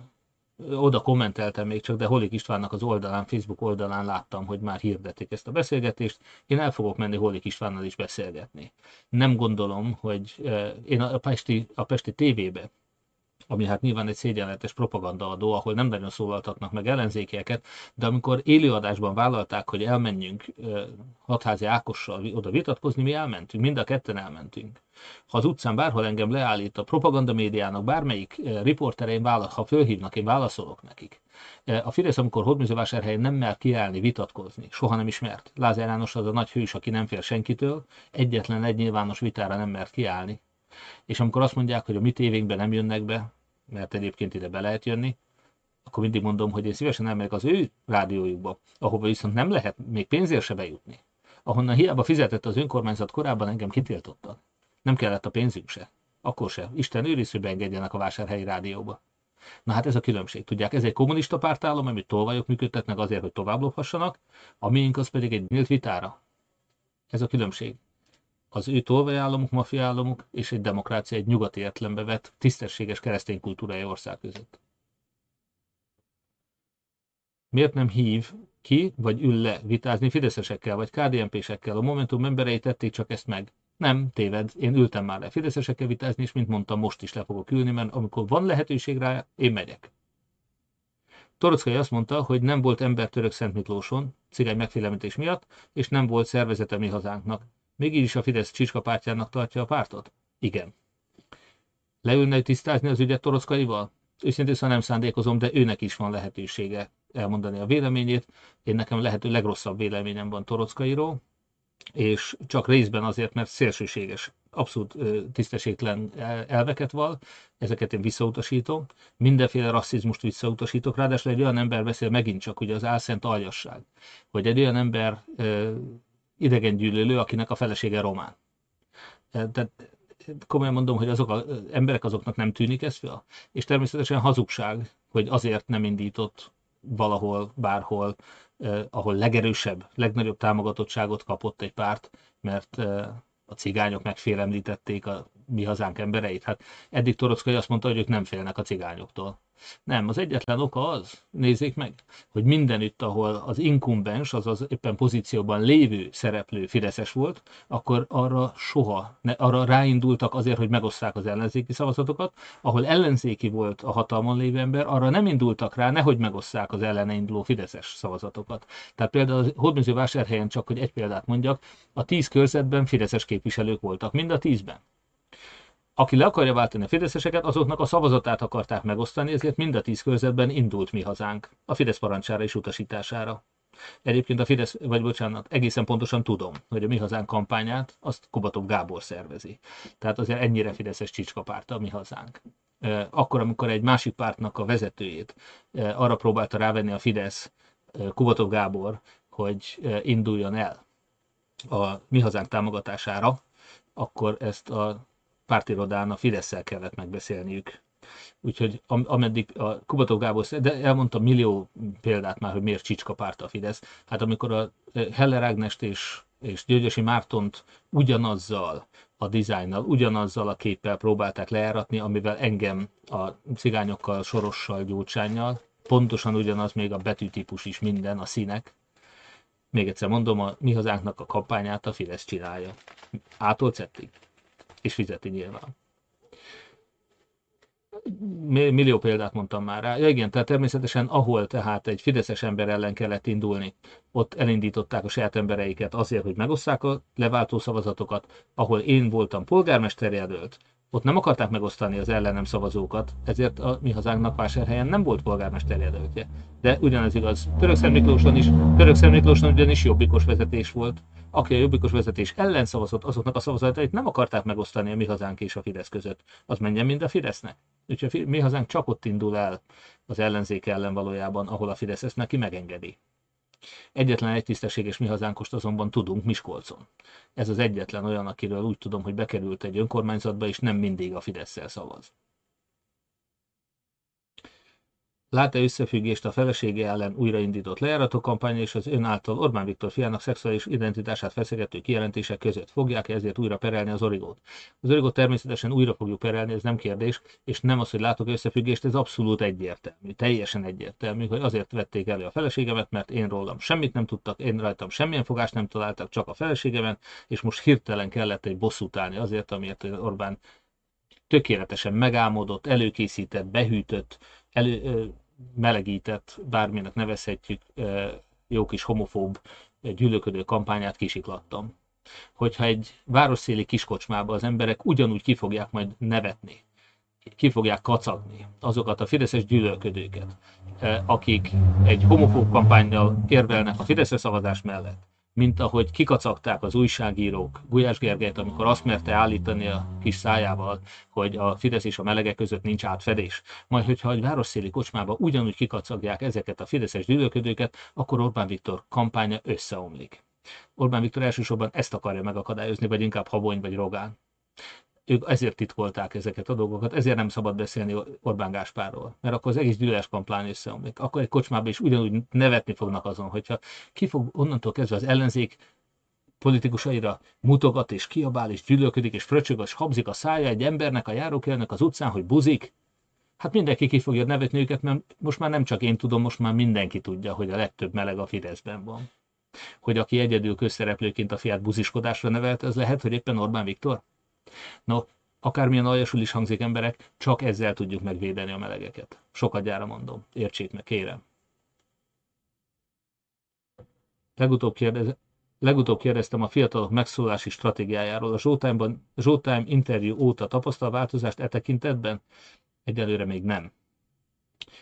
oda kommenteltem még csak, de Hollik Istvánnak az oldalán, Facebook oldalán láttam, hogy már hirdetik ezt a beszélgetést. Én el fogok menni Hollik Istvánnal is beszélgetni. Nem gondolom, hogy én a Pesti, a Pesti tévébe ami hát nyilván egy szégyenletes propagandaadó, ahol nem nagyon szólaltatnak meg ellenzékieket, de amikor élőadásban vállalták, hogy elmenjünk hatházi Ákossal oda vitatkozni, mi elmentünk, mind a ketten elmentünk. Ha az utcán bárhol engem leállít a propaganda médiának bármelyik riporterein válasz, ha fölhívnak, én válaszolok nekik. A Fidesz, amikor Hódműzővásárhelyen nem mer kiállni, vitatkozni, soha nem ismert. Lázár János az a nagy hős, aki nem fél senkitől, egyetlen egy nyilvános vitára nem mert kiállni. És amikor azt mondják, hogy a mi tévénkben nem jönnek be, mert egyébként ide be lehet jönni, akkor mindig mondom, hogy én szívesen elmegyek az ő rádiójukba, ahova viszont nem lehet még pénzért se bejutni. Ahonnan hiába fizetett az önkormányzat korábban engem kitiltottak. Nem kellett a pénzük se. Akkor se. Isten őriz, hogy beengedjenek a vásárhelyi rádióba. Na hát ez a különbség. Tudják, ez egy kommunista pártállam, amit tolvajok működtetnek azért, hogy tovább lophassanak, a miénk az pedig egy nyílt vitára. Ez a különbség az ő tolvajállamuk, mafiállamuk és egy demokrácia egy nyugati értelembe vett tisztességes keresztény kultúrája ország között. Miért nem hív ki, vagy ül le vitázni fideszesekkel, vagy KDNP-sekkel? A Momentum emberei tették csak ezt meg. Nem, téved, én ültem már le fideszesekkel vitázni, és mint mondtam, most is le fogok ülni, mert amikor van lehetőség rá, én megyek. Torockai azt mondta, hogy nem volt ember török Szent Miklóson, cigány megfélemlítés miatt, és nem volt szervezete mi hazánknak. Mégis a Fidesz Csicska pártjának tartja a pártot? Igen. Leülne tisztázni az ügyet Torockaival? Őszintén szóval nem szándékozom, de őnek is van lehetősége elmondani a véleményét. Én nekem lehető legrosszabb véleményem van Torockairól, és csak részben azért, mert szélsőséges, abszolút tisztességtelen elveket val, ezeket én visszautasítom, mindenféle rasszizmust visszautasítok, ráadásul egy olyan ember beszél megint csak, ugye az álszent aljasság, hogy egy olyan ember idegengyűlölő, akinek a felesége román. Tehát komolyan mondom, hogy azok az emberek azoknak nem tűnik ez fel. És természetesen hazugság, hogy azért nem indított valahol, bárhol, eh, ahol legerősebb, legnagyobb támogatottságot kapott egy párt, mert eh, a cigányok megfélemlítették a mi hazánk embereit. Hát eddig Torockai azt mondta, hogy ők nem félnek a cigányoktól. Nem, az egyetlen oka az, nézzék meg, hogy mindenütt, ahol az inkumbens, azaz éppen pozícióban lévő szereplő Fideszes volt, akkor arra soha, ne, arra ráindultak azért, hogy megosszák az ellenzéki szavazatokat, ahol ellenzéki volt a hatalmon lévő ember, arra nem indultak rá, nehogy megosszák az ellene induló Fideszes szavazatokat. Tehát például a Hódműző vásárhelyen csak, hogy egy példát mondjak, a tíz körzetben Fideszes képviselők voltak, mind a tízben aki le akarja váltani a fideszeseket, azoknak a szavazatát akarták megosztani, ezért mind a tíz körzetben indult mi hazánk, a Fidesz parancsára és utasítására. Egyébként a Fidesz, vagy bocsánat, egészen pontosan tudom, hogy a Mi Hazánk kampányát azt Kubatov Gábor szervezi. Tehát azért ennyire Fideszes csicskapárt a Mi Hazánk. Akkor, amikor egy másik pártnak a vezetőjét arra próbálta rávenni a Fidesz, Kubatov Gábor, hogy induljon el a Mi Hazánk támogatására, akkor ezt a pártirodán a fidesz kellett megbeszélniük. Úgyhogy ameddig a Kubatov Gábor, de elmondtam millió példát már, hogy miért csicska párt a Fidesz. Hát amikor a Heller Ágnest és, és Györgyösi Mártont ugyanazzal a dizájnnal, ugyanazzal a képpel próbálták lejáratni, amivel engem a cigányokkal, sorossal, gyurcsányjal, pontosan ugyanaz még a betűtípus is minden, a színek. Még egyszer mondom, a mi hazánknak a kampányát a Fidesz csinálja. Ától És fizeti nyilván millió példát mondtam már rá. Ja igen, tehát természetesen ahol tehát egy fideszes ember ellen kellett indulni, ott elindították a saját embereiket azért, hogy megosszák a leváltó szavazatokat, ahol én voltam polgármester jelölt, ott nem akarták megosztani az ellenem szavazókat, ezért a mi hazánknak vásárhelyen nem volt polgármester jelöltje. De ugyanez igaz, Törökszent Miklóson is, Törökszent Miklóson ugyanis jobbikos vezetés volt. Aki a jobbikos vezetés ellen szavazott, azoknak a szavazatait nem akarták megosztani a mi hazánk és a Fidesz között. Az menjen mind a Fidesznek. Úgyhogy a mi hazánk csak ott indul el az ellenzék ellen valójában, ahol a Fidesz ezt neki megengedi. Egyetlen egy tisztességes mi hazánkost azonban tudunk Miskolcon. Ez az egyetlen olyan, akiről úgy tudom, hogy bekerült egy önkormányzatba, és nem mindig a fidesz szavaz. Lát-e összefüggést a felesége ellen újraindított lejárató kampány és az ön által Orbán Viktor fiának szexuális identitását feszegető kijelentések között? Fogják -e ezért újra perelni az origót? Az origót természetesen újra fogjuk perelni, ez nem kérdés, és nem az, hogy látok összefüggést, ez abszolút egyértelmű, teljesen egyértelmű, hogy azért vették elő a feleségemet, mert én rólam semmit nem tudtak, én rajtam semmilyen fogást nem találtak, csak a feleségemen, és most hirtelen kellett egy bosszút állni azért, amiért Orbán tökéletesen megálmodott, előkészített, behűtött, elő, melegített, bárminek nevezhetjük, jó kis homofób gyűlöködő kampányát kisiklattam. Hogyha egy városszéli kiskocsmába az emberek ugyanúgy ki fogják majd nevetni, ki fogják kacagni azokat a fideszes gyűlölködőket, akik egy homofób kampányjal érvelnek a fideszes szavazás mellett, mint ahogy kikacagták az újságírók Gulyás Gergelyt, amikor azt merte állítani a kis szájával, hogy a Fidesz és a melegek között nincs átfedés. Majd, hogyha egy városszéli kocsmába ugyanúgy kikacagják ezeket a fideszes gyűlölködőket, akkor Orbán Viktor kampánya összeomlik. Orbán Viktor elsősorban ezt akarja megakadályozni, vagy inkább Habony vagy Rogán ők ezért titkolták ezeket a dolgokat, ezért nem szabad beszélni Orbán Gáspárról, mert akkor az egész gyűlöles kampány összeomlik. Akkor egy kocsmában is ugyanúgy nevetni fognak azon, hogyha ki fog onnantól kezdve az ellenzék politikusaira mutogat és kiabál és gyűlölködik és fröcsög és habzik a szája egy embernek, a járókelnek az utcán, hogy buzik, hát mindenki ki fogja nevetni őket, mert most már nem csak én tudom, most már mindenki tudja, hogy a legtöbb meleg a Fideszben van. Hogy aki egyedül közszereplőként a fiát buziskodásra nevelt, az lehet, hogy éppen Orbán Viktor? No, akármilyen aljasul is hangzik emberek, csak ezzel tudjuk megvédeni a melegeket. Sokat gyára mondom. Értsék meg, kérem. Legutóbb, kérdez, legutóbb kérdeztem a fiatalok megszólási stratégiájáról. A Showtime-ban, Showtime interjú óta tapasztal változást e tekintetben? Egyelőre még nem.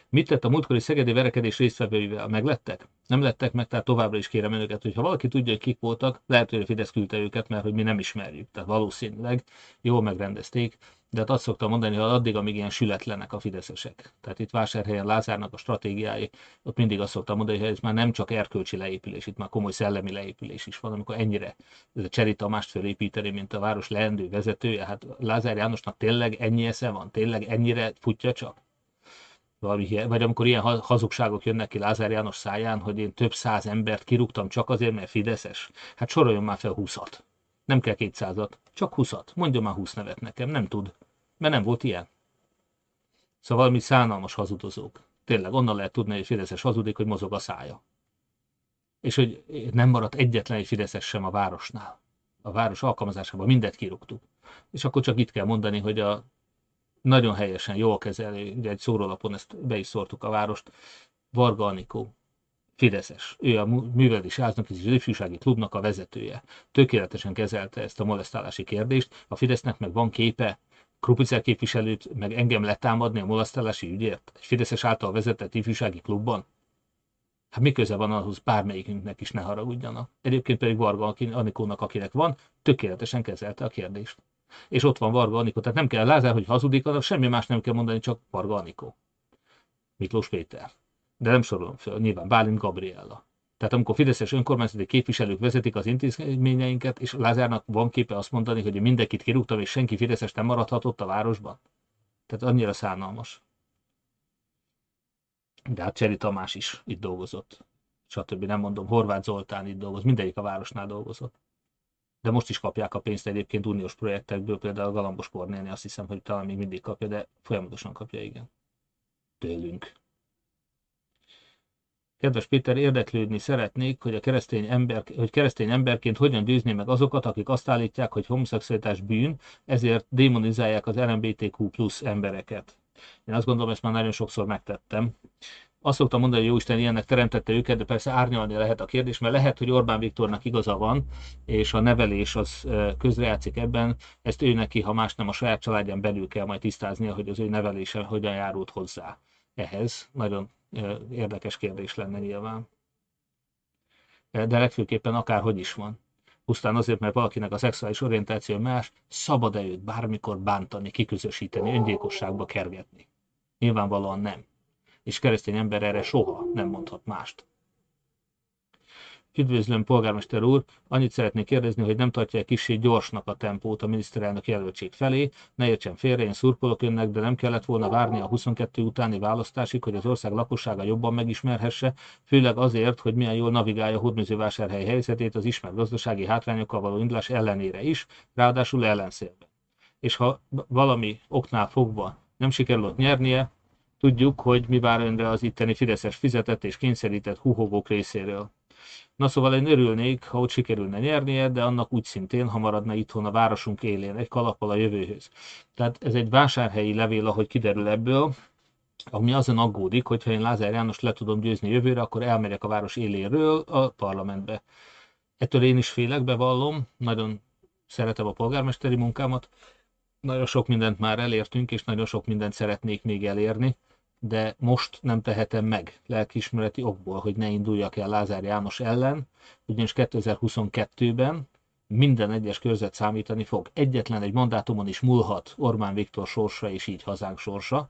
Mit tett a múltkori szegedi verekedés résztvevőivel? Meglettek? Nem lettek meg, tehát továbbra is kérem önöket, hogy ha valaki tudja, hogy kik voltak, lehet, hogy a Fidesz küldte őket, mert hogy mi nem ismerjük. Tehát valószínűleg jól megrendezték, de hát azt szoktam mondani, hogy addig, amíg ilyen sületlenek a fideszesek. Tehát itt vásárhelyen Lázárnak a stratégiái, ott mindig azt szoktam mondani, hogy ez már nem csak erkölcsi leépülés, itt már komoly szellemi leépülés is van, amikor ennyire ez a Cseri Tamást fölépíteni, mint a város leendő vezetője. Hát Lázár Jánosnak tényleg ennyi esze van, tényleg ennyire futja csak? Valami, vagy amikor ilyen hazugságok jönnek ki Lázár János száján, hogy én több száz embert kirúgtam csak azért, mert Fideszes. Hát soroljon már fel húszat. Nem kell kétszázat, csak húszat. Mondjon már húsz nevet nekem, nem tud. Mert nem volt ilyen. Szóval mi szánalmas hazudozók. Tényleg, onnan lehet tudni, hogy Fideszes hazudik, hogy mozog a szája. És hogy nem maradt egyetlen egy Fideszes sem a városnál. A város alkalmazásában mindet kirúgtuk. És akkor csak itt kell mondani, hogy a nagyon helyesen, jól kezeli, ugye egy szórólapon ezt be is szórtuk a várost, Varga Anikó, Fideszes. Ő a művelés háznak és az ifjúsági klubnak a vezetője. Tökéletesen kezelte ezt a molesztálási kérdést. A Fidesznek meg van képe Krupicer képviselőt, meg engem letámadni a molesztálási ügyért? Egy Fideszes által vezetett ifjúsági klubban? Hát mi köze van ahhoz bármelyikünknek is ne haragudjanak. Egyébként pedig Varga Anikónak, akinek van, tökéletesen kezelte a kérdést és ott van Varga Anikó. Tehát nem kell Lázár, hogy hazudik, az semmi más nem kell mondani, csak Varga Anikó. Miklós Péter. De nem sorolom fel, nyilván Bálint Gabriella. Tehát amikor fideszes önkormányzati képviselők vezetik az intézményeinket, és Lázárnak van képe azt mondani, hogy mindenkit kirúgtam, és senki fideszes nem maradhatott a városban. Tehát annyira szánalmas. De hát Cseri Tamás is itt dolgozott. Stb. Nem mondom, Horváth Zoltán itt dolgozott, mindegyik a városnál dolgozott. De most is kapják a pénzt egyébként uniós projektekből, például Galambos Kornélni azt hiszem, hogy talán még mindig kapja, de folyamatosan kapja, igen. Tőlünk. Kedves Péter, érdeklődni szeretnék, hogy a keresztény, ember, hogy keresztény emberként hogyan győzni meg azokat, akik azt állítják, hogy homoszexualitás bűn, ezért démonizálják az LMBTQ plusz embereket. Én azt gondolom, ezt már nagyon sokszor megtettem. Azt szoktam mondani, hogy Jóisten ilyennek teremtette őket, de persze árnyalni lehet a kérdés, mert lehet, hogy Orbán Viktornak igaza van, és a nevelés az közrejátszik ebben. Ezt ő neki, ha más nem a saját családján belül kell majd tisztáznia, hogy az ő nevelése hogyan járult hozzá ehhez. Nagyon érdekes kérdés lenne nyilván. De legfőképpen akárhogy is van. Pusztán azért, mert valakinek a szexuális orientáció más, szabad-e őt bármikor bántani, kiközösíteni, öngyilkosságba kergetni? Nyilvánvalóan nem. És keresztény ember erre soha nem mondhat mást. Üdvözlöm, polgármester úr! Annyit szeretnék kérdezni, hogy nem tartja kicsi gyorsnak a tempót a miniszterelnök jelöltség felé. Ne értsen félre, én szurkolok önnek, de nem kellett volna várni a 22 utáni választásig, hogy az ország lakossága jobban megismerhesse, főleg azért, hogy milyen jól navigálja hódműzővásárhely helyzetét az ismert gazdasági hátrányokkal való indulás ellenére is, ráadásul ellenszélben. És ha valami oknál fogva nem sikerült nyernie, tudjuk, hogy mi vár önre az itteni Fideszes fizetett és kényszerített huhogók részéről. Na szóval én örülnék, ha ott sikerülne nyernie, de annak úgy szintén, ha maradna itthon a városunk élén, egy kalappal a jövőhöz. Tehát ez egy vásárhelyi levél, ahogy kiderül ebből, ami azon aggódik, hogyha én Lázár János le tudom győzni jövőre, akkor elmegyek a város éléről a parlamentbe. Ettől én is félek, bevallom, nagyon szeretem a polgármesteri munkámat, nagyon sok mindent már elértünk, és nagyon sok mindent szeretnék még elérni de most nem tehetem meg lelkiismereti okból, hogy ne induljak el Lázár János ellen, ugyanis 2022-ben minden egyes körzet számítani fog. Egyetlen egy mandátumon is múlhat Orbán Viktor sorsa és így hazánk sorsa.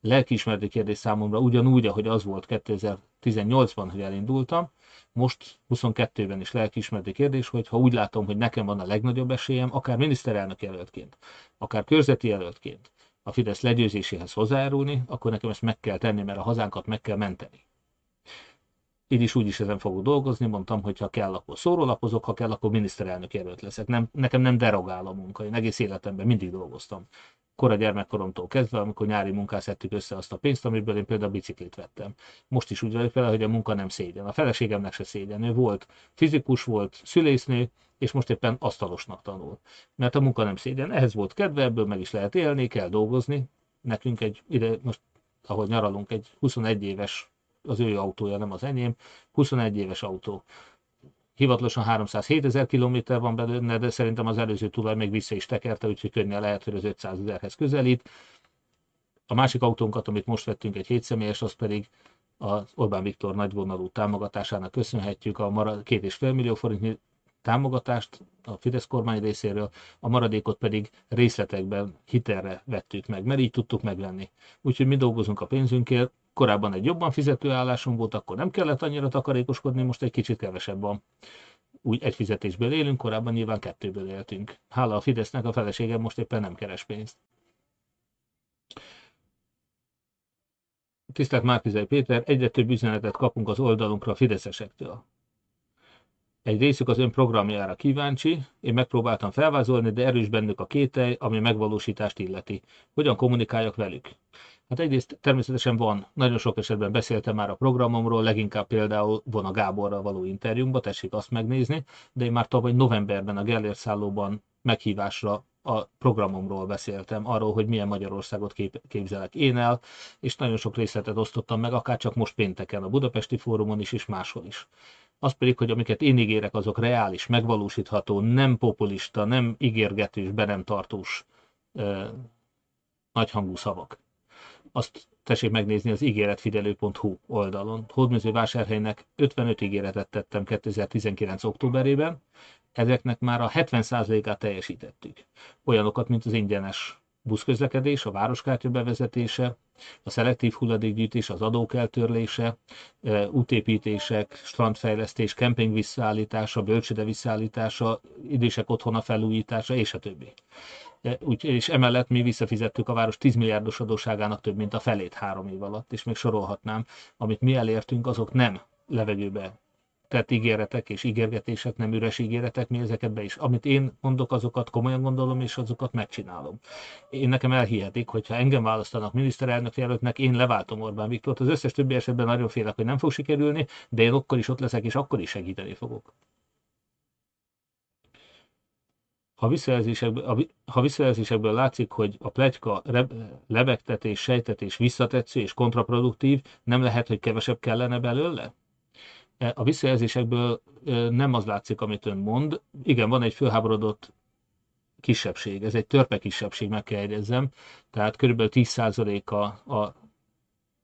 Lelkiismereti kérdés számomra ugyanúgy, ahogy az volt 2018-ban, hogy elindultam, most 22-ben is lelkiismereti kérdés, hogy ha úgy látom, hogy nekem van a legnagyobb esélyem, akár miniszterelnök jelöltként, akár körzeti jelöltként, a Fidesz legyőzéséhez hozzájárulni, akkor nekem ezt meg kell tenni, mert a hazánkat meg kell menteni. Így is úgy is ezen fogok dolgozni, mondtam, hogy ha kell, akkor szórólapozok, ha kell, akkor miniszterelnök jelölt leszek. Nem, nekem nem derogál a munka, én egész életemben mindig dolgoztam. Kora gyermekkoromtól kezdve, amikor nyári munkát szedtük össze azt a pénzt, amiből én például biciklit vettem. Most is úgy vagyok vele, hogy a munka nem szégyen. A feleségemnek se szégyen. Ő volt fizikus, volt szülésznő, és most éppen asztalosnak tanul. Mert a munka nem szégyen, ehhez volt kedve, ebből meg is lehet élni, kell dolgozni. Nekünk egy, ide most, ahol nyaralunk, egy 21 éves, az ő autója, nem az enyém, 21 éves autó. Hivatalosan 307 ezer kilométer van benne, de szerintem az előző tulaj még vissza is tekerte, úgyhogy könnyen lehet, hogy az 500 ezerhez közelít. A másik autónkat, amit most vettünk, egy 7 személyes, az pedig az Orbán Viktor nagyvonalú támogatásának köszönhetjük a két és fél millió forint támogatást a Fidesz kormány részéről, a maradékot pedig részletekben hitelre vettük meg, mert így tudtuk megvenni. Úgyhogy mi dolgozunk a pénzünkért, korábban egy jobban fizető állásom volt, akkor nem kellett annyira takarékoskodni, most egy kicsit kevesebb van. Úgy egy fizetésből élünk, korábban nyilván kettőből éltünk. Hála a Fidesznek, a feleségem most éppen nem keres pénzt. Tisztelt Márkizai Péter, egyre több üzenetet kapunk az oldalunkra a fideszesektől. Egy részük az ön programjára kíváncsi, én megpróbáltam felvázolni, de erős bennük a kételj, ami megvalósítást illeti. Hogyan kommunikáljak velük? Hát egyrészt természetesen van, nagyon sok esetben beszéltem már a programomról, leginkább például von a Gáborral való interjúmba, tessék azt megnézni, de én már tavaly novemberben a Gellért szállóban meghívásra a programomról beszéltem, arról, hogy milyen Magyarországot kép- képzelek én el, és nagyon sok részletet osztottam meg, akár csak most pénteken a Budapesti Fórumon is, és máshol is. Az pedig, hogy amiket én ígérek, azok reális, megvalósítható, nem populista, nem ígérgetős, be nem tartós ö, nagyhangú szavak. Azt tessék megnézni az ígéretfidelő.hu oldalon. Hódműzővásárhelynek 55 ígéretet tettem 2019. októberében, ezeknek már a 70%-át teljesítettük. Olyanokat, mint az ingyenes buszközlekedés, a városkártya bevezetése, a szelektív hulladékgyűjtés, az adók eltörlése, útépítések, strandfejlesztés, kemping visszaállítása, bölcsöde visszaállítása, idősek otthona felújítása, és a többi. Úgy, és emellett mi visszafizettük a város 10 milliárdos adóságának több mint a felét három év alatt, és még sorolhatnám, amit mi elértünk, azok nem levegőbe tett ígéretek és ígérgetések, nem üres ígéretek, mi ezeket be is. Amit én mondok, azokat komolyan gondolom, és azokat megcsinálom. Én nekem elhihetik, hogyha engem választanak miniszterelnök jelöltnek, én leváltom Orbán Viktort. Az összes többi esetben nagyon félek, hogy nem fog sikerülni, de én akkor is ott leszek, és akkor is segíteni fogok. Ha visszajelzésekből, ha visszajelzésekből látszik, hogy a plegyka lebegtetés, sejtetés visszatetsző és kontraproduktív, nem lehet, hogy kevesebb kellene belőle? E, a visszajelzésekből nem az látszik, amit ön mond. Igen, van egy fölháborodott kisebbség, ez egy törpe kisebbség, meg kell egyezzem, tehát körülbelül 10%-a a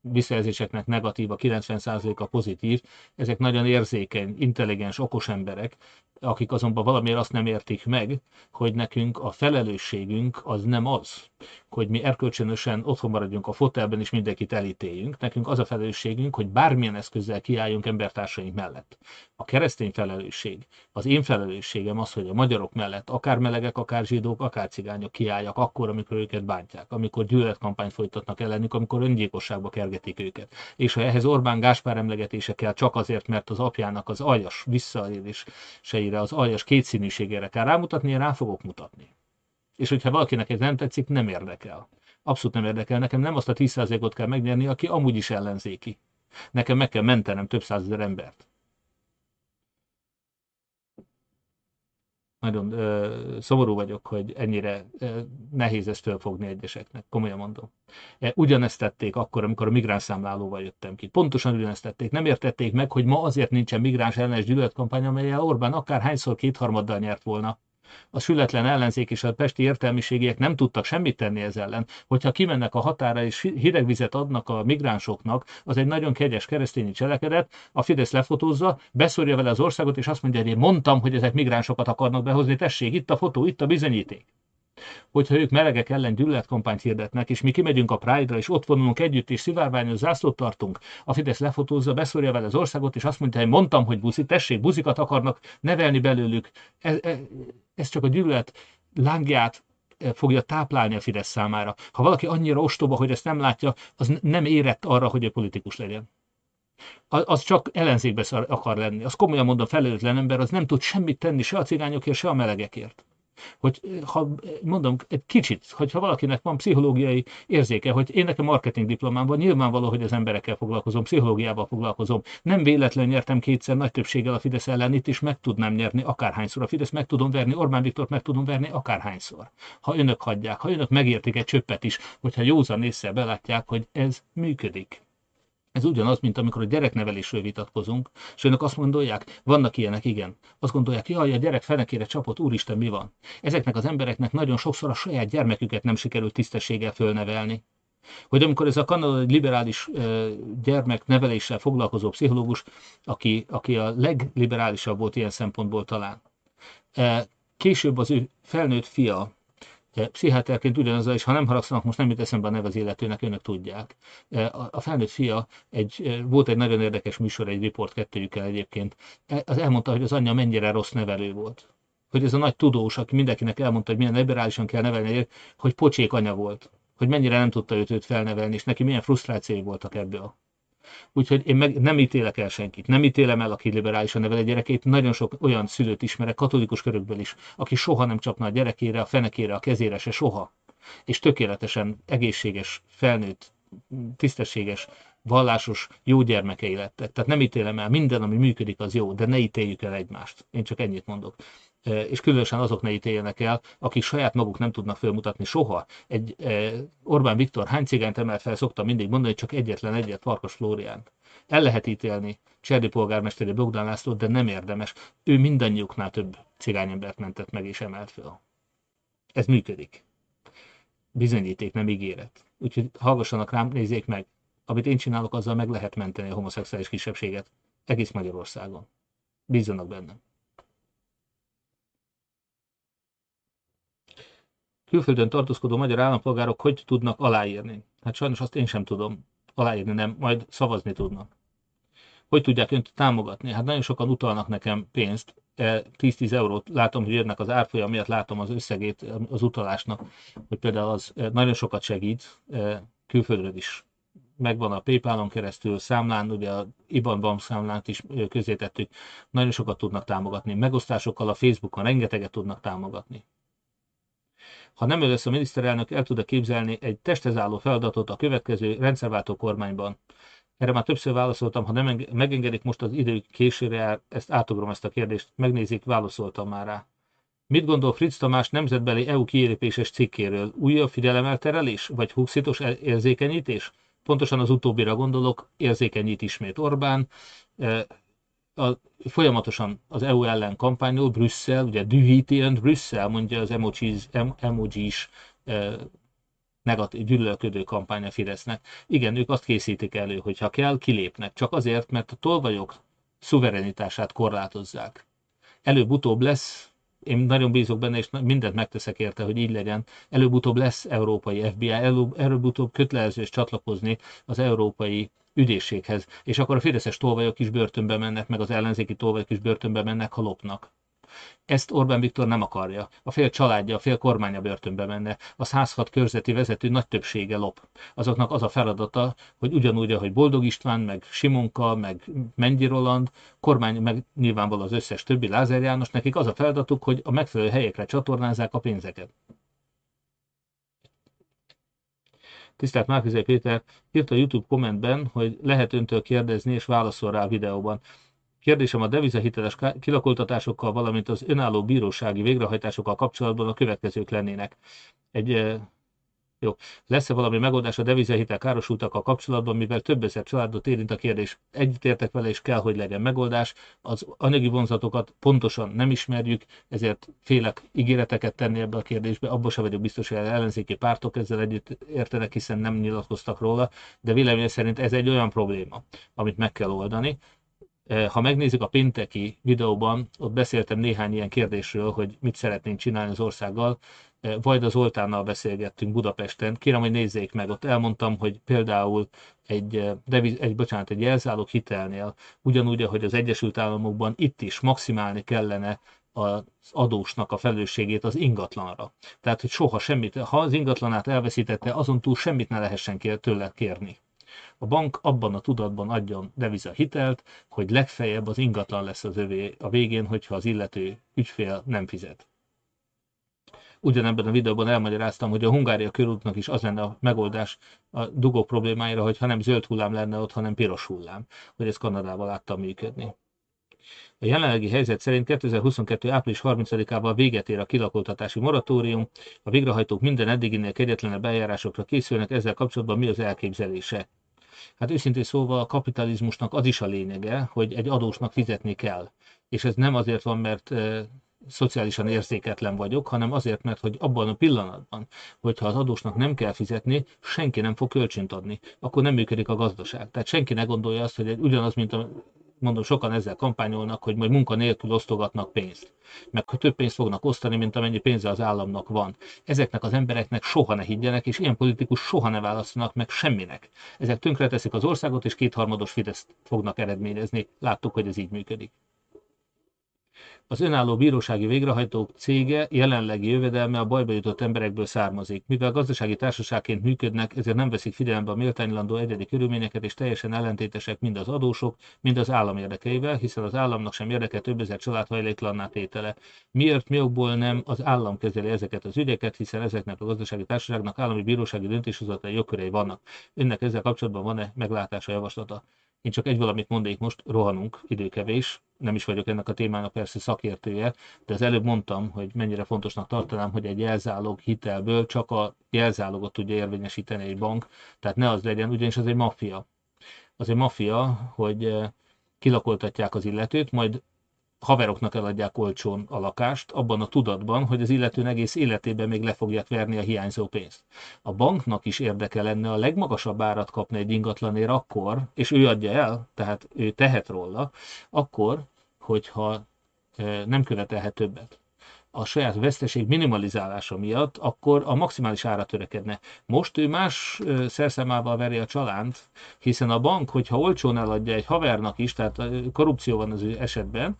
visszajelzéseknek negatív, a 90%-a pozitív. Ezek nagyon érzékeny, intelligens, okos emberek, akik azonban valamiért azt nem értik meg, hogy nekünk a felelősségünk az nem az, hogy mi erkölcsönösen otthon maradjunk a fotelben és mindenkit elítéljünk. Nekünk az a felelősségünk, hogy bármilyen eszközzel kiálljunk embertársaink mellett. A keresztény felelősség, az én felelősségem az, hogy a magyarok mellett akár melegek, akár zsidók, akár cigányok kiálljak akkor, amikor őket bántják, amikor gyűlöletkampányt folytatnak ellenük, amikor öngyilkosságba kergetik őket. És ha ehhez Orbán Gáspár emlegetése kell csak azért, mert az apjának az aljas visszaéléseire, az aljas kétszínűségére kell rámutatni, én rá fogok mutatni. És hogyha valakinek ez nem tetszik, nem érdekel. Abszolút nem érdekel. Nekem nem azt a 10%-ot kell megnyerni, aki amúgy is ellenzéki. Nekem meg kell mentenem több százezer embert. Nagyon ö, szomorú vagyok, hogy ennyire ö, nehéz ezt fölfogni egyeseknek, komolyan mondom. E, ugyanezt tették akkor, amikor a migráns számlálóval jöttem ki. Pontosan ugyanezt tették. Nem értették meg, hogy ma azért nincsen migráns ellenes gyűlöletkampány, amelyel Orbán akár hányszor kétharmaddal nyert volna a sületlen ellenzék és a pesti értelmiségiek nem tudtak semmit tenni ez ellen. Hogyha kimennek a határa és hideg vizet adnak a migránsoknak, az egy nagyon kegyes keresztényi cselekedet, a Fidesz lefotózza, beszórja vele az országot, és azt mondja, hogy én mondtam, hogy ezek migránsokat akarnak behozni, tessék, itt a fotó, itt a bizonyíték hogyha ők melegek ellen gyűlöletkampányt hirdetnek, és mi kimegyünk a Pride-ra, és ott vonulunk együtt, és szivárványos zászlót tartunk, a Fidesz lefotózza, beszórja vele az országot, és azt mondja, hogy mondtam, hogy buzi, tessék, buzikat akarnak nevelni belőlük. Ez, ez, ez csak a gyűlölet lángját eh, fogja táplálni a Fidesz számára. Ha valaki annyira ostoba, hogy ezt nem látja, az nem érett arra, hogy a politikus legyen. Az csak ellenzékbe akar lenni. Az komolyan mondom, felelőtlen ember, az nem tud semmit tenni se a cigányokért, se a melegekért hogy ha mondom egy kicsit, hogyha valakinek van pszichológiai érzéke, hogy én nekem marketing diplomám van, nyilvánvaló, hogy az emberekkel foglalkozom, pszichológiával foglalkozom. Nem véletlenül nyertem kétszer nagy többséggel a Fidesz ellen, itt is meg tudnám nyerni akárhányszor. A Fidesz meg tudom verni, Orbán Viktor meg tudom verni akárhányszor. Ha önök hagyják, ha önök megértik egy csöppet is, hogyha józan észre belátják, hogy ez működik. Ez ugyanaz, mint amikor a gyereknevelésről vitatkozunk, és önök azt gondolják, vannak ilyenek, igen. Azt gondolják, jaj, a gyerek fenekére csapott, úristen, mi van? Ezeknek az embereknek nagyon sokszor a saját gyermeküket nem sikerült tisztességgel fölnevelni. Hogy amikor ez a kanadai liberális gyermekneveléssel foglalkozó pszichológus, aki, aki a legliberálisabb volt ilyen szempontból talán, később az ő felnőtt fia pszichiáterként ugyanazzal, és ha nem haragszanak, most nem jut eszembe a neve az illetőnek, önök tudják. E, a felnőtt fia, egy, e, volt egy nagyon érdekes műsor, egy riport kettőjükkel egyébként, e, az elmondta, hogy az anyja mennyire rossz nevelő volt. Hogy ez a nagy tudós, aki mindenkinek elmondta, hogy milyen liberálisan kell nevelni, hogy pocsék anya volt. Hogy mennyire nem tudta őt, őt felnevelni, és neki milyen frusztrációi voltak ebből. Úgyhogy én meg nem ítélek el senkit. Nem ítélem el, aki liberálisan nevel a gyerekét. Nagyon sok olyan szülőt ismerek, katolikus körökből is, aki soha nem csapna a gyerekére, a fenekére, a kezére se soha. És tökéletesen egészséges, felnőtt, tisztességes, vallásos, jó gyermekei lettek. Tehát nem ítélem el, minden, ami működik, az jó, de ne ítéljük el egymást. Én csak ennyit mondok és különösen azok ne ítéljenek el, akik saját maguk nem tudnak felmutatni soha. Egy Orbán Viktor hány cigányt emel fel, szoktam mindig mondani, hogy csak egyetlen egyet, Farkas Flórián. El lehet ítélni Cserdi polgármesteri Bogdán László, de nem érdemes. Ő mindannyiuknál több cigányembert mentett meg és emelt fel. Ez működik. Bizonyíték, nem ígéret. Úgyhogy hallgassanak rám, nézzék meg. Amit én csinálok, azzal meg lehet menteni a homoszexuális kisebbséget egész Magyarországon. Bízzanak bennem. Külföldön tartózkodó magyar állampolgárok hogy tudnak aláírni? Hát sajnos azt én sem tudom aláírni, nem, majd szavazni tudnak. Hogy tudják önt támogatni? Hát nagyon sokan utalnak nekem pénzt, 10-10 eurót látom, hogy jönnek az árfolyam miatt, látom az összegét az utalásnak, hogy például az nagyon sokat segít, külföldről is megvan a PayPal-on keresztül, számlán, ugye a IBAN bank számlát is közétettük, nagyon sokat tudnak támogatni. Megosztásokkal a Facebookon rengeteget tudnak támogatni. Ha nem ő lesz a miniszterelnök, el tud -e képzelni egy testhez feladatot a következő rendszerváltó kormányban. Erre már többször válaszoltam, ha nem megengedik most az idő későre, ezt átugrom ezt a kérdést, megnézik, válaszoltam már rá. Mit gondol Fritz Tamás nemzetbeli EU kiérépéses cikkéről? Újabb figyelemelterelés, vagy huxitos érzékenyítés? Pontosan az utóbbira gondolok, érzékenyít ismét Orbán, e, a, folyamatosan az EU ellen kampányol, Brüsszel, ugye dühíti önt Brüsszel, mondja az emojis, emojis e, negatív, gyűlölködő kampány a Fidesznek. Igen, ők azt készítik elő, hogy ha kell, kilépnek. Csak azért, mert a tolvajok szuverenitását korlátozzák. Előbb-utóbb lesz, én nagyon bízok benne, és mindent megteszek érte, hogy így legyen. Előbb-utóbb lesz európai FBI, előbb-utóbb kötelező és csatlakozni az európai ügyészséghez, és akkor a fideszes tolvajok is börtönbe mennek, meg az ellenzéki tolvajok is börtönbe mennek, ha lopnak. Ezt Orbán Viktor nem akarja. A fél családja, a fél kormánya börtönbe menne. A 106 körzeti vezető nagy többsége lop. Azoknak az a feladata, hogy ugyanúgy, ahogy Boldog István, meg Simonka, meg Mennyi Roland, kormány, meg nyilvánvalóan az összes többi Lázár János, nekik az a feladatuk, hogy a megfelelő helyekre csatornázzák a pénzeket. Tisztelt Márkizai Péter írt a YouTube kommentben, hogy lehet öntől kérdezni, és válaszol rá a videóban. Kérdésem a devizahiteles kilakoltatásokkal, valamint az önálló bírósági végrehajtásokkal kapcsolatban a következők lennének. Egy jó. Lesz-e valami megoldás a devizahitel károsultakkal kapcsolatban, mivel több ezer családot érint a kérdés? Egyetértek vele, és kell, hogy legyen megoldás. Az anyagi vonzatokat pontosan nem ismerjük, ezért félek ígéreteket tenni ebbe a kérdésbe. Abban sem vagyok biztos, hogy ellenzéki pártok ezzel együtt értenek, hiszen nem nyilatkoztak róla, de véleményem szerint ez egy olyan probléma, amit meg kell oldani. Ha megnézzük a pénteki videóban, ott beszéltem néhány ilyen kérdésről, hogy mit szeretnénk csinálni az országgal. Vajda Zoltánnal beszélgettünk Budapesten. Kérem, hogy nézzék meg. Ott elmondtam, hogy például egy, deviz, egy, bocsánat, egy jelzálog hitelnél, ugyanúgy, ahogy az Egyesült Államokban itt is maximálni kellene az adósnak a felelősségét az ingatlanra. Tehát, hogy soha semmit, ha az ingatlanát elveszítette, azon túl semmit ne lehessen tőle kérni a bank abban a tudatban adjon deviza hitelt, hogy legfeljebb az ingatlan lesz az övé a végén, hogyha az illető ügyfél nem fizet. Ugyanebben a videóban elmagyaráztam, hogy a Hungária körútnak is az lenne a megoldás a dugó problémáira, hogy ha nem zöld hullám lenne ott, hanem piros hullám, hogy ez Kanadával láttam működni. A jelenlegi helyzet szerint 2022. április 30-ával véget ér a kilakoltatási moratórium, a végrehajtók minden eddiginél kegyetlenebb eljárásokra készülnek, ezzel kapcsolatban mi az elképzelése? Hát őszintén szóval a kapitalizmusnak az is a lényege, hogy egy adósnak fizetni kell. És ez nem azért van, mert szociálisan érzéketlen vagyok, hanem azért, mert hogy abban a pillanatban, hogyha az adósnak nem kell fizetni, senki nem fog kölcsönt adni, akkor nem működik a gazdaság. Tehát senki ne gondolja azt, hogy egy, ugyanaz, mint a mondom, sokan ezzel kampányolnak, hogy majd munkanélkül osztogatnak pénzt. Meg hogy több pénzt fognak osztani, mint amennyi pénze az államnak van. Ezeknek az embereknek soha ne higgyenek, és ilyen politikus soha ne választanak meg semminek. Ezek tönkreteszik az országot, és kétharmados Fideszt fognak eredményezni. Láttuk, hogy ez így működik. Az önálló bírósági végrehajtók cége jelenlegi jövedelme a bajba jutott emberekből származik. Mivel gazdasági társaságként működnek, ezért nem veszik figyelembe a méltánylandó egyedi körülményeket, és teljesen ellentétesek mind az adósok, mind az állam érdekeivel, hiszen az államnak sem érdeke több ezer család hajléklanná tétele. Miért, mi okból nem az állam kezeli ezeket az ügyeket, hiszen ezeknek a gazdasági társaságnak állami bírósági döntéshozatai jogkörei vannak. Önnek ezzel kapcsolatban van-e meglátása, javaslata? Én csak egy valamit mondék most, rohanunk, időkevés, nem is vagyok ennek a témának persze szakértője, de az előbb mondtam, hogy mennyire fontosnak tartanám, hogy egy jelzálog hitelből csak a jelzálogot tudja érvényesíteni egy bank, tehát ne az legyen, ugyanis az egy maffia. Az egy maffia, hogy eh, kilakoltatják az illetőt, majd haveroknak eladják olcsón a lakást, abban a tudatban, hogy az illető egész életében még le fogják verni a hiányzó pénzt. A banknak is érdeke lenne a legmagasabb árat kapni egy ingatlanért akkor, és ő adja el, tehát ő tehet róla, akkor, hogyha nem követelhet többet. a saját veszteség minimalizálása miatt, akkor a maximális ára törekedne. Most ő más szerszámával veri a csalánt, hiszen a bank, hogyha olcsón eladja egy havernak is, tehát korrupció van az ő esetben,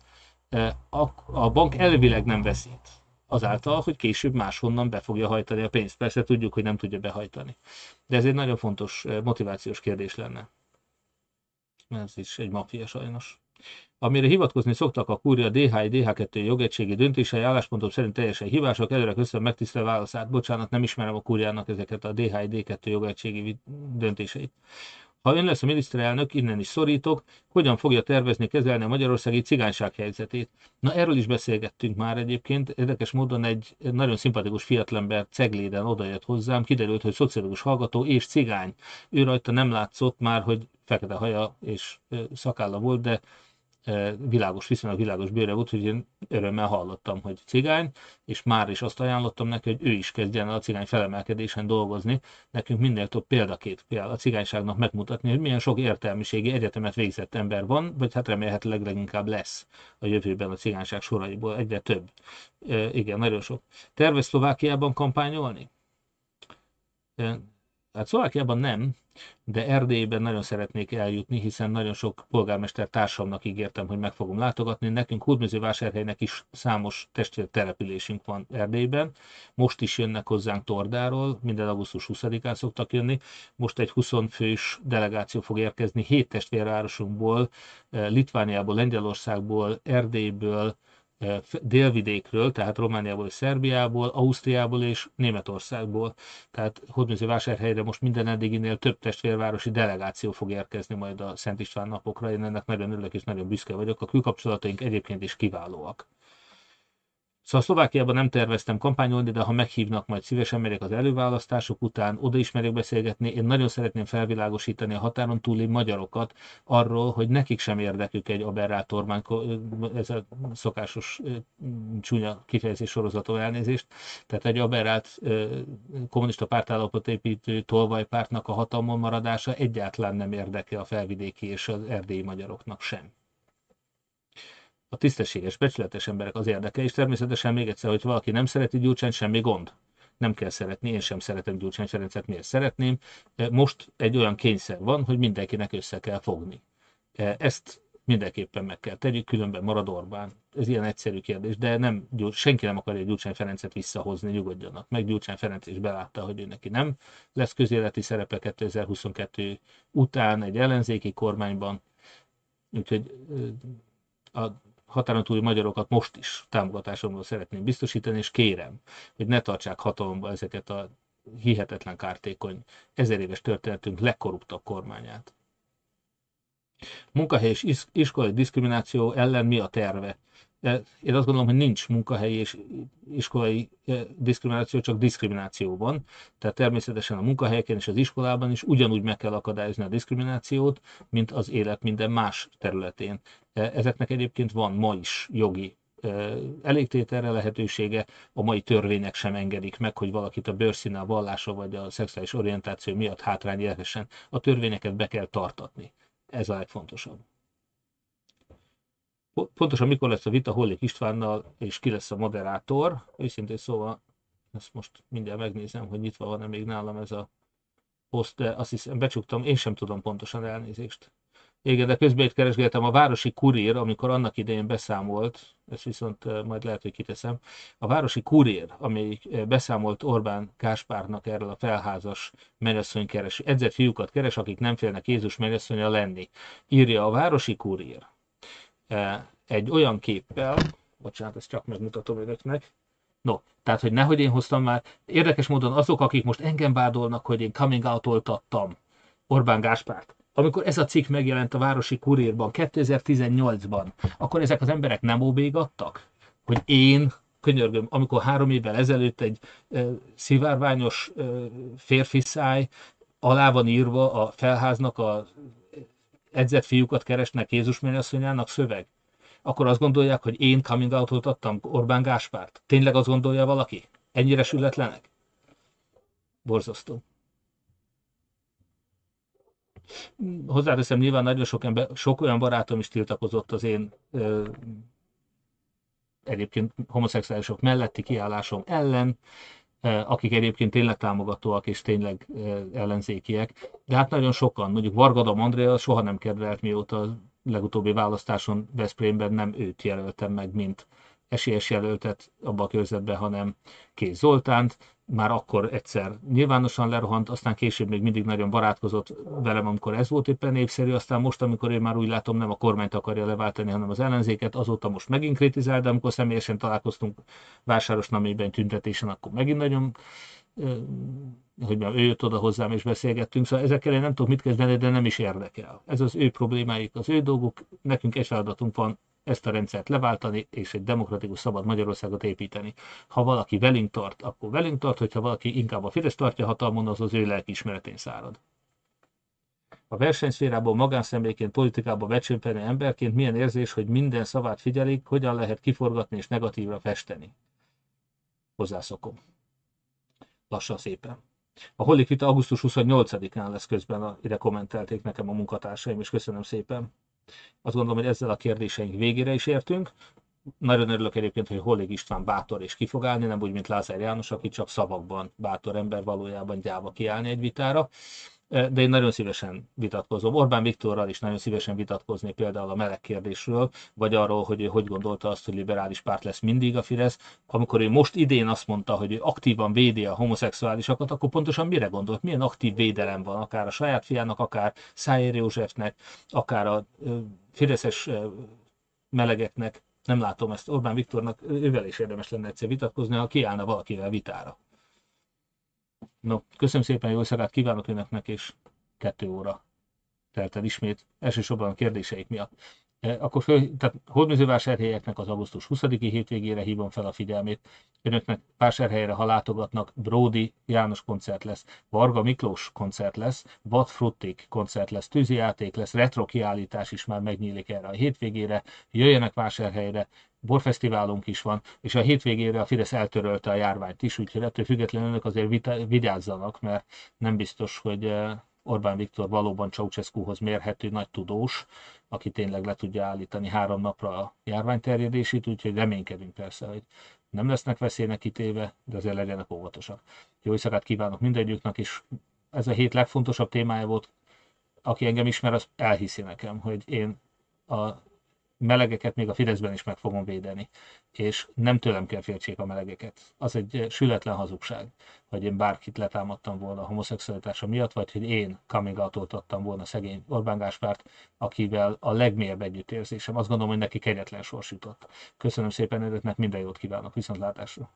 a bank elvileg nem veszít azáltal, hogy később máshonnan be fogja hajtani a pénzt. Persze tudjuk, hogy nem tudja behajtani. De ez egy nagyon fontos motivációs kérdés lenne. Ez is egy maffia sajnos. Amire hivatkozni szoktak a kúria DH1, DH2 jogegységi döntései álláspontok szerint teljesen hibások, előre köszönöm megtisztelő válaszát. Bocsánat, nem ismerem a kúriának ezeket a DH1, D2 jogegységi döntéseit. Ha ön lesz a miniszterelnök, innen is szorítok, hogyan fogja tervezni, kezelni a magyarországi cigányság helyzetét. Na erről is beszélgettünk már egyébként. Érdekes módon egy nagyon szimpatikus fiatalember Cegléden odajött hozzám, kiderült, hogy szociológus hallgató és cigány. Ő rajta nem látszott már, hogy fekete haja és szakálla volt, de világos, viszonylag világos bőre volt, hogy én örömmel hallottam, hogy cigány, és már is azt ajánlottam neki, hogy ő is kezdjen a cigány felemelkedésen dolgozni. Nekünk minél több példakét kell a cigányságnak megmutatni, hogy milyen sok értelmiségi egyetemet végzett ember van, vagy hát remélhetőleg leginkább lesz a jövőben a cigányság soraiból egyre több. E, igen, nagyon sok. Tervez Szlovákiában kampányolni? E, hát Szlovákiában nem, de Erdélyben nagyon szeretnék eljutni, hiszen nagyon sok polgármester társamnak ígértem, hogy meg fogom látogatni. Nekünk Hódmezővásárhelynek is számos településünk van Erdélyben. Most is jönnek hozzánk Tordáról, minden augusztus 20-án szoktak jönni. Most egy 20 fős delegáció fog érkezni hét testvérvárosunkból, eh, Litvániából, Lengyelországból, Erdélyből, délvidékről, tehát Romániából és Szerbiából, Ausztriából és Németországból. Tehát Hódműzővásárhelyre most minden eddiginél több testvérvárosi delegáció fog érkezni majd a Szent István napokra. Én ennek nagyon örülök és nagyon büszke vagyok. A külkapcsolataink egyébként is kiválóak. Szóval Szlovákiában nem terveztem kampányolni, de ha meghívnak, majd szívesen megyek az előválasztások után, oda is merek beszélgetni. Én nagyon szeretném felvilágosítani a határon túli magyarokat arról, hogy nekik sem érdekük egy aberrált tormány, ez a szokásos csúnya kifejezés sorozaton elnézést. Tehát egy aberrált kommunista pártállapot építő tolvajpártnak a hatalmon maradása egyáltalán nem érdeke a felvidéki és az erdélyi magyaroknak sem a tisztességes, becsületes emberek az érdeke, és természetesen még egyszer, hogy valaki nem szereti Gyurcsány, semmi gond. Nem kell szeretni, én sem szeretem Gyurcsány Ferencet, miért szeretném. E, most egy olyan kényszer van, hogy mindenkinek össze kell fogni. E, ezt mindenképpen meg kell tegyük, különben marad Orbán. Ez ilyen egyszerű kérdés, de nem, senki nem akarja Gyurcsány Ferencet visszahozni, nyugodjanak meg. Gyurcsány Ferenc is belátta, hogy ő neki nem lesz közéleti szerepe 2022 után egy ellenzéki kormányban, úgyhogy a határon túli magyarokat most is támogatásomról szeretném biztosítani, és kérem, hogy ne tartsák hatalomba ezeket a hihetetlen kártékony ezer éves történetünk legkorruptabb kormányát. Munkahely és iskolai diszkrimináció ellen mi a terve? Én azt gondolom, hogy nincs munkahelyi és iskolai diszkrimináció, csak diszkrimináció van. Tehát természetesen a munkahelyeken és az iskolában is ugyanúgy meg kell akadályozni a diszkriminációt, mint az élet minden más területén. Ezeknek egyébként van ma is jogi elégtételre lehetősége, a mai törvények sem engedik meg, hogy valakit a bőrszíne, a vallása vagy a szexuális orientáció miatt hátrány érhessen. A törvényeket be kell tartatni. Ez a legfontosabb pontosan mikor lesz a vita Hollik Istvánnal, és ki lesz a moderátor, őszintén szóval ezt most mindjárt megnézem, hogy nyitva van-e még nálam ez a poszt, de azt hiszem becsuktam, én sem tudom pontosan elnézést. Igen, de közben itt keresgéltem a Városi Kurír, amikor annak idején beszámolt, ezt viszont majd lehet, hogy kiteszem, a Városi Kurír, amelyik beszámolt Orbán Káspárnak erről a felházas mennyasszony keres, edzett fiúkat keres, akik nem félnek Jézus mennyasszonya lenni. Írja a Városi Kurír, egy olyan képpel, bocsánat, ezt csak megmutatom önöknek, No, tehát, hogy nehogy én hoztam már, érdekes módon azok, akik most engem vádolnak, hogy én coming out oltattam Orbán Gáspárt, amikor ez a cikk megjelent a Városi Kurírban 2018-ban, akkor ezek az emberek nem óbégattak? Hogy én, könyörgöm, amikor három évvel ezelőtt egy e, szivárványos e, férfi száj alá van írva a felháznak a edzett fiúkat keresnek Jézus mennyasszonyának szöveg, akkor azt gondolják, hogy én coming out adtam Orbán Gáspárt. Tényleg azt gondolja valaki? Ennyire sületlenek? Borzasztó. Hozzáteszem, nyilván nagyon sok, ember, sok olyan barátom is tiltakozott az én ö, egyébként homoszexuálisok melletti kiállásom ellen, akik egyébként tényleg támogatóak és tényleg ellenzékiek, de hát nagyon sokan, mondjuk Vargadam Andrea soha nem kedvelt, mióta a legutóbbi választáson Veszprémben nem őt jelöltem meg, mint esélyes jelöltet abban a körzetben, hanem Kéz Zoltánt, már akkor egyszer nyilvánosan lerohant, aztán később még mindig nagyon barátkozott velem, amikor ez volt éppen népszerű, aztán most, amikor én már úgy látom, nem a kormányt akarja leváltani, hanem az ellenzéket, azóta most megint kritizál, de amikor személyesen találkoztunk Vásáros Namében tüntetésen, akkor megint nagyon hogy ő jött oda hozzám és beszélgettünk, szóval ezekkel én nem tudok mit kezdeni, de nem is érdekel. Ez az ő problémáik, az ő dolguk, nekünk egy feladatunk van, ezt a rendszert leváltani, és egy demokratikus szabad Magyarországot építeni. Ha valaki velünk tart, akkor velünk tart, hogyha valaki inkább a Fidesz tartja hatalmon, az az ő lelkiismeretén szárad. A versenyszférából magánszemélyként, politikába becsömpeni emberként milyen érzés, hogy minden szavát figyelik, hogyan lehet kiforgatni és negatívra festeni. Hozzászokom. Lassan szépen. A Holik Vita augusztus 28-án lesz közben, ide kommentelték nekem a munkatársaim, és köszönöm szépen. Azt gondolom, hogy ezzel a kérdéseink végére is értünk. Nagyon örülök egyébként, hogy Hollig István bátor és kifogálni, nem úgy, mint Lázár János, aki csak szavakban bátor ember, valójában gyáva kiállni egy vitára de én nagyon szívesen vitatkozom. Orbán Viktorral is nagyon szívesen vitatkozni például a meleg kérdésről, vagy arról, hogy ő hogy gondolta azt, hogy liberális párt lesz mindig a Fidesz. Amikor ő most idén azt mondta, hogy ő aktívan védi a homoszexuálisokat, akkor pontosan mire gondolt? Milyen aktív védelem van, akár a saját fiának, akár Szájér Józsefnek, akár a fideszes melegeknek. Nem látom ezt Orbán Viktornak, ővel is érdemes lenne egyszer vitatkozni, ha kiállna valakivel vitára. No, köszönöm szépen, jó szakát kívánok önöknek, és kettő óra telt el ismét, elsősorban a kérdéseik miatt. E, akkor föl, tehát hódműzővásárhelyeknek az augusztus 20-i hétvégére hívom fel a figyelmét. Önöknek vásárhelyre, ha látogatnak, Brody János koncert lesz, Varga Miklós koncert lesz, Bad Fruttik koncert lesz, tűzijáték lesz, retro kiállítás is már megnyílik erre a hétvégére. Jöjjenek vásárhelyre, borfesztiválunk is van, és a hétvégére a Fidesz eltörölte a járványt is, úgyhogy ettől függetlenül önök azért vigyázzanak, mert nem biztos, hogy eh, Orbán Viktor valóban Ceausescuhoz mérhető nagy tudós, aki tényleg le tudja állítani három napra a járvány terjedését, úgyhogy reménykedünk persze, hogy nem lesznek veszélynek kitéve, de azért legyenek óvatosak. Jó éjszakát kívánok mindegyiknek, és ez a hét legfontosabb témája volt, aki engem ismer, az elhiszi nekem, hogy én a melegeket még a Fideszben is meg fogom védeni, és nem tőlem kell féltsék a melegeket. Az egy sületlen hazugság, hogy én bárkit letámadtam volna a homoszexualitása miatt, vagy hogy én coming adtam volna szegény Orbán Gáspárt, akivel a legmélyebb együttérzésem. Azt gondolom, hogy neki kegyetlen sors jutott. Köszönöm szépen önöknek, minden jót kívánok, viszontlátásra!